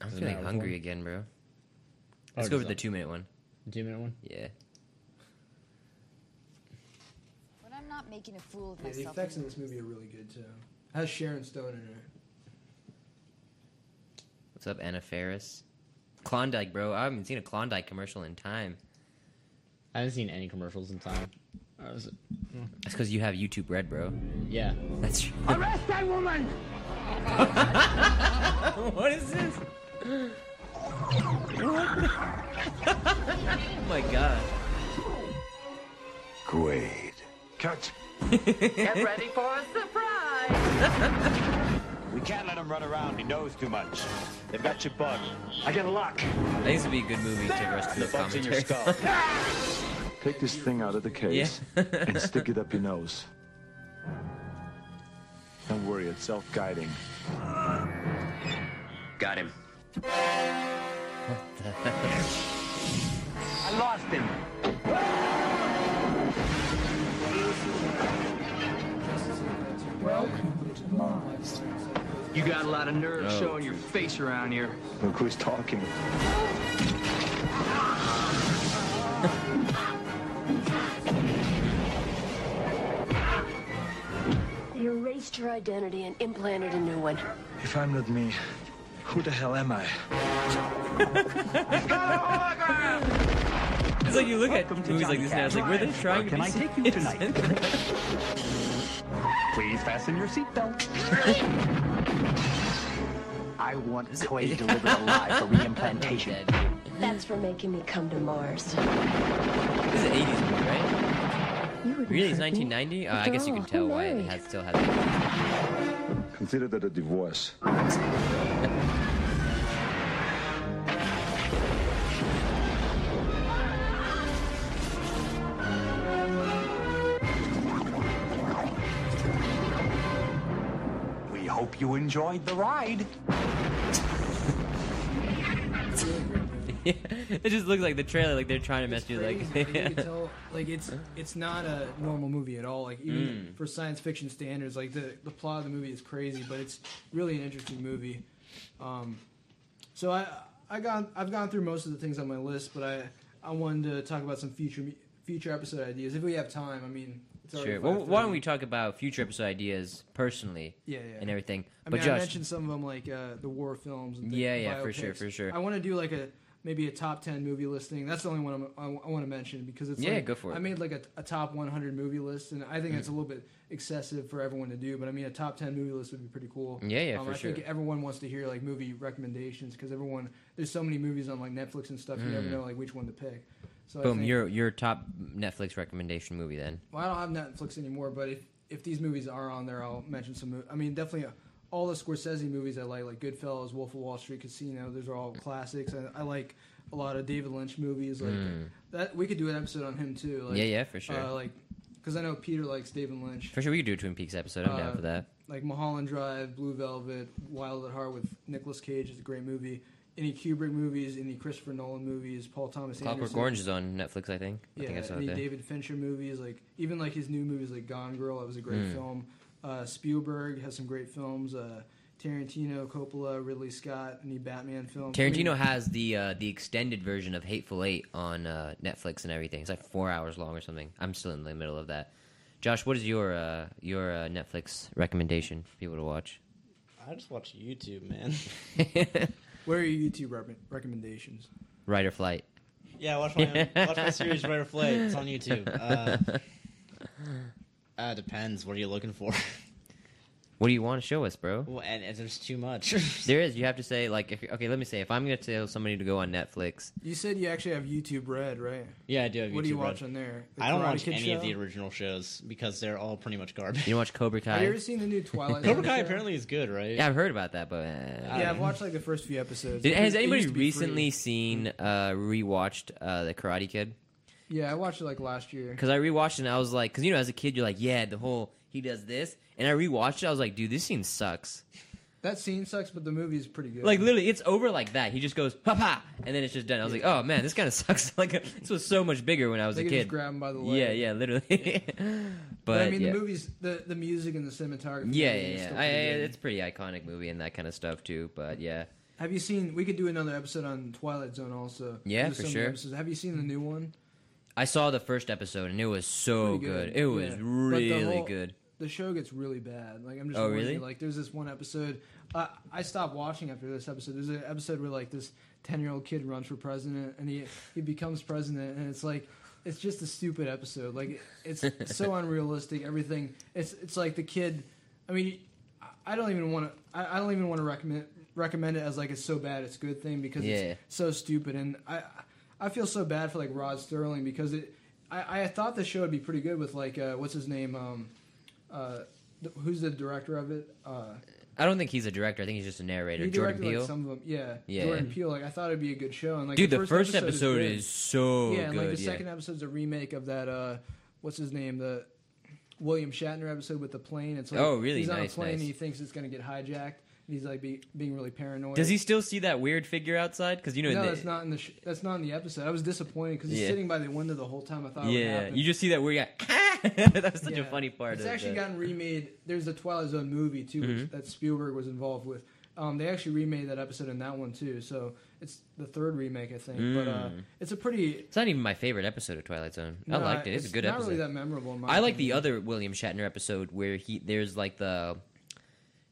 I'm Yeah, gonna I make was hungry one. again, bro. Oh, Let's go just with the two minute one. Two minute one. Yeah. But I'm not making a fool of Yeah, the effects in this movie are really good too. It has Sharon Stone in it. What's up, Anna Faris? Klondike, bro. I haven't seen a Klondike commercial in time. I haven't seen any commercials in time. Is it- That's because you have YouTube Red, bro. Yeah. That's true. Arrest that woman! what is this? oh my god. Great. Cut. Get ready for a surprise! We can't let him run around. He knows too much. They've got your bugged. I get a lock. That needs to be a good movie to rest The of the bug's in your commentary. skull. Take this thing out of the case and stick it up your nose. Don't worry, it's self-guiding. Got him. What the heck? I lost him. You got a lot of nerve Oh. showing your face around here. Look who's talking. They erased your identity and implanted a new one. If I'm not me, who the hell am I? It's like you look at movies like this and it's like, were they trying to Can be I take you tonight? Please fasten your seatbelt. I want Quaid delivered alive for reimplantation. That's for making me come to Mars. This is an 80s movie, right? You Really, it's 1990? Uh, I guess you can tell why it has, still has. that. Consider that a divorce. hope you enjoyed the ride. it just looks like the trailer, like they're trying to mess you like. Crazy, like, you can tell, like it's it's not a normal movie at all. Like even Mm. for science fiction standards, like the the plot of the movie is crazy, but it's really an interesting movie. Um, so I I gone I've gone through most of the things on my list, but I I wanted to talk about some future future episode ideas if we have time. I mean, it's already Sure. Well, why don't we talk about future episode ideas personally? Yeah, yeah. And everything. I but mean, Josh, I mentioned some of them like uh, the war films. And Yeah, things, yeah, for sure, for sure. I want to do like a maybe a top ten movie listing. That's the only one I'm, I, want to mention because it's Yeah, like, go for it. I made like a, a top 100 movie list, and I think Mm. it's a little bit excessive for everyone to do. But I mean, a top 10 movie list would be pretty cool. Yeah, yeah, um, for I think everyone wants to hear like movie recommendations because everyone there's so many movies on like Netflix and stuff. You never Mm. know like which one to pick. So boom, think- your your top Netflix recommendation movie then. well, I don't have Netflix anymore, but if if these movies are on there, I'll mention some. I mean, definitely uh, all the Scorsese movies I like, like Goodfellas, Wolf of Wall Street, Casino. Those are all classics. I, I like a lot of David Lynch movies. Like Mm. that, we could do an episode on him too. Like, Yeah, yeah, for sure. Uh, like because I know Peter likes David Lynch. For sure, we could do a Twin Peaks episode. I'm down Uh, for that. Like Mulholland Drive, Blue Velvet, Wild at Heart with Nicolas Cage is a great movie. Any Kubrick movies, any Christopher Nolan movies, Paul Thomas Clockwork Anderson. Orange is on Netflix, I think. I Yeah, think I saw any there. David Fincher movies, like even like his new movies, like Gone Girl, that was a great Mm. film. Uh, Spielberg has some great films. Uh, Tarantino, Coppola, Ridley Scott, any Batman films. I Tarantino mean, has the uh, the extended version of Hateful Eight on uh, Netflix and everything. It's like four hours long or something. I'm still in the middle of that. Josh, what is your uh, your uh, Netflix recommendation for people to watch? I just watch YouTube, man. Where are your YouTube rep- recommendations? Ride or Flight. Yeah, watch my watch my series Rider Flight. It's on YouTube. Uh, uh, depends. What are you looking for? What do you want to show us, bro? Well, and, and there's too much. there is. You have to say like, if, okay, let me say, if I'm gonna tell somebody to go on Netflix, You said you actually have YouTube Red, right? yeah, I do. Have What do you YouTube watch on there? The I don't Karate watch Kid any of the original shows because they're all pretty much garbage. you watch Cobra Kai. Have you ever seen the new Twilight? Cobra Zone Kai show? apparently is good, right? yeah, I've heard about that, but uh, Yeah, I've watched like the first few episodes. Did, It has used- it anybody used to be free. recently seen uh, rewatched uh, the Karate Kid? Yeah, I watched it like last year. Because I rewatched it and I was like, because you know, as a kid, you're like, yeah, the whole he does this, and I rewatched it. I was like, dude, this scene sucks. That scene sucks, but the movie is pretty good. Like literally, it's over like that. He just goes ha ha, and then it's just done. I was like, oh man, this kind of sucks. like this was so much bigger when I was They a kid. grab him by the leg. Yeah, yeah, literally. but, But, I mean, yeah. the movies, the the music and the cinematography. Yeah, yeah, yeah. I, I, it's pretty iconic movie and that kind of stuff too. But yeah, Have you seen? We could do another episode on Twilight Zone also. Yeah, for sure. episodes. Have you seen the new one? I saw the first episode and it was so Pretty good. It was yeah. Really whole- good. The show gets really bad. Like I'm just. Oh, really? Like there's this one episode. Uh, I stopped watching after this episode. There's an episode where like this ten year old kid runs for president and he he becomes president and it's like. It's just a stupid episode. Like it's so unrealistic. Everything. It's it's like the kid. I mean, I- I don't even want to. I, I don't even want to recommend recommend it as like it's so bad it's good thing because Yeah. it's so stupid. And I I feel so bad for like Rod Serling because it. I, I thought the show would be pretty good with like uh, what's his name um, uh, th- who's the director of it? Uh, I don't think he's a director. I think he's just a narrator. he Jordan directed Peele. like some of them. Yeah, Yeah. Jordan Peele. Like I thought it'd be a good show. And like Dude, the first episode, good. is so yeah. And like the yeah. second episode's a remake of that. Uh, what's his name? The William Shatner episode with the plane. It's like Oh, really? He's on Nice, a plane nice. and he thinks it's gonna get hijacked. He's like be, being really paranoid. Does he still see that weird figure outside? Because you know, no, the- that's not in the sh- that's not in the episode. I was disappointed because he's Yeah. sitting by the window the whole time. I thought, yeah, you just see that weird guy. that was such a funny part. It's actually gotten remade. There's a Twilight Zone movie too, which, Mhm. that Spielberg was involved with. Um, they actually remade that episode in that one too. So it's the third remake, I think. But uh, Mm. it's a pretty. It's not even my favorite episode of Twilight Zone. I liked it. It's, a good not episode. really that memorable in my I like the other William Shatner episode where he there's like the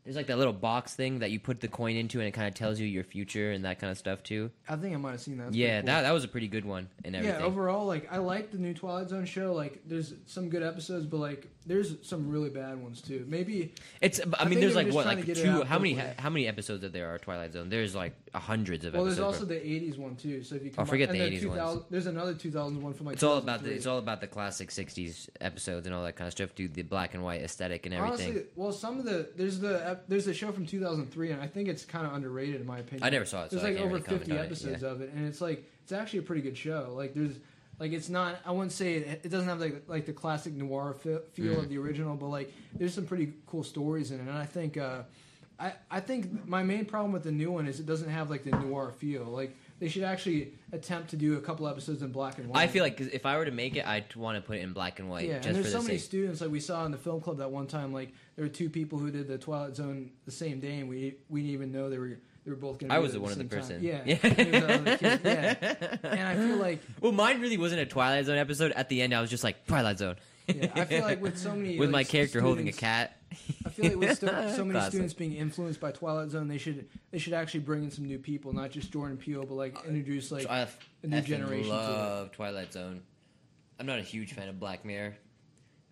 there's like that little box thing that you put the coin into and it kind of tells you your future and that kind of stuff too. I think I might have seen that. That's yeah, pretty that that was a pretty good one and everything. Yeah, overall, like I like the new Twilight Zone show. Like, there's some good episodes, but like there's some really bad ones too. Maybe It's. I think mean, there's like what, like to get it two? How many? How many episodes that there are Twilight Zone? There's like hundreds of Well, episodes. there's also the '80s one too. So if you Oh, combine- forget the 80s 2000 ones. There's another 2000 one from like. it's all about the it's all about the classic '60s episodes and all that kind of stuff, dude. The black and white aesthetic and everything. Honestly, well, some of the there's the there's a show from 2003, and I think it's kind of underrated in my opinion. I never saw it, so There's I like over really 50 on it, episodes yeah. of it, and it's like it's actually a pretty good show. Like there's like it's not I wouldn't say it, it doesn't have like like the classic noir fe- feel Mm. of the original, but like there's some pretty cool stories in it, and I think uh, I I think my main problem with the new one is it doesn't have like the noir feel. Like they should actually attempt to do a couple episodes in black and white. I feel like if I were to make it, I'd want to put it in black and white. Yeah, and there's so the many sake. students like we saw in the film club that one time. Like there were two people who did the Twilight Zone the same day, and we we didn't even know they were they were both going to. I was the one of the time. person. Yeah, Yeah. And it was that other kid, yeah. And I feel like Well, mine really wasn't a Twilight Zone episode. At the end, I was just like Twilight Zone. Yeah, I feel like with so many, with my like, character holding a cat. I feel like with sto- so many Classic. students being influenced by Twilight Zone, they should they should actually bring in some new people, not just Jordan Peele, but like introduce like I a new generation. to it. love Twilight Zone. I'm not a huge fan of Black Mirror.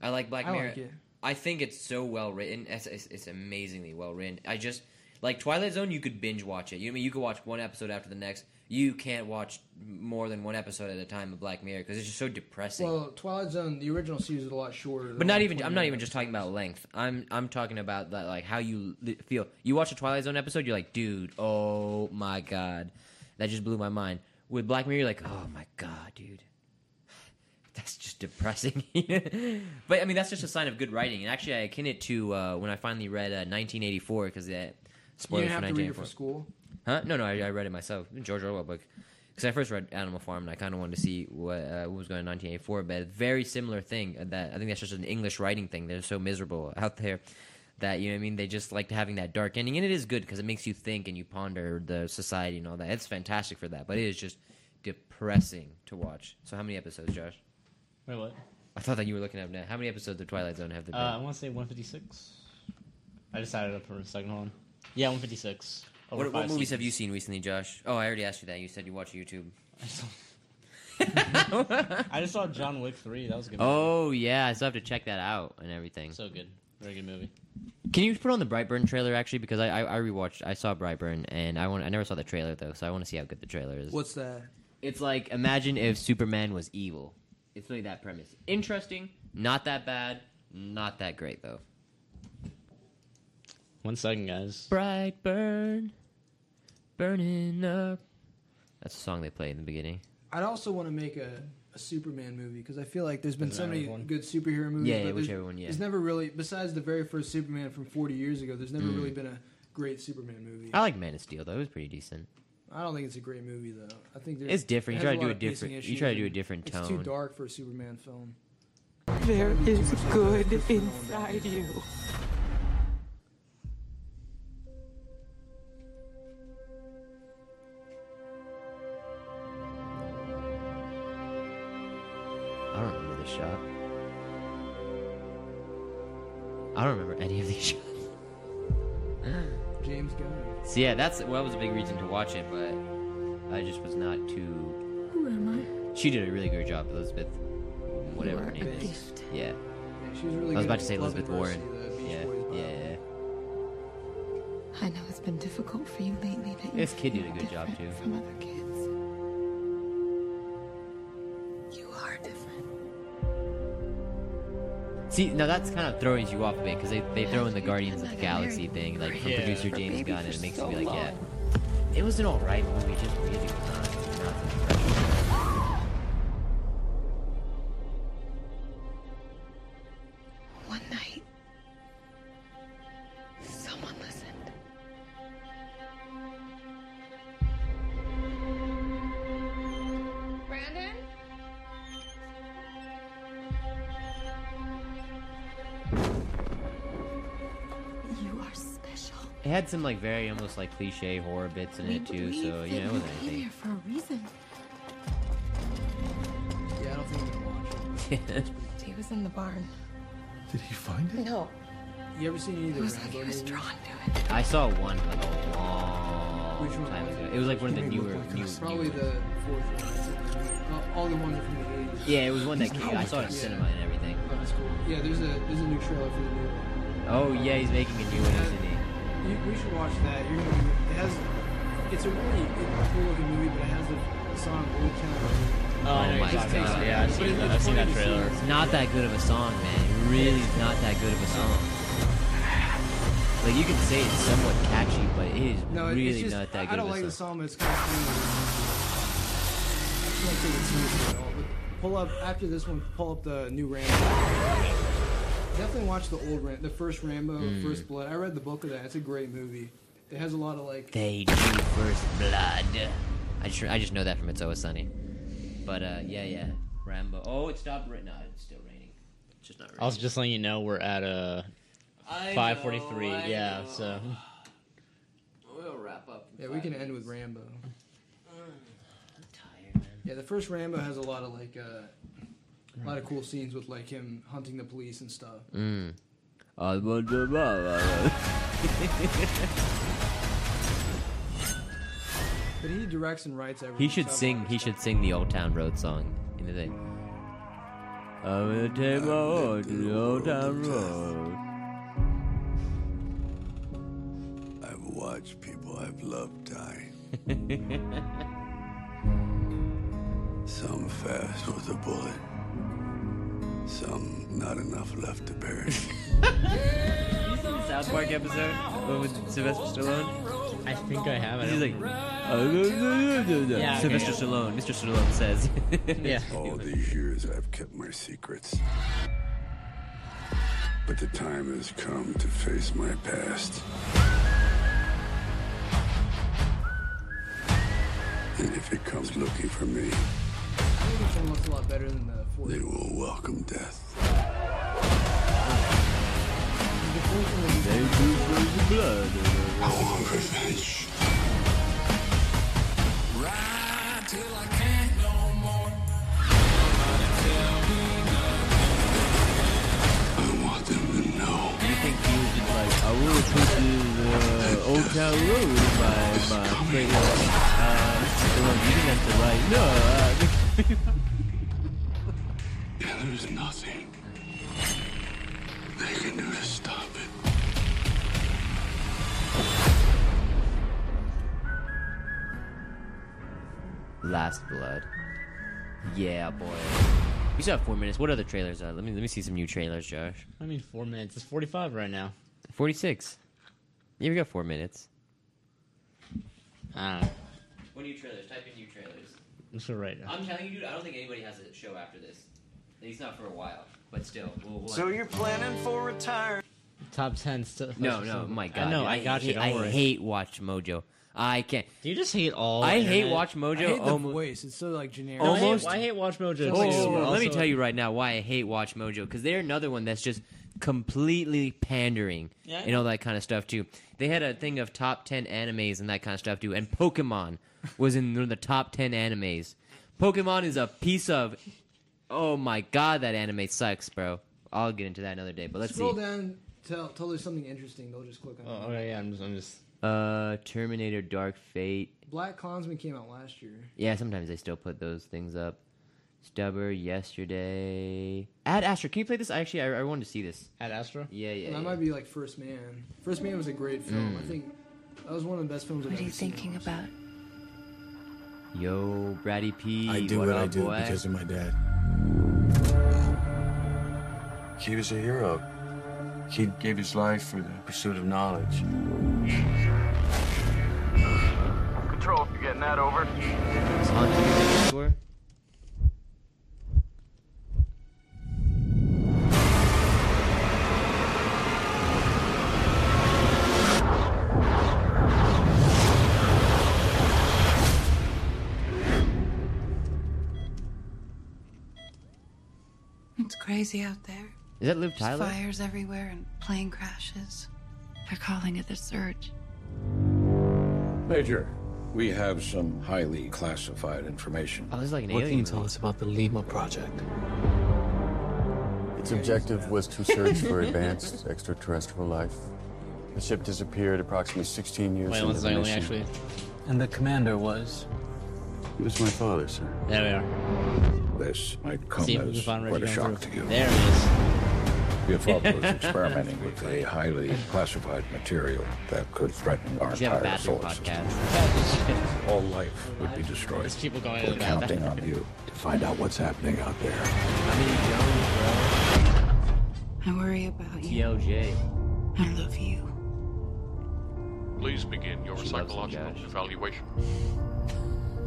I like Black I Mirror. like it. I think it's so well written. It's, it's, it's amazingly well written. I just like Twilight Zone. You could binge watch it. You know, what I mean you could watch one episode after the next. You can't watch more than one episode at a time of Black Mirror because it's just so depressing. Well, Twilight Zone, the original series is a lot shorter. but not even. I'm not even just talking about length. I'm I'm talking about that like how you li- feel. You watch a Twilight Zone episode, you're like, dude, oh my god, that just blew my mind. With Black Mirror, you're like, oh my god, dude, that's just depressing. but I mean, that's just a sign of good writing. And actually, I akin it to uh, when I finally read uh, 1984 because that spoilers didn't for have to read it 1984. for school. Huh? No, no, I, I read it myself. George Orwell book. Because I first read Animal Farm and I kind of wanted to see what, uh, what was going on in 1984. But a very similar thing uh, that I think that's just an English writing thing. They're so miserable out there that you know what I mean. They just like having that dark ending, and it is good because it makes you think and you ponder the society and all that. It's fantastic for that, but it is just depressing to watch. So how many episodes, Josh? Wait, what? I thought that you were looking up now. How many episodes of Twilight Zone have there Uh. I want to say 156. I decided up for a second one. Yeah, 156. Over What, what five movies have you seen recently, Josh? Oh, I already asked you that. You said you watch YouTube. I just saw John Wick 3. That was a good. movie. Oh yeah, I still have to check that out and everything. So good. Very good movie. Can you put on the Brightburn trailer actually? Because I I, I rewatched, I saw Brightburn, and I want I never saw the trailer though, so I want to see how good the trailer is. What's that? It's like imagine if Superman was evil. It's really that premise. Interesting, not that bad, not that great though. One second, guys. Brightburn, burning up. That's a song they play in the beginning. I'd also want to make a, a Superman movie because I feel like there's been Doesn't so many one. good superhero movies. Yeah, but yeah, there's- whichever one, yeah. There's never really, besides the very first Superman from 40 years ago, there's never Mm. really been a great Superman movie. I like Man of Steel though; it was pretty decent. I don't think it's a great movie though. I think there's, It's different. it You has try to do lot a of pacing different- you issues try to do a and different It's too tone. dark for a Superman film. There is good inside you. This shot. I don't remember any of these shots. James Gunn. So yeah, that's well, that was a big reason to watch it, but I just was not too. Who am I? She did a really great job, Elizabeth. Whatever You her name a is. Yeah. Yeah, she was really I was about to say Elizabeth Warren. Mercy, the Beach Yeah, yeah, yeah. I know it's been difficult for you lately. That This kid did a good job, too. From other kids. See, now that's kind of throwing you off a bit because they, they throw in the Guardians of the Galaxy thing, like from Yeah. producer James Gunn, and it makes so me be like, long. yeah, it was an alright movie, just really some like very almost like cliche horror bits in We it too, so that you know, it you wasn't came anything. here for a reason. Yeah, I don't think I'm gonna watch it. He was in the barn. Did he find it? No. You ever seen any of It was like he was drawn to it. I saw one like a long Which one time ago. it? It was like one of the You newer, like new. Probably new the fourth one. I'd say. All the ones are from the 80s. Yeah, it was one that came. I saw it in Yeah. cinema and everything. Oh, that's cool. Yeah, there's a there's a new trailer for the new one. Oh yeah, he's making a new one, isn't he? You, we should watch that. You're gonna. It has. It's a really cool looking movie, but it has the, the song Old Town. Oh, I my what you're talking about. God. Yeah, I've seen that. I've seen that funny to see. trailer. It's not that good of a song, man. It really is not that good of a song. Like you can say it's somewhat catchy, but it is No, it- really just, not that I, good I don't of like a the song. song, but it's kind of funny. I don't take it seriously at all. But pull up after this one. Pull up the new Rambo. Definitely watch the old Ram, the first Rambo, Mm. First Blood. I read the book of that. It's a great movie. It has a lot of like. They do first blood. I just I just know that from It's Always Sunny. But uh, yeah, yeah, Rambo. Oh, it stopped. Right, no, it's still raining. It's just not raining. I was just letting you know we're at uh, 5:43. yeah, know. so We'll wrap up. Yeah, we five can end with Rambo. I'm tired, man. Yeah, the first Rambo has a lot of like uh, a lot of cool scenes with like him hunting the police and stuff. Mm. Uh. But he directs and writes everything. he should so sing. He should sing the Old Town Road song in the thing. I'm gonna take my horse to the Old Town Road. I've watched people I've loved die. Some fast with a bullet. Some not enough left to bury. You seen the South Park episode with Sylvester Stallone? I think I have. I He's don't- like, Yeah, Sylvester yeah. Stallone. Mr. Stallone says, Yeah. All these years I've kept my secrets. But the time has come to face my past. And if it comes looking for me, I think this one looks a lot better than the fourth. they will welcome death. The fourth one was- They do first blood. I want revenge. I want them to know. Do you think he was just like, I will put this uh, Old Town Road in my my thing? Uh, Stallone, do you think that's the right? No. Uh, And nothing they can do to stop it. Last Blood. Yeah, boy. We still have four minutes. What other trailers are? Let me let me see some new trailers, Josh. I mean, four minutes. It's 45 right now. Forty six. Yeah, we got four minutes. Ah, What new trailers? Type in new trailers. this is right now. I'm telling you, dude. I don't think anybody has a show after this. At least not for a while. But still, we'll. we'll So you're planning for retirement? Top 10 stuff. No, no, my God. I I got you. hate- Don't I worry. hate Watch Mojo. I can't. Do you just hate all? I hate? Watch Mojo. I hate the almo- voice. It's so like generic. No, I hate- Almost. I hate Watch Mojo oh, too. Oh, super- let me tell you right now why I hate Watch Mojo because they're another one that's just completely pandering Yeah, I and all that kind of stuff too. They had a thing of top ten animes and that kind of stuff too, and Pokemon was in one of the top ten animes. Pokemon is a piece of. Oh my god, that anime sucks, bro. I'll get into that another day, but let's Scroll see. down till, till there's something interesting. They'll just click on Oh, it. okay, yeah, I'm just, I'm just. Uh, Terminator Dark Fate. Black Klansman came out last year. Yeah, sometimes they still put those things up. Stuber yesterday. Ad Astra, can you play this? I Actually, I, I wanted to see this. Ad Astra? Yeah, yeah. that yeah. might be like First Man. First Man was a great film. Mm. I think that was one of the best films I've What are ever you seen. thinking about? Yo, Braddy P. I do what, what I up, do boy? because of my dad. He was a hero. He gave his life for the pursuit of knowledge. Control, you getting that over? Is Haunted Mansion score? It's crazy out there. Is that Liv There's Tyler? fires everywhere and plane crashes. They're calling it the Surge. Major, we have some highly classified information. Oh, this is like an What can alien. you tell us about the Lima project? Its objective was to search for advanced extraterrestrial life. The ship disappeared approximately 16 years Wait, into the mission. actually. And the commander was? He was my father, sir. There we are. This might come See if we can as find quite a shock going to you. There he is. Your father was experimenting with a highly classified material that could threaten our He's got a entire solar system. podcast. All life would be destroyed. There's people going to We're the bathroom. counting on you to find out what's happening out there. I worry about you. TLJ. I love you. Please begin your She psychological Josh. evaluation.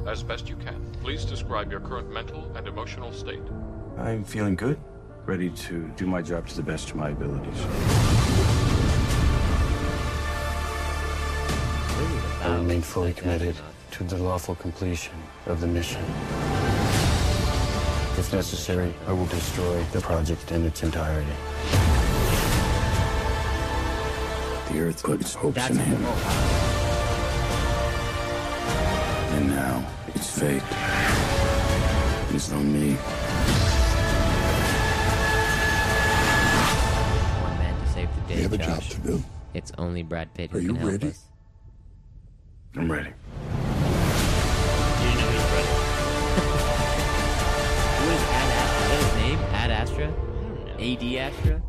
As best you can, please describe your current mental and emotional state. I'm feeling good, ready to do my job to the best of my abilities. I remain fully committed to the lawful completion of the mission. If necessary, I will destroy the project in its entirety. The Earth puts hopes That's in him, and now its fate is on me. One man to save the day. We have a job Josh. to do. It's only Brad Pitt who Are you can help ready? us. I'm ready. You know he's ready. What is Ad Is that his name? Ad Astra? AD Astra?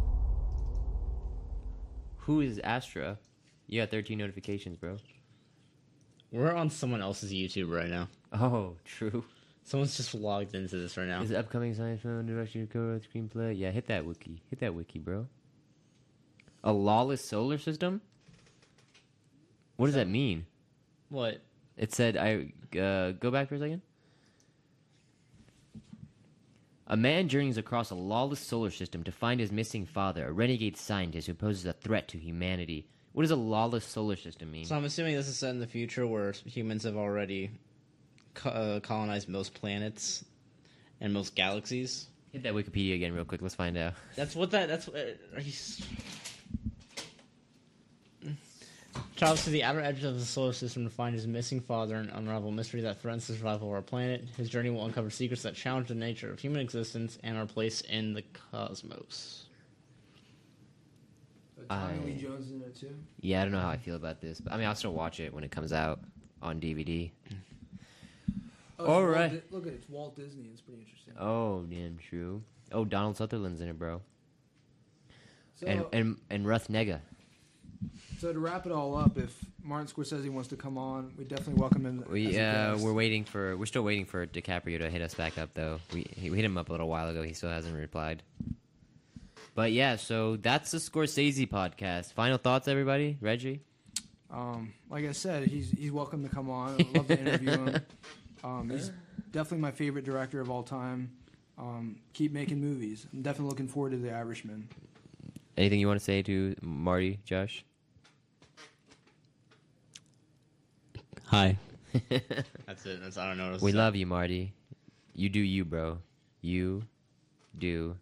Who is Astra? You got 13 notifications, bro. We're on someone else's YouTube right now. Oh, true. Someone's just logged into this right now. Is it upcoming science film direction co screenplay? Yeah, hit that wiki. Hit that wiki, bro. A lawless solar system? What does that mean? What? It said I uh, go back for a second. A man journeys across a lawless solar system to find his missing father, a renegade scientist who poses a threat to humanity. What does a lawless solar system mean? So I'm assuming this is set in the future where humans have already co- uh, colonized most planets and most galaxies. Hit that Wikipedia again, real quick. Let's find out. That's what that. That's what. Are you? Travels to the outer edges of the solar system to find his missing father and unravel a mystery that threatens the survival of our planet. His journey will uncover secrets that challenge the nature of human existence and our place in the cosmos. Tommy I- Lee Jones in it too. Yeah, I don't know how I feel about this, but I mean, I'll still watch it when it comes out on DVD. Oh, All Walt right. Di- look at it, it's Walt Disney. It's pretty interesting. Oh, damn true. Oh, Donald Sutherland's in it, bro. So, and and and Ruth Negga. so to wrap it all up, if Martin Scorsese wants to come on, we definitely welcome him. We uh, we're waiting for we're still waiting for DiCaprio to hit us back up though. We we hit him up a little while ago. He still hasn't replied. But yeah, so that's the Scorsese podcast. Final thoughts, everybody. Reggie. Um, like I said, he's he's welcome to come on. I'd love to interview him. Um, he's definitely my favorite director of all time. Um, keep making movies. I'm definitely looking forward to The Irishman. Anything you want to say to Marty, Josh? Hi. That's it. That's I don't know. what We love you, Marty. You do you, bro. You do you.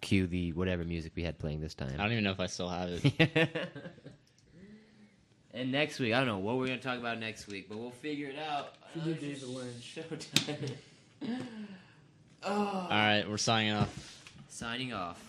Cue the whatever music we had playing this time. I don't even know if I still have it. And next week, I don't know what we're gonna talk about next week, but we'll figure it out. Should do David Lynch. Showtime. Oh. All right, we're signing off. Signing off.